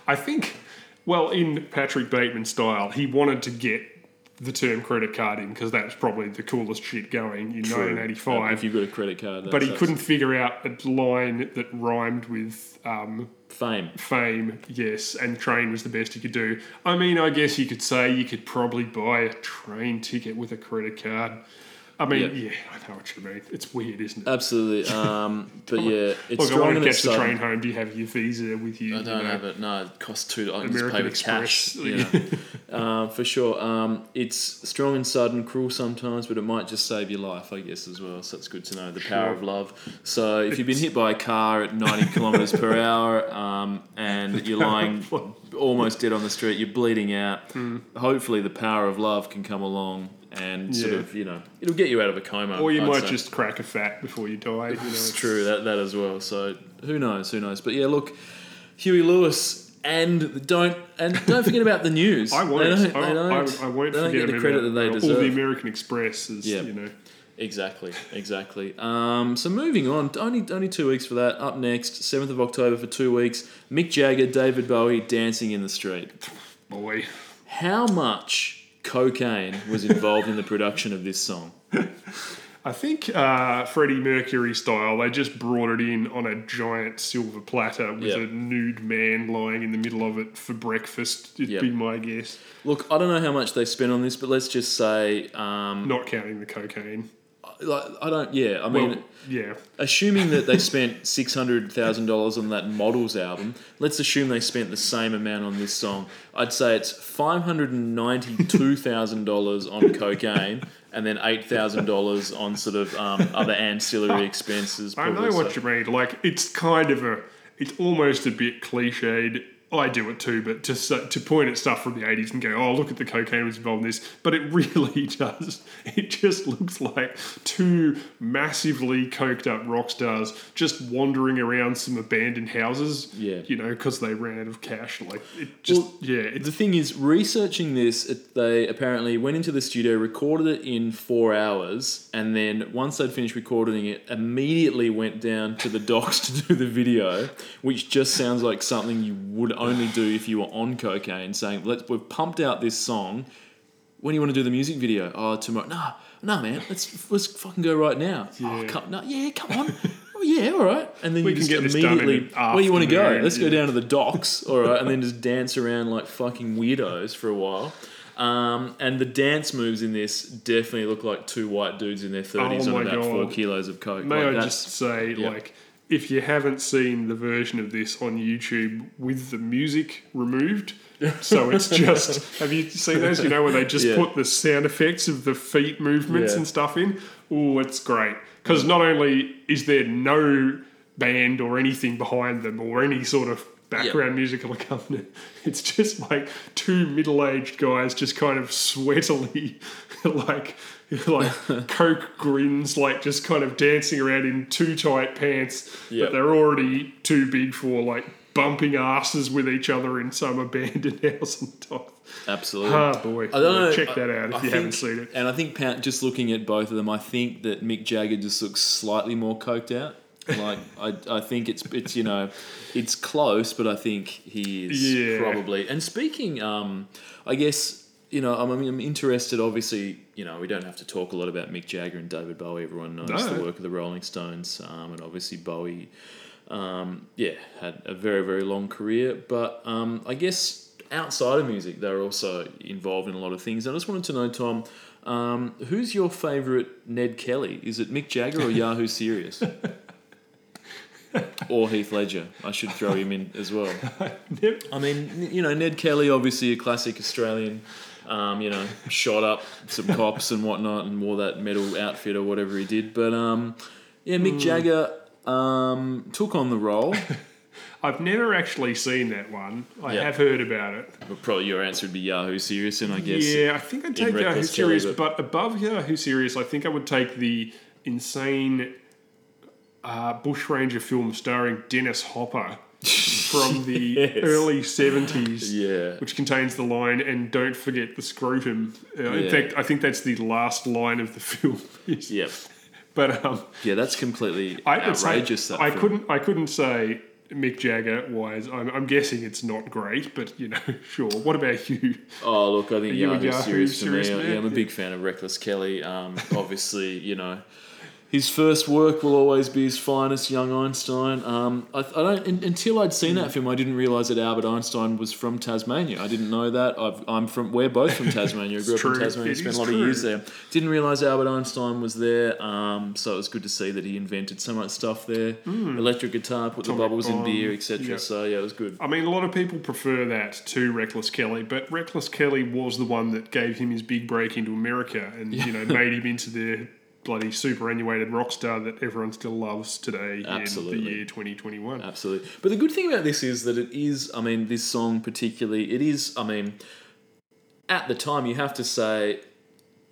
I think, well, in Patrick Bateman style, he wanted to get the term credit card in because that's probably the coolest shit going in 1985. If you've got a credit card, but he that's couldn't figure out a line that rhymed with um, fame. fame, yes, and train was the best he could do. I mean, I guess you could say you could probably buy a train ticket with a credit card. I mean, Yeah. yeah, I know what you mean. It's weird, isn't it? Absolutely. Um, but yeah, [laughs] it's Look, I strong won't and catch the sudden. train home. Do you have your visa with you? I don't know? have it. No, it costs two. I can just pay American with cash. Express. [laughs] Yeah, uh, for sure. Um, it's strong and sudden, cruel sometimes, but it might just save your life, I guess, as well. So it's good to know the power Sure. of love. So if you've been hit by a car at ninety [laughs] kilometers per hour um, and you're lying almost dead on the street, you're bleeding out. Hopefully, the power of love can come along and sort of you know it'll get you out of a coma. Or you I'd might say. just crack a fat before you die. You know, It's true that that as well. So who knows? Who knows? But yeah, look, Huey Lewis and don't and [laughs] don't forget about the news. I won't. They don't, I, they don't, I, I won't they don't forget get the credit that they Or deserve. the American Express is, Yeah. you know. Exactly, exactly. Um, so moving on, only only two weeks for that. Up next, seventh of October for two weeks. Mick Jagger, David Bowie, dancing in the street. Boy. How much cocaine was involved in the production of this song? I think uh, Freddie Mercury style, they just brought it in on a giant silver platter with Yep. a nude man lying in the middle of it for breakfast. It'd Yep. be my guess. Look, I don't know how much they spent on this, but let's just say, um, Not counting the cocaine. Like, I don't. Yeah, I mean. Well, yeah. Assuming that they [laughs] spent six hundred thousand dollars on that Models album, let's assume they spent the same amount on this song. I'd say it's five hundred and ninety-two thousand dollars on cocaine, and then eight thousand dollars on sort of um, other ancillary expenses. [laughs] I know what So- you mean. Like, it's kind of a, it's almost a bit cliched. Oh, I do it too, but to to point at stuff from the eighties and go, "Oh, look at the cocaine was involved in this," but it [laughs] really does. It just looks like two massively coked up rock stars just wandering around some abandoned houses. Yeah. you know, because they ran out of cash. Like it just, Well, yeah, The thing is, researching this, it, they apparently went into the studio, recorded it in four hours, and then once they'd finished recording it, immediately went down to the [laughs] docks to do the video, which just sounds like something you would only do if you were on cocaine. Saying, "Let's we've pumped out this song. When do you want to do the music video? Oh, tomorrow. Nah, nah, man. Let's let's fucking go right now. Oh, Yeah. come, no, yeah, come on. Oh yeah, all right. And then We you can just get this done in immediately where you want to go. Let's go down to the docks, all right, and then [laughs] just dance around like fucking weirdos for a while. Um, and the dance moves in this definitely look like two white dudes in their thirties Oh on about four kilos of coke. May Like, I just say, yeah. like, if you haven't seen the version of this on YouTube with the music removed, [laughs] so it's just have you seen those? You know where they just Yeah. put the sound effects of the feet movements Yeah. and stuff in. Oh, it's great because not only is there no band or anything behind them or any sort of background musical [laughs] accompaniment, it's just like two middle-aged guys just kind of sweatily, [laughs] like [laughs] like coke grins, like just kind of dancing around in too tight pants, Yep. but they're already too big for like bumping asses with each other in some [laughs] abandoned house on top. absolutely. Ah, boy. I don't know. Check that out if I you think- haven't seen it. And I think just looking at both of them, I think that Mick Jagger just looks slightly more coked out. Like [laughs] I, I think it's it's you know, it's close, but I think he is Yeah. probably. And speaking, um, I guess you know, I'm, I'm interested. Obviously, you know, we don't have to talk a lot about Mick Jagger and David Bowie. Everyone knows No. the work of the Rolling Stones, um, and obviously Bowie. Um, yeah, had a very very long career, but um, I guess outside of music, they're also involved in a lot of things. I just wanted to know, Tom, um, who's your favourite Ned Kelly? Is it Mick Jagger or Yahoo [laughs] Serious? or Heath Ledger? I should throw him in as well. [laughs] I mean, you know, Ned Kelly, obviously a classic Australian. Um, you know, shot up some cops and whatnot, and wore that metal outfit or whatever he did. But um, yeah, Mick Jagger um, took on the role. [laughs] I've never actually seen that one. I Yeah. have heard about it. Well, probably your answer would be Yahoo Serious, and I guess Yeah, I think I'd take Yahoo Serious, but- but above Yahoo Serious, I think I would take the insane uh, bushranger film starring Dennis Hopper from [laughs] the Yes. early 70s. Yeah. Which contains the line, and don't forget the scrotum. Uh, Yeah. In fact, I think that's the last line of the [laughs] film. Yep. But um, Yeah, that's completely I outrageous. I couldn't. I couldn't say Mick Jagger wise, I'm, I'm guessing it's not great, but you know, [laughs] sure. What about you? Oh, look, I think you a Yahoo's Yahoo serious for me. serious? Yeah, I'm a big fan of Reckless Kelly. Um, obviously, you know, his first work will always be his finest, Young Einstein. Um, I, I don't un, until I'd seen that film, I didn't realize that Albert Einstein was from Tasmania. I didn't know that. I've, I'm from. We're both from Tasmania. I grew up true. in Tasmania. It Spent a lot of years there. Didn't realize Albert Einstein was there. Um, so it was good to see that he invented so much stuff there. Electric guitar, put the. Atomic bubbles in beer, etc. yeah. So yeah, it was good. I mean, a lot of people prefer that to Reckless Kelly, but Reckless Kelly was the one that gave him his big break into America and you know made him into the bloody superannuated rock star that everyone still loves today in the year 2021. Absolutely. But the good thing about this is that it is, I mean, this song particularly, it is, I mean, at the time, you have to say,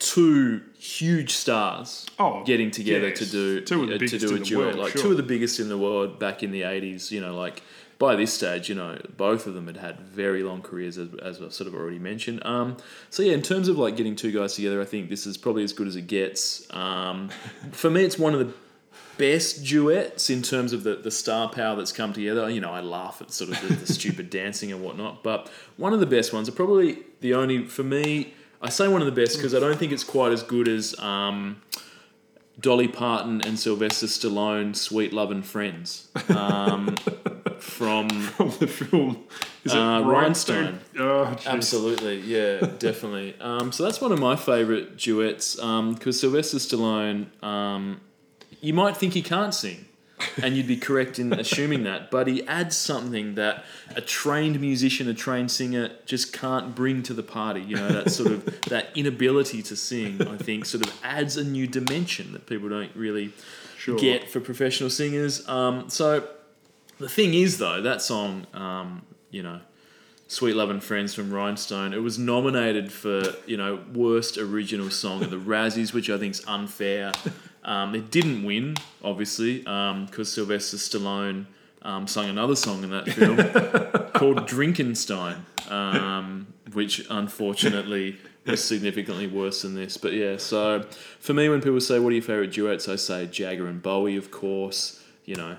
two huge stars Oh, getting together yes. to do Two of the uh, to do a duet world, like sure. two of the biggest in the world back in the 80s you know like by this stage you know both of them had had very long careers as, as I've sort of already mentioned um, so yeah in terms of like getting two guys together I think this is probably as good as it gets um, [laughs] for me it's one of the best duets in terms of the, the star power that's come together. You know, I laugh at sort of the, the [laughs] stupid dancing and whatnot, but one of the best ones are probably the only, for me, I say one of the best because I don't think it's quite as good as um, Dolly Parton and Sylvester Stallone, Sweet Lovin' Friends. Um, [laughs] from [laughs] From the film, is it Uh, Rhinestone. Oh. Absolutely, yeah, definitely. Um, so that's one of my favourite duets because Sylvester Stallone, um, you might think he can't sing, and you'd be correct in assuming that, but he adds something that a trained musician, a trained singer just can't bring to the party. You know, that sort of [laughs] that inability to sing, I think, sort of adds a new dimension that people don't really Sure. get for professional singers. Um, so the thing is, though, that song, um, you know, Sweet Lovin' Friends from Rhinestone, it was nominated for, you know, worst original song at the Razzies, which I think is unfair. Um, it didn't win, obviously, because Sylvester Stallone um, sung another song in that film [laughs] called Drinkenstein, um, which unfortunately was significantly worse than this. But yeah, so for me, when people say, What are your favourite duets? I say Jagger and Bowie, of course, you know,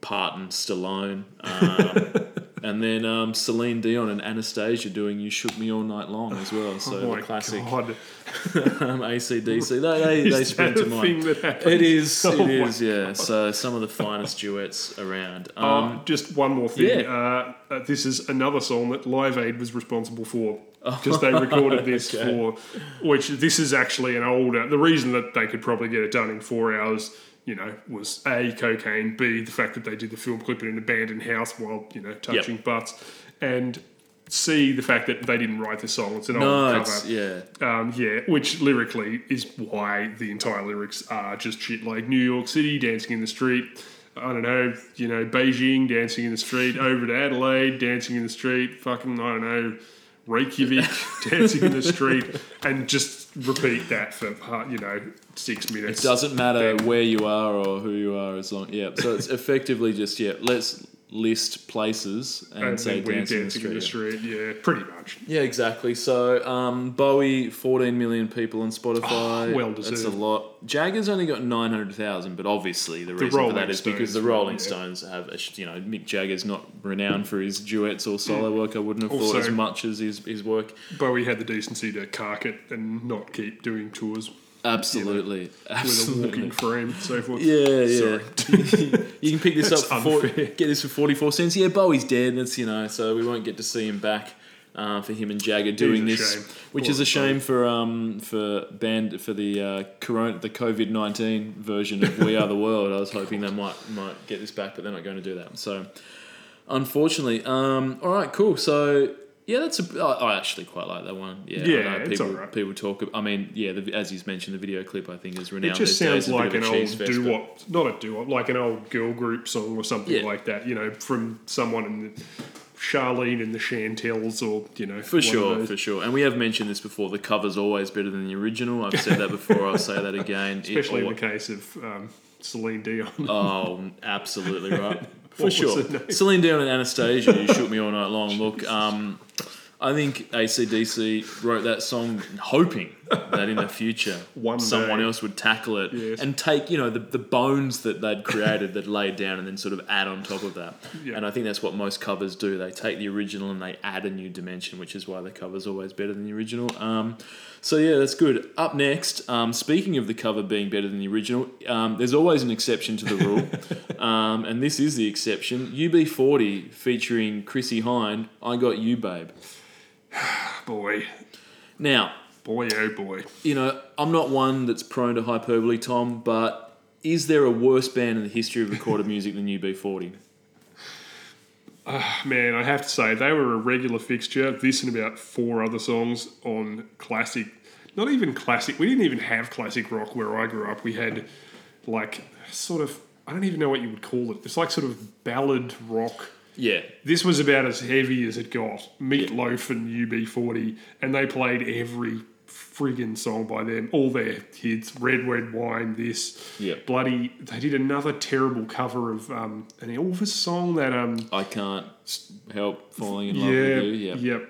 Parton, Stallone. Um, [laughs] and then um, Celine Dion and Anastasia doing "You Shook Me All Night Long" as well. So oh classic [laughs] um, ACDC. They they, [laughs] they spring to mind. Thing that it is. Oh It is. Yeah. So some of the finest duets around. Um, Uh, just one more thing. yeah. Uh, uh, this is another song that Live Aid was responsible for because they recorded this Okay. for, which this is actually an older. The reason that they could probably get it done in four hours, you know, was a cocaine, b the fact that they did the film clip in an abandoned house while you know touching butts, and c the fact that they didn't write the song. It's an no, old cover. yeah. Um, yeah, which lyrically is why the entire lyrics are just shit like New York City, dancing in the street. I don't know, you know, Beijing, dancing in the street, [laughs] over to Adelaide, dancing in the street, fucking, I don't know, Reykjavik, [laughs] dancing in the street, and just repeat that for, uh, you know, six minutes. It doesn't matter where you are or who you are, as long. Yeah. So it's effectively just yeah. Let's list places and, And say dancing, dancing in the street. yeah, pretty much. Yeah, exactly. So um, Bowie, 14 million people on Spotify. Oh, well That's a lot. Jagger's only got 900,000, but obviously the reason for Rolling that is because the Rolling yeah. Stones have, a, you know, Mick Jagger's not renowned for his duets or solo work. I wouldn't have thought as much as his, his work. Bowie had the decency to cark it and not keep doing tours Absolutely. with a Absolutely. walking frame and so forth. Yeah, yeah. Sorry. [laughs] you can pick this up for 40, unfair. get this for forty four cents. Yeah, Bowie's dead. That's you know, so we won't get to see him back uh, for him and Jagger doing a this, shame. which Poor is a shame Bowie. for um for band for the uh, corona the COVID nineteen version of We Are the World. I was hoping they might might get this back, but they're not going to do that. So unfortunately, um, all right, cool. So. Yeah, that's a. I I actually quite like that one. Yeah, I Yeah, know it's people alright. people talk. About I mean, yeah, the, as you mentioned, the video clip I think is renowned. It just these days sounds as a bit like of an a cheese old fest, but- wop, not a doo wop, like an old girl group song or something Yeah. like that. You know, from someone in the Charlene and the Chantels, or you know, For sure, for sure. And we have mentioned this before. The cover's always better than the original. I've said that before. I'll say that again. It- especially in the case of um, Celine Dion. [laughs] oh, absolutely right. [laughs] For What was sure. her name? Celine Dion and Anastasia, you shook me all night long. Look, um, I think ACDC wrote that song hoping that in the [laughs] future One someone day. else would tackle it Yes. and take you know the, the bones that they'd created that laid down and then sort of add on top of that. Yeah. And I think that's what most covers do. They take the original and they add a new dimension, which is why the cover's always better than the original. Um, so yeah, that's good. Up next, um, speaking of the cover being better than the original, um, there's always an exception to the rule, [laughs] um, and this is the exception. UB40 featuring Chrissie Hynde. I got you, babe. [sighs] Boy, Now, boy, oh boy. you know, I'm not one that's prone to hyperbole, Tom, but is there a worse band in the history of recorded [laughs] music than UB40? Ah, man, I have to say, they were a regular fixture. This and about four other songs on classic, not even classic, we didn't even have classic rock where I grew up. We had like sort of, I don't even know what you would call it. It's like sort of ballad rock. Yeah. This was about as heavy as it got. Meatloaf and UB40, and they played every friggin' song by them, all their hits. Red Red Wine, this, Yep. bloody. They did another terrible cover of um, an Elvis song that um, I can't help falling in love yeah, with you. Yeah. yep.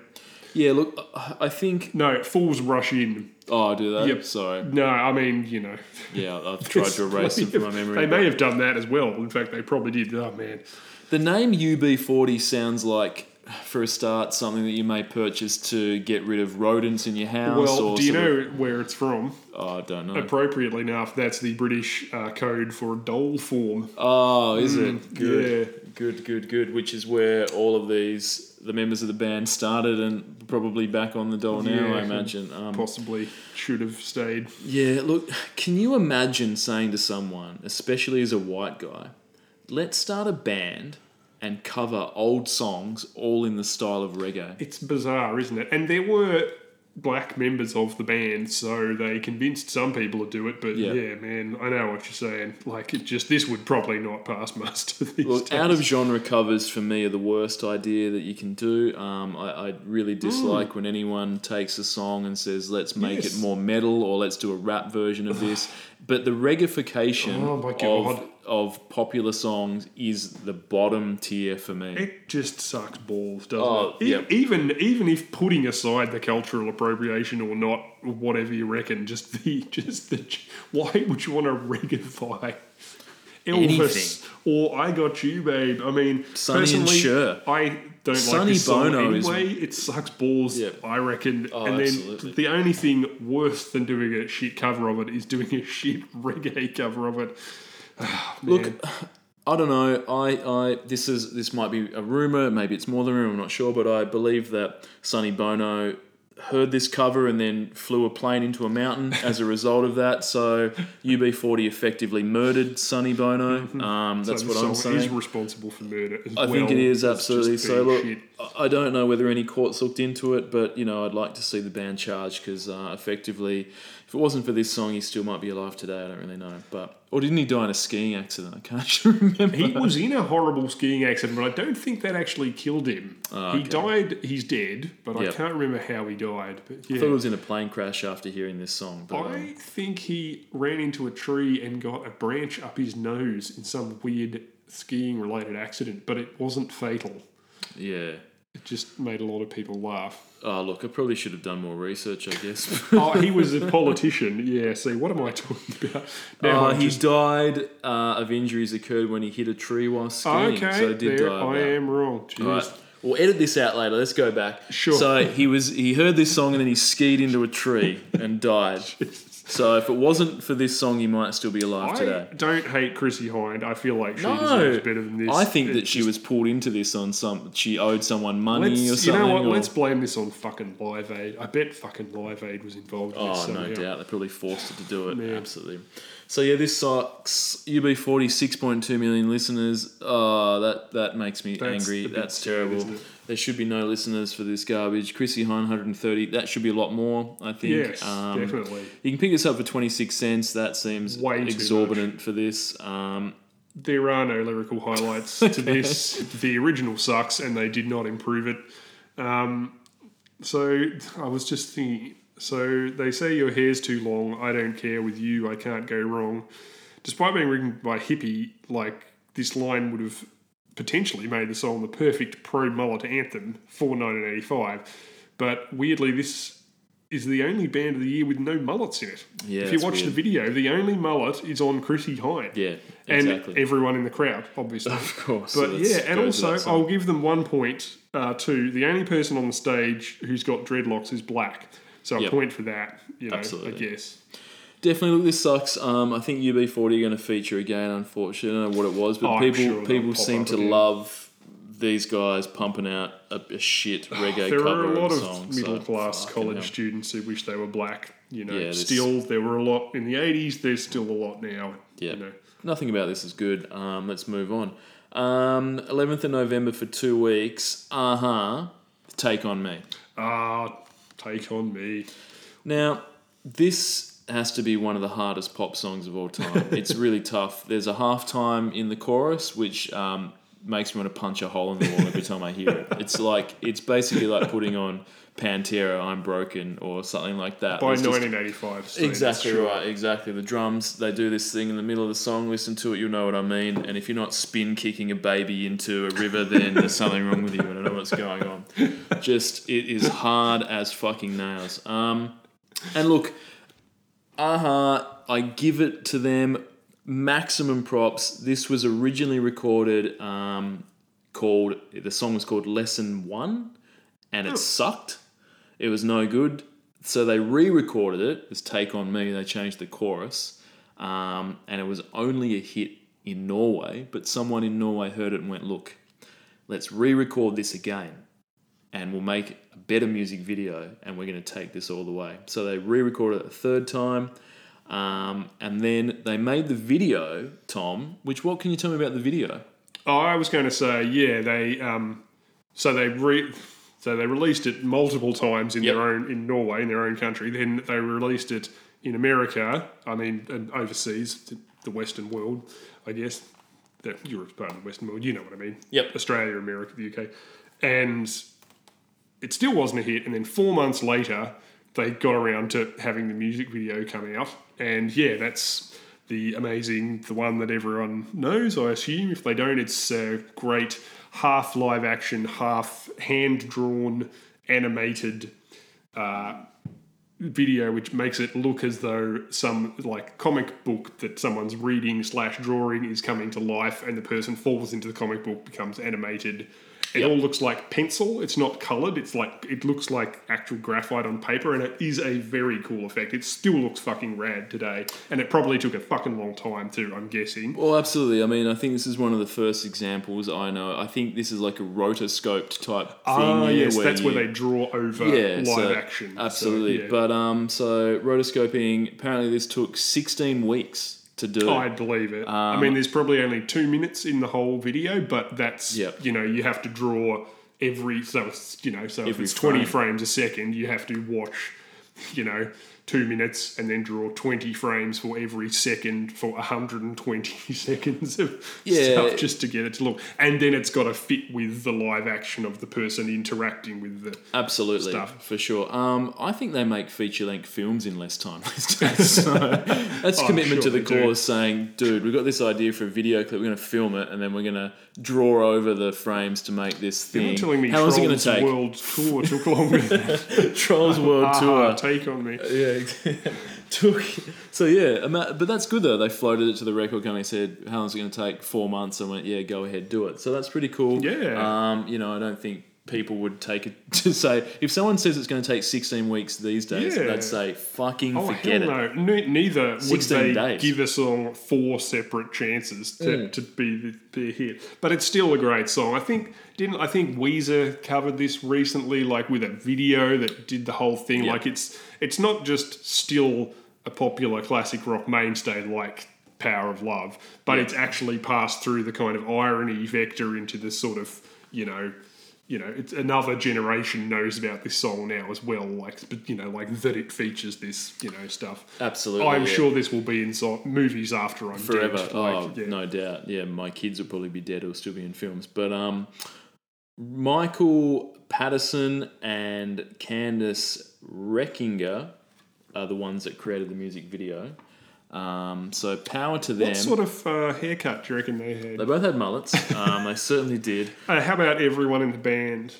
Yeah, look, I- I think. No, Fools Rush In. Oh, do they? Yep. Sorry. No, I mean, you know. Yeah, I've [laughs] tried to erase it from my memory. They may have done that as well. In fact, they probably did. Oh, man. The name UB40 sounds like, for a start, something that you may purchase to get rid of rodents in your house. Well, do you know of- where it's from? oh, I don't know. Appropriately enough, that's the British uh, code for a dole form. Oh, is it? Good. yeah. Good, good, good. Which is where all of these, the members of the band started and probably back on the dole now, Yeah. I imagine. Um, Possibly should have stayed. yeah, look, can you imagine saying to someone, especially as a white guy, let's start a band and cover old songs all in the style of reggae? It's bizarre, isn't it? And there were black members of the band, so they convinced some people to do it. But Yeah. yeah, man, I know what you're saying. Like, it just this would probably not pass [laughs] muster these Look, days. out of genre covers for me are the worst idea that you can do. Um, I, I really dislike when anyone takes a song and says, "Let's make Yes. it more metal" or "Let's do a rap version of this." [laughs] but the regification Oh of of popular songs is the bottom tier for me. It just sucks balls, doesn't Oh, it? E- yep. Even even if putting aside the cultural appropriation or not, whatever you reckon, just [laughs] the just the why would you want to regify Elvis or I Got You, Babe? I mean, Sonny personally, Cher. I don't Sonny like this song Bono is- anyway. It sucks balls. I reckon. Oh, and then absolutely. the only thing worse than doing a shit cover of it is doing a shit [laughs] reggae cover of it. [sighs] Look. I don't know. I, I this is this might be a rumor. Maybe it's more than a rumor. I'm not sure, but I believe that Sonny Bono heard this cover and then flew a plane into a mountain [laughs] as a result of that. So UB40 effectively murdered Sonny Bono. Um, that's So what I'm saying. Is responsible for murder. As I think it well is absolutely. So look, shit. I- I don't know whether any courts looked into it, but you know, I'd like to see the band charged because uh, effectively, if it wasn't for this song, he still might be alive today. I don't really know, but or didn't he die in a skiing accident? I can't [laughs] actually remember. He was in a horrible skiing accident, but I don't think that actually killed him. Oh, He okay. died. He's dead, but I can't remember how he died. But I thought it was in a plane crash after hearing this song. But, um, I think he ran into a tree and got a branch up his nose in some weird skiing-related accident, but it wasn't fatal. yeah. It just made a lot of people laugh. Oh, look, I probably should have done more research, I guess. [laughs] oh, he was a politician. Yeah. See, what am I talking about? Now Uh, he just- died uh, of injuries occurred when he hit a tree while skiing. okay. so did there die. I am wrong. Jeez. All right. We'll edit this out later. Let's go back. Sure. So he was he heard this song and then he skied into a tree and [laughs] died. So if it wasn't for this song, he might still be alive I today. don't hate Chrissie Hynde. I feel like she No, deserves better than this. I think that It's she just- was pulled into this on some. She owed someone money Let's, or you something. know what? or- Let's blame this on fucking Live Aid. I bet fucking Live Aid was involved in this Oh, no somehow. doubt. They probably forced her to do it. Man. Absolutely. So, yeah, this sucks. UB40, 6.2 million listeners. Oh, that, that makes me That's angry. That's sad, terrible. isn't it? There should be no listeners for this garbage. Chrissie Hynde, 130. That should be a lot more, I think. Yes, Um, definitely. You can pick this up for 26 cents. That seems Way exorbitant for this. Um, There are no lyrical highlights to [laughs] this. The original sucks, and they did not improve it. Um, so I was just thinking. So they say your hair's too long. I don't care. With you, I can't go wrong. Despite being written by hippie, like this line would have potentially made the song the perfect pro mullet anthem for 1985. But weirdly, this is the only band of the year with no mullets in it. Yeah, if you watch the video, the only mullet is on Chrissie Hynde. Yeah, And everyone in the crowd, obviously. of course. But so yeah, and to also. I'll give them one point uh, too. The only person on the stage who's got dreadlocks is black, so a point for that. You know, Absolutely. I guess. Definitely, look, this sucks. Um, I think UB40 are going to feature again. Unfortunately, I don't know what it was, but Oh, I'm people sure people pop seem up to again. love these guys pumping out a, a shit [sighs] reggae There cover are a lot of a middle so class fucking college hell. students who wish they were black. You know, Yeah, still there were a lot in the '80s. There's still a lot now. Yeah. You know. Nothing about this is good. Um, let's move on. Um, 11th of November for two weeks. Uh huh. Take on me. Ah, take on me. Now, this has to be one of the hardest pop songs of all time. [laughs] it's really tough. There's a halftime in the chorus, which um, makes me want to punch a hole in the wall every time I hear it. It's like it's basically like putting on Pantera, "I'm Broken" or something like that. By It's just- 1985. so Exactly right, exactly. The drums, they do this thing in the middle of the song. Listen to it, you'll know what I mean. And if you're not spin kicking a baby into a river, then there's something wrong with you. I don't know what's going on. Just, it is hard as fucking nails. Um, and look, a-ha, I give it to them maximum props. This was originally recorded um, called, the song was called Lesson One, and it sucked. It was no good. So they re recorded it as Take On Me. They changed the chorus. Um, and it was only a hit in Norway. But someone in Norway heard it and went, look, let's re record this again. And we'll make better music video. And we're going to take this all the way. So they re recorded it a third time. Um, and then they made the video, Tom, which what can you tell me about the video? Oh, I was going to say, yeah, they um, so they re, so they released it multiple times in Yep. their own in Norway in their own country. Then they released it in America. I mean, and overseas, the- Western world, I guess. The Europe's part of the Western world. You know what I mean? Yep. Australia, America, the UK, and it still wasn't a hit. And then four months later, they got around to having the music video come out. And yeah, that's the amazing, the one that everyone knows, I assume. If they don't, it's a great half live action, half hand drawn, animated uh, video, which makes it look as though some like comic book that someone's reading slash drawing is coming to life, and the person falls into the comic book, becomes animated. It all looks like pencil. It's not coloured. It's like it looks like actual graphite on paper, and it is a very cool effect. It still looks fucking rad today, and it probably took a fucking long time too. I'm guessing. Well, absolutely. I mean, I think this is one of the first examples I know. I think this is like a rotoscoped type thing. Ah, yes, that's where they draw over yeah, live so- action. So, Absolutely. yeah. But um, so rotoscoping. Apparently, this took 16 weeks to do. I believe it. I mean, there's probably only two minutes in the whole video, but that's Um, Yep. you know you have to draw every so it's you know so if Every it's 20 frames a second, you have to watch you know two minutes and then draw 20 frames for every second for 120 [laughs] seconds of Yeah. stuff just to get it to look, and then it's got to fit with the live action of the person interacting with the. Absolutely, stuff. for sure. Um, I think they make feature length films in less time. [laughs] So [laughs] that's commitment sure to the cause, saying, "Dude, we've got this idea for a video clip. We're going to film it, and then we're going to draw over the frames to make this You're thing." telling me How long is it going to take? World Tour took longer than Trolls World Ah, Tour. take on me. Yeah, [laughs] took. So yeah, but that's good though. They floated it to the record company. Said, "How long's it going to take?" Four months. I went, "Yeah, go ahead, do it." So that's pretty cool. Yeah. Um, you know, I don't think people would take it [laughs] to say if someone says it's going to take 16 weeks these days, Yeah. they'd say, "Fucking Oh forget hell it." no! Ne- neither would they days. give a song four separate chances to, Mm. to be the, be a hit. But it's still a great song. I think didn't I think Weezer covered this recently, like with a video that did the whole thing. Yeah. Like it's it's not just still a popular classic rock mainstay like Power of Love, but Yeah. it's actually passed through the kind of irony vector into this sort of you know. You know, it's another generation knows about this song now as well. Like, but you know, like that it features this, you know, stuff. Absolutely. I'm yeah. sure this will be in so- movies after I'm forever. dead. oh, Like, yeah. no doubt. Yeah, my kids will probably be dead or still be in films. But um, Michael Patterson and Candace Reckinger are the ones that created the music video. Um, so power to them. What sort of uh, haircut do you reckon they had? they both had mullets. um, they certainly did. [laughs] Uh, how about everyone in the band?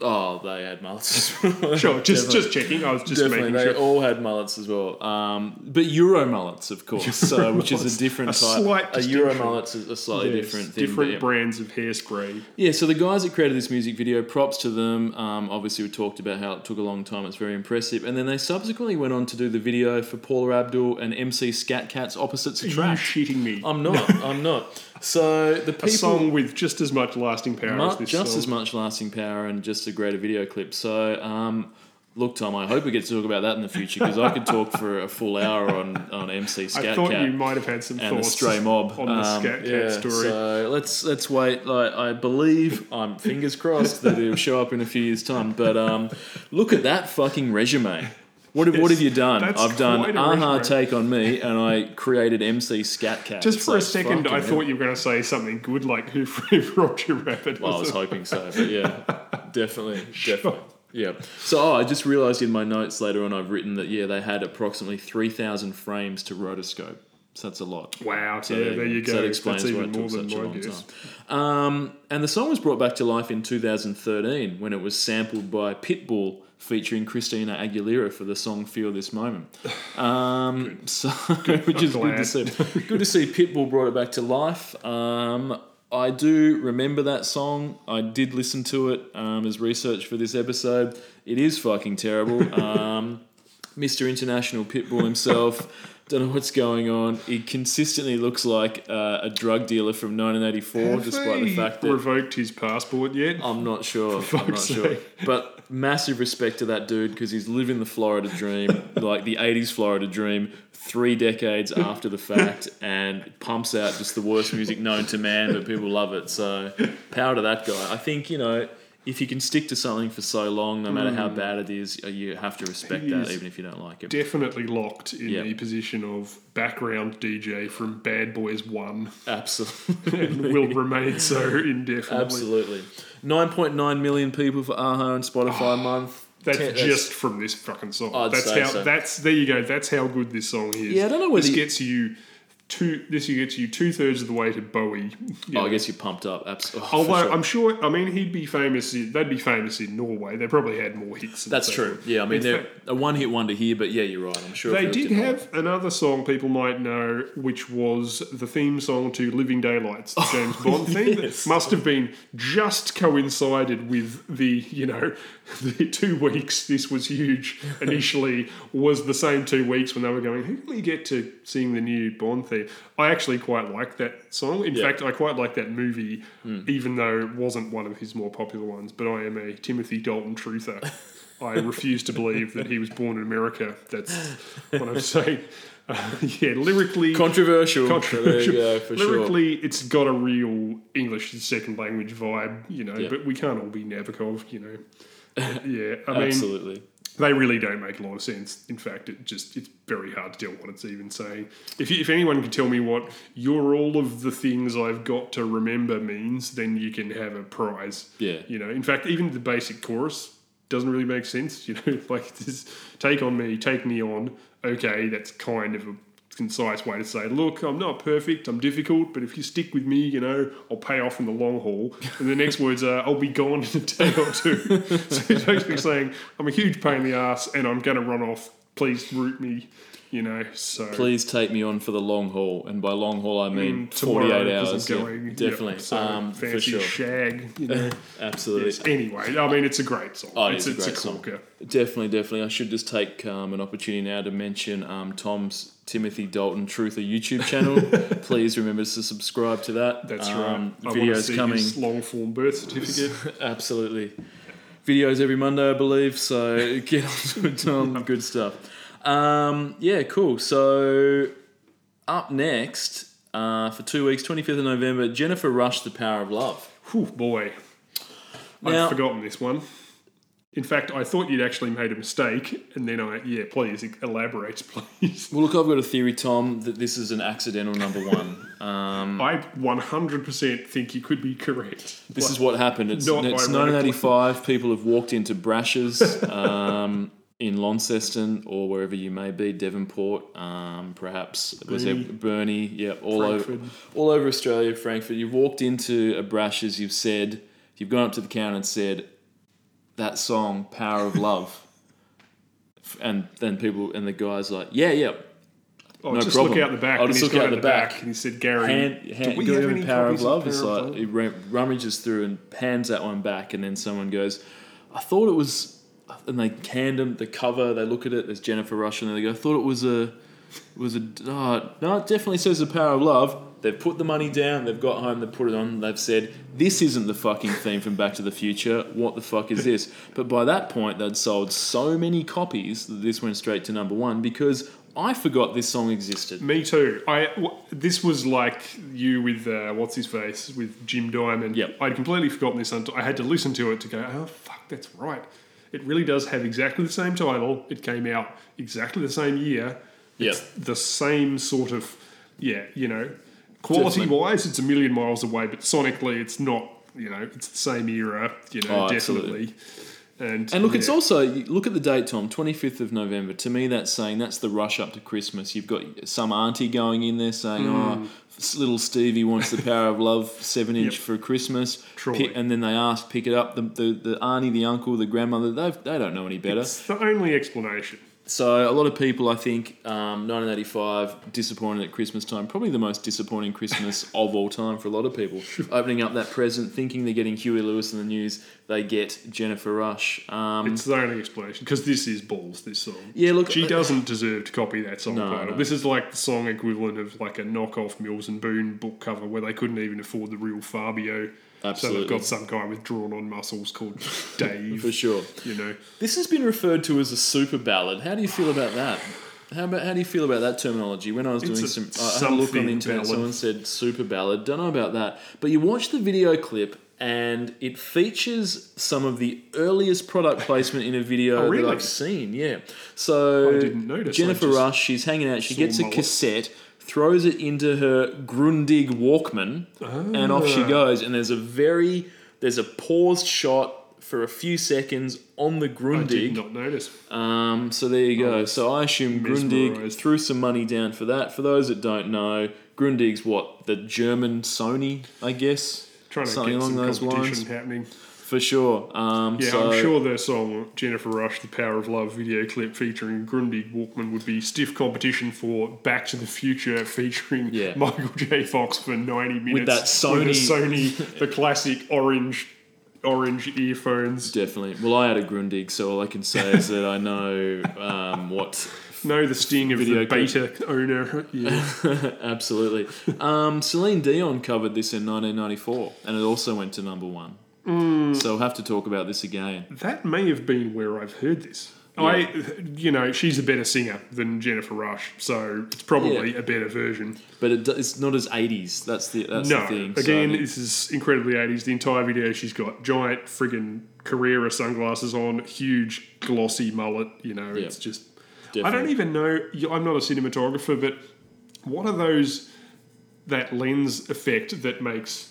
Oh, they had mullets. as well. [laughs] Sure, just just checking. I was just Definitely, making they sure. all had mullets as well. Um, but Euro mullets, of course, so which is a different A type. slight a Euro mullet's a, a slightly Yes, different thing. different yeah. brands of hairspray. Yeah, so the guys that created this music video, props to them. Um, obviously, we talked about how it took a long time. It's very impressive. And then they subsequently went on to do the video for Paula Abdul and MC Skat Kat's opposites Are you attract. shitting me? I'm not. [laughs] I'm not. So the people a song with just as much lasting power mu- as this just song. as much lasting power and just a greater video clip. So, um, look, Tom, I hope we get to talk about that in the future because I could talk for a full hour on, on MC Scat I thought Cat you might have had some and the thoughts stray mob on the Um, Skat Kat yeah, story. So let's let's wait. Like I believe, I'm fingers crossed that it'll show up in a few years' time. But um, look at that fucking resume. What have, what have you done? I've done a-ha resume. take on me, and I created MC Skat Kat. Just for a second, I thought you were going to say something good like Who [laughs] Framed Roger Rabbit. Well, I was hoping so, but yeah, [laughs] definitely, definitely. Yeah. So oh, I just realised in my notes later on I've written that yeah they had approximately three thousand frames to rotoscope. So that's a lot. Wow, So yeah, there you so go. that explains That's why it took such a long guess. time. Um, and the song was brought back to life in 2013 when it was sampled by Pitbull featuring Christina Aguilera for the song "Feel This Moment." [sighs] Um, so, [laughs] which is good to see. [laughs] Good to see Pitbull brought it back to life. Um, I do remember that song. I did listen to it um, as research for this episode. It is fucking terrible. [laughs] Um, Mr. International Pitbull himself. Don't know what's going on. He consistently looks like uh, a drug dealer from 1984, Have despite the fact that revoked his passport yet? I'm not sure. I'm not fuck's sure. But massive respect to that dude because he's living the Florida dream, [laughs] like the 80s Florida dream, three decades [laughs] after the fact, and pumps out just the worst music known to man, but people love it. So, power to that guy. I think, you know, if you can stick to something for so long, no matter how bad it is, uh, you have to respect He that, is even if you don't like it. Definitely locked in Yeah. the position of background DJ from Bad Boys 1 Absolutely. and Absolutely. will remain so indefinitely. Absolutely. 9.9 million people for a-ha and Spotify a month. That's Ten- just from this fucking song. I'd that's say how. so. That's there you go. That's how good this song is. Yeah, I don't know whether this you- gets you two. This gets you two thirds of the way to Bowie. Oh, I guess you're pumped up. Absolutely. Oh, Although I'm sure, I mean, he'd be famous. In, they'd be famous in Norway. They probably had more hits. That's true. Yeah, I mean, In they're fact, a one-hit wonder here, but yeah, you're right. I'm sure They did have another song people might know, which was the theme song to Living Daylights, the oh, James Bond [laughs] theme. yes. That must have been just coincided with the, you know, [laughs] the two weeks this was huge initially [laughs] was the same two weeks when they were going, who can we get to sing the new Bond theme? I actually quite like that song. In Yeah. fact, I quite like that movie, even though it wasn't one of his more popular ones, but I am a Timothy Dalton truther. [laughs] I refuse to believe that he was born in America. That's what I'm saying. [laughs] Uh, yeah, lyrically, controversial. controversial. Go, for sure. lyrically, it's got a real English second language vibe, you know. Yeah. But we can't all be Nabokov, you know. [laughs] yeah, I mean, Absolutely. They really don't make a lot of sense. In fact, it just it's very hard to tell what it's even saying. If you, if anyone can tell me what "you're all of the things I've got to remember" means, then you can have a prize. Yeah. You know, in fact, even the basic chorus doesn't really make sense. You know, [laughs] like this "Take on me, take me on." Okay, that's kind of a concise way to say, look, I'm not perfect, I'm difficult, but if you stick with me, you know, I'll pay off in the long haul. And the next words are, I'll be gone in a day or two. [laughs] so he's basically saying, I'm a huge pain in the ass and I'm going to run off. Please root me, you know. So Please take me on for the long haul, and by long haul I mean Mm, tomorrow, 48 'cause I'm hours. Yeah, going, yep, definitely, so um, for fancy sure. shag, you know. [laughs] Absolutely. Yes, Anyway, I mean, it's a great song. Oh, it it's a great a song. Definitely, definitely. I should just take um, an opportunity now to mention um, Tom's Timothy Dalton Truther YouTube channel. [laughs] Please remember to subscribe to that. That's um, right. Videos coming. long form birth certificate. [laughs] Absolutely. Videos every Monday, I believe. So [laughs] get on to it, Tom. Good stuff. Um, yeah, cool. So up next uh, for two weeks, 25th of November, Jennifer Rush, The Power of Love. Whew, boy. Now- I've forgotten this one. In fact, I thought you'd actually made a mistake, and then I, yeah, please elaborate, [laughs] please. Well, look, I've got a theory, Tom, that this is an accidental number one. [laughs] Um, I 100% think you could be correct. This is what happened. It's, it's 1985. People have walked into Brash's um, in Launceston or wherever you may be, Devonport, um, perhaps was there Burnie? Yeah, all Frankfurt. over, all over Australia, Frankfurt. You've walked into a Brash's. You've said you've gone up to the counter and said, that song, Power of Love. And then people and the guys like, yeah, yeah. Oh, No just problem. look out the back. I'll just look out the back. And he said, Gary, Hand, do hand, we have any Power of Love? It's Power like he rum- rummages through and hands that one back, and then someone goes, "I thought it was," and they hand them the cover. They look at it. There's Jennifer Rush, and they go, "I thought it was a, was a oh, no, it definitely says the Power of Love." They've put the money down. They've got home. They've put it on. They've said, "This isn't the fucking theme from Back to the Future. What the fuck is this?" But by that point, they'd sold so many copies that this went straight to number one because I forgot this song existed. Me too. I w- this was like you with uh, what's his face with Jim Diamond. Yep. I'd completely forgotten this until I had to listen to it to go. Oh fuck, that's right. It really does have exactly the same title. It came out exactly the same year. Yeah. It's the same sort of yeah. You know, quality wise, it's a million miles away, but sonically, it's not. You know, it's the same era. You know, Oh, absolutely. definitely. And And look, it's also look at the date, Tom. Twenty fifth of November. To me, that's saying that's the rush up to Christmas. You've got some auntie going in there saying, Mm. "Oh, little Stevie wants the Power of Love seven inch Yep. for Christmas." And then they ask, pick it up. The, the the auntie, the uncle, the grandmother, they they don't know any better. It's the only explanation. So a lot of people, I think, um, 1985, disappointed at Christmas time. Probably the most disappointing Christmas [laughs] of all time for a lot of people. Opening up that present, thinking they're getting Huey Lewis and the News, they get Jennifer Rush. Um, It's the only explanation because this is balls. This song. Yeah, look, she uh, doesn't deserve to copy that song No, title. no. This is like the song equivalent of like a knockoff Mills and Boon book cover where they couldn't even afford the real Fabio. So Absolutely. they've got some guy with drawn on muscles called [laughs] Dave. for sure. You know, This has been referred to as a super ballad. How do you feel about that? How about how do you feel about that terminology? When I was It's doing some, I had a look on the internet. ballad. Someone said super ballad. Don't know about that. But you watch the video clip, and it features some of the earliest product placement in a video Oh, really? that I've seen. Yeah. So I didn't notice. Jennifer just Rush, she's hanging out. She gets a mullet. cassette, throws it into her Grundig Walkman, and off she Ah. goes. And there's a very there's a paused shot for a few seconds on the Grundig. I did not notice. Um, so there you go. was So I assume Grundig threw some money down for that. For those that don't know, Grundig's what the German Sony, I guess, Trying to something get along some those competition lines. happening. For sure. Um, Yeah, so, I'm sure their song Jennifer Rush, "The Power of Love" video clip featuring Grundig Walkman would be stiff competition for Back to the Future featuring Yeah. [laughs] Michael J. Fox for 90 minutes that Sony- with the Sony, the classic orange orange earphones. Definitely. Well, I had a Grundig, so all I can say is that I know um, what. No, the sting of Video the clip. beta owner. [laughs] Yeah. [laughs] Absolutely. Um, Celine Dion covered this in 1994, and it also went to number one. Mm. So we'll have to talk about this again. that may have been where I've heard this. I, you know, she's a better singer than Jennifer Rush, so it's probably Yeah. a better version. But it, it's not as 80s. That's the that's no, the thing. again, So- this is incredibly 80s. The entire video, she's got giant friggin' Carrera sunglasses on, huge glossy mullet. You know, Yeah. it's just. I don't even know. I'm not a cinematographer, but what are those? That lens effect that makes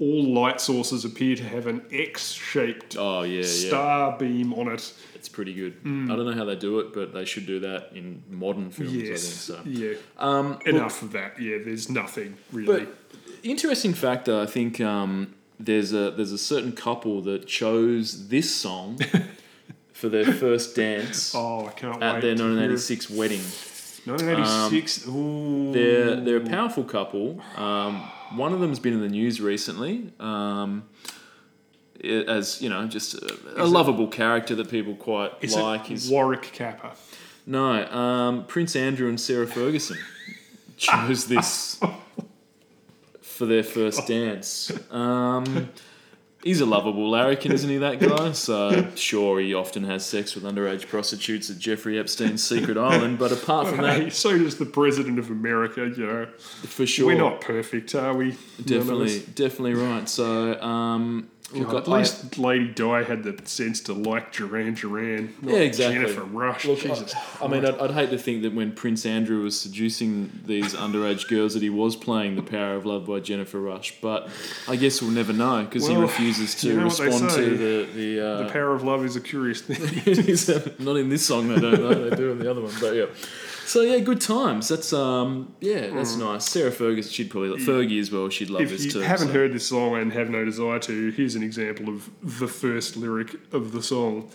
all light sources appear to have an X-shaped Oh yeah, yeah. star beam on it. It's pretty good. I don't know how they do it, but they should do that in modern films. Yes, I think so. yeah. Um, Enough of that. Yeah, there's nothing really. But interesting factor, I think um, there's a there's a certain couple that chose this song [laughs] for their first dance oh, I can't at wait. their to 1986 wedding. 1986. ooh. They're they're a powerful couple. Um, one of them's been in the news recently. Um, as you know, just a, a lovable character that people quite Is like. it Is Warwick Capper? No, um, Prince Andrew and Sarah Ferguson chose this [laughs] for their first dance. Um, he's a lovable larrikin, isn't he, that guy? So, sure, he often has sex with underage prostitutes at Jeffrey Epstein's secret island, but apart from Hey, that, so does the president of America. You know, for sure. we're not perfect, are we? Definitely, definitely right. So, um, look, God, I- at least Lady Di had the sense to like Duran Duran, not Yeah, exactly. Jennifer Rush. Look, Jesus. I, I mean, I'd, I'd hate to think that when Prince Andrew was seducing these underage girls, that he was playing "The Power of Love" by Jennifer Rush. But I guess we'll never know because he refuses to you know respond to the the. Uh, the power of love is a curious [laughs] thing. uh, not in this song, they don't know. They do in the other one, but yeah. So yeah, good times. That's um yeah, that's nice. Sarah Fergus, she'd probably like Fergie as well. She'd love if this you too. haven't so. heard this song and have no desire to, here's an example of the first lyric of the song.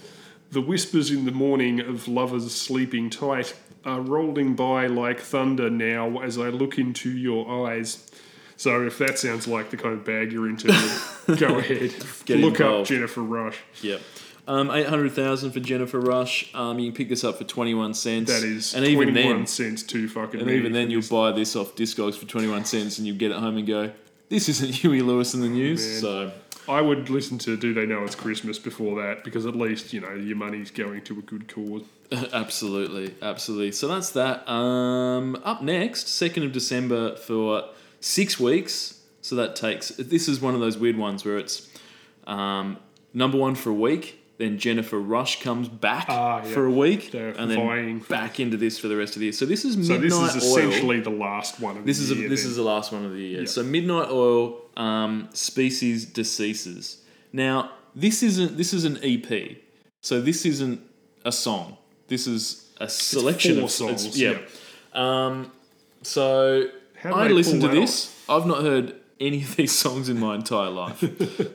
The whispers in the morning of lovers sleeping tight are rolling by like thunder now as I look into your eyes. So if that sounds like the kind of bag you're into, go [laughs] ahead. Get Look up involved. Jennifer Rush. Yep. Um, eight hundred thousand for Jennifer Rush. Um, you can pick this up for twenty one cents. That is and even 21 then, cents too fucking and even then, you'll this. buy this off Discogs for twenty one cents, and you get it home and go, "This isn't [laughs] Huey Lewis and the News." Man. So I would listen to Do They Know It's Christmas before that because at least, you know, your money's going to a good cause. [laughs] absolutely, absolutely. So that's that. Um, up next, second of December for six weeks. So that takes. This is one of those weird ones where it's um, number one for a week. Then Jennifer Rush comes back Ah, yeah. for a week, They're and then vying for- back into this for the rest of the year. So this is So Midnight this is Oil. essentially the last one of This the is a, year. this then. is the last one of the year. So Midnight Oil, um, Species Deceases. Now this isn't this is an EP. So this isn't a song. This is a selection four of songs, Yeah. Um, so How do I they listened to pull that this. I've not heard any of these songs in my entire life.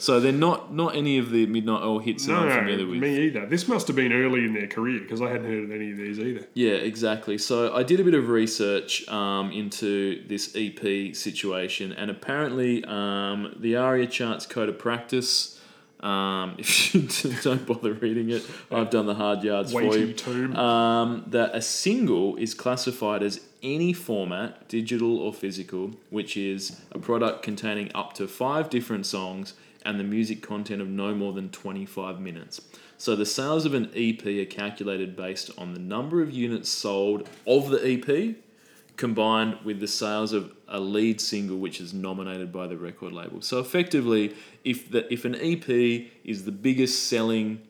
so they're not not any of the Midnight Oil hits that no, I'm familiar with. me either. This must have been early in their career because I hadn't heard of any of these either. Yeah, exactly. So I did a bit of research um, into this EP situation, and apparently um, the ARIA charts code of practice. Um, [laughs] if you [laughs] don't bother reading it, I've done the hard yards for you. Um, that a single is classified as any format, digital or physical, which is a product containing up to five different songs and the music content of no more than 25 minutes. So the sales of an EP are calculated based on the number of units sold of the EP combined with the sales of a lead single which is nominated by the record label. So effectively, if the if an EP is the biggest selling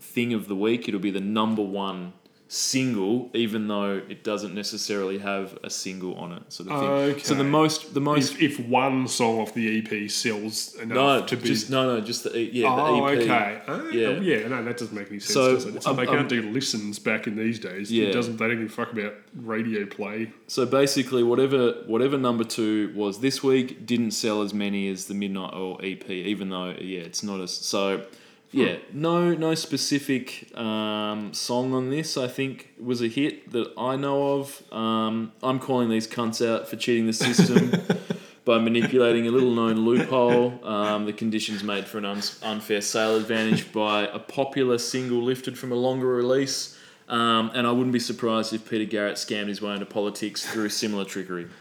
thing of the week, it'll be the number one single, even though it doesn't necessarily have a single on it, sort of thing. So the most the most If, if one song off the EP sells enough no to be. just no no just the yeah oh, the EP. okay. Oh, Yeah. yeah. no, that doesn't make any sense. So, does it? Like um, they can't um, do listens back in these days. Yeah. It doesn't. They don't give a fuck about radio play. So basically, whatever whatever number two was this week didn't sell as many as the Midnight Oil EP, even though yeah, it's not as so. Yeah, no no specific um, song on this. I think was a hit that I know of. Um, I'm calling these cunts out for cheating the system. [laughs] By manipulating a little known loophole, um, the conditions made for an un- unfair sale advantage by a popular single lifted from a longer release. Um, and I wouldn't be surprised if Peter Garrett scammed his way into politics through similar trickery. [laughs]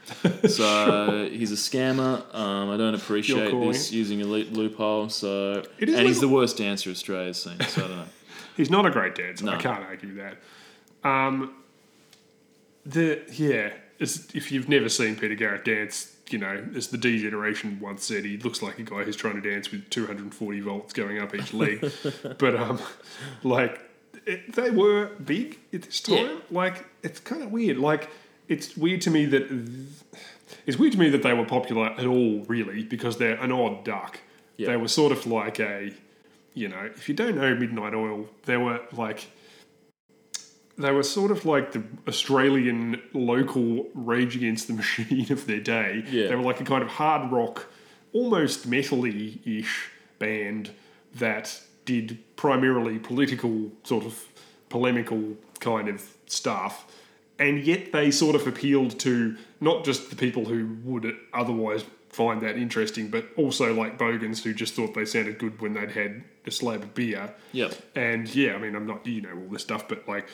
So he's a scammer. Um, I don't appreciate this using a loophole. So It is and he's the worst dancer Australia's seen. So I don't know. [laughs] He's not a great dancer. I can't argue that. Um, the yeah, if you've never seen Peter Garrett dance, you know, as the D generation once said, he looks like a guy who's trying to dance with 240 volts going up each leg. [laughs] but um, like it, they were big at this time. Yeah. Like it's kind of weird. Like it's weird to me that it's weird to me that they were popular at all, really, because they're an odd duck. Yeah. They were sort of like a, you know, if you don't know Midnight Oil, they were like, they were sort of like the Australian local Rage Against the [laughs] Machine of their day. Yeah. They were like a kind of hard rock, almost metal-y ish band that did primarily political, sort of polemical kind of stuff. And yet they sort of appealed to not just the people who would otherwise find that interesting, but also like bogans who just thought they sounded good when they'd had a slab of beer. Yep. And yeah, I mean, I'm not, you know, all this stuff, but like,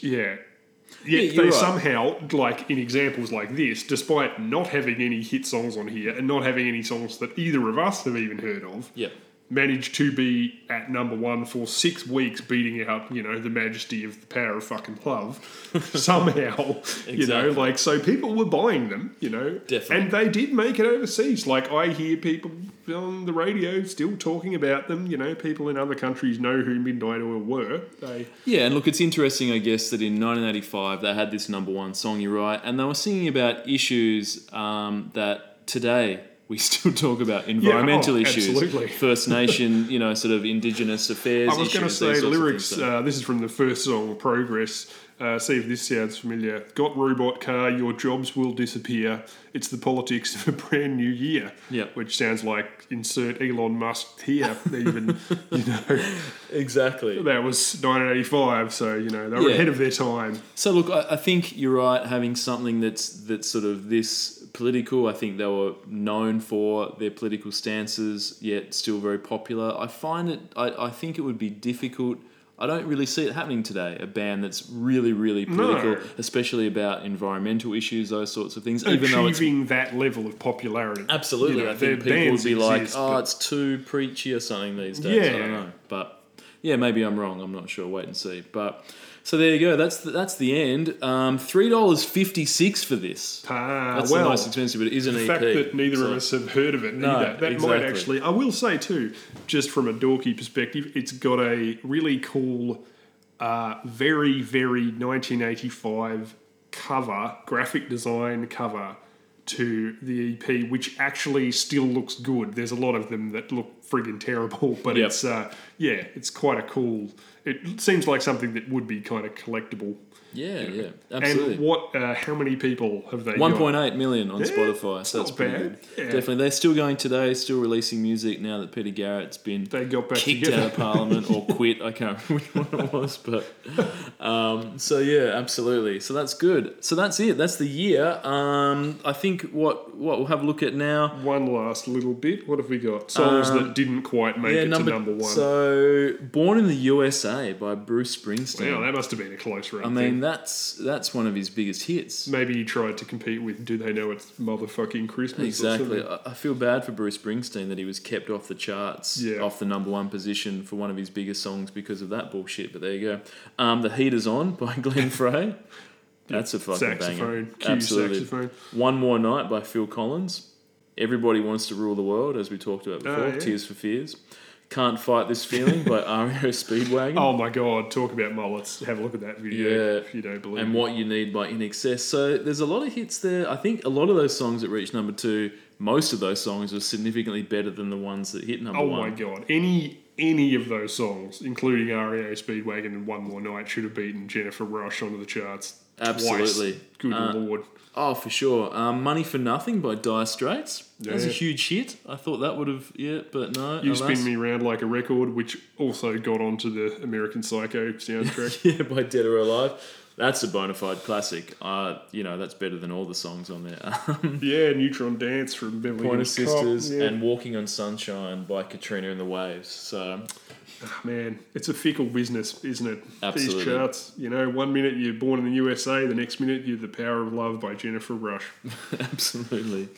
yeah. Yeah, Yet you're they right. somehow, like in examples like this, despite not having any hit songs on here and not having any songs that either of us have even heard of, Yep. Managed to be at number one for six weeks, beating out, you know, the majesty of the power of fucking love. [laughs] Somehow, you know, like, so people were buying them, you know. Definitely. And they did make it overseas. Like, I hear people on the radio still talking about them, you know, people in other countries know who Midnight Oil were. They, Yeah, and look, it's interesting, I guess, that in 1985 they had this number one song. You're right, and they were singing about issues um, that today we still talk about: environmental oh, issues, absolutely. First Nation, you know, sort of Indigenous affairs. I was going to say these sorts of lyrics. things, so- Uh, this is from the first song, "Progress." Uh, see if this sounds familiar. Got robot car, your jobs will disappear. It's the politics of a brand new year. Yep. Which sounds like insert Elon Musk here. Even [laughs] you know Exactly. that was 1985, so you know they were Yeah. ahead of their time. So look, I, I think you're right. Having something that's that's sort of this political, I think they were known for their political stances, yet still very popular. I find it. I, I think it would be difficult. I don't really see it happening today. A band that's really, really political, No. especially about environmental issues, those sorts of things. Even though it's Achieving that level of popularity. Absolutely, You know, I think people would be like, exist, "Oh, it's too preachy or something these days." Yeah. I don't know, but yeah, maybe I'm wrong. I'm not sure. Wait and see. But so there you go. That's the, that's the end. Um, Three dollars fifty six for this. Ah, That's well, the most expensive, but it is an the EP. fact that neither so- of us have heard of it No, either, that might actually. I will say too, just from a dorky perspective, it's got a really cool, uh, very very 1985 cover, graphic design cover to the EP, which actually still looks good. There's a lot of them that look friggin' terrible, [laughs] but Yep. it's uh, yeah, it's quite a cool. It seems like something that would be kind of collectible. Yeah, yeah, absolutely. And what? Uh, how many people have they? One point eight million on Yeah, Spotify, so that's pretty bad. good. Yeah. Definitely, they're still going today, still releasing music now that Peter Garrett's been They got back kicked together. out of Parliament or [laughs] quit. I can't remember [laughs] which one it was, but um, so yeah, absolutely. So that's good. So that's it. That's the year. Um, I think what what we'll have a look at now. One last little bit. What have we got? Songs Um, that didn't quite make yeah, it number, to number one. So, "Born in the USA" by Bruce Springsteen. wow, that must have been a close run. I mean, that's that's one of his biggest hits. maybe he tried to compete with "Do They Know It's Motherfucking Christmas?" Exactly. I feel bad for Bruce Springsteen that he was kept off the charts, Yeah. off the number one position for one of his biggest songs because of that bullshit. But there you go. Um, the Heat is on [laughs] by Glenn Frey. That's a fucking banger. Saxophone, cue Absolutely. saxophone. One More Night by Phil Collins. Everybody Wants to Rule the World, as we talked about before. Oh, yeah. Tears for Fears. Can't Fight This Feeling by [laughs] REO Speedwagon. Oh my god! Talk about mullets. Have a look at that video Yeah. if you don't believe. and me. What You Need by INXS. So there's a lot of hits there. I think a lot of those songs that reached number two, most of those songs were significantly better than the ones that hit number Oh one. my god! Any any of those songs, including REO Speedwagon and One More Night, should have beaten Jennifer Rush onto the charts. Absolutely. Twice. Good Uh, lord. Oh, for sure. Um, Money for Nothing by Dire Straits. That was a huge hit. I thought that would have, yeah, but no. You alas. spin me round like a record, which also got onto the American Psycho soundtrack. [laughs] Yeah, by Dead or Alive. That's a bona fide classic. Uh, you know, that's better than all the songs on there. [laughs] yeah, Neutron Dance from Beverly Pointer Hills Cop, Sisters yeah. and Walking on Sunshine by Katrina and the Waves. So, Man, it's a fickle business, isn't it? Absolutely. These charts, you know, one minute you're born in the USA, the next minute you're The Power of Love by Jennifer Rush. [laughs] absolutely.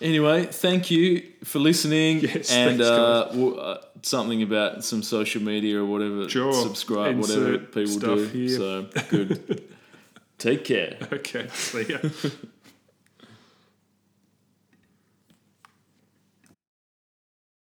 Anyway, thank you for listening. Yes, and thanks, uh, w- uh, something about some social media or whatever. Sure. Subscribe, whatever people do. here. So, good. [laughs] Take care. Okay, see ya. [laughs]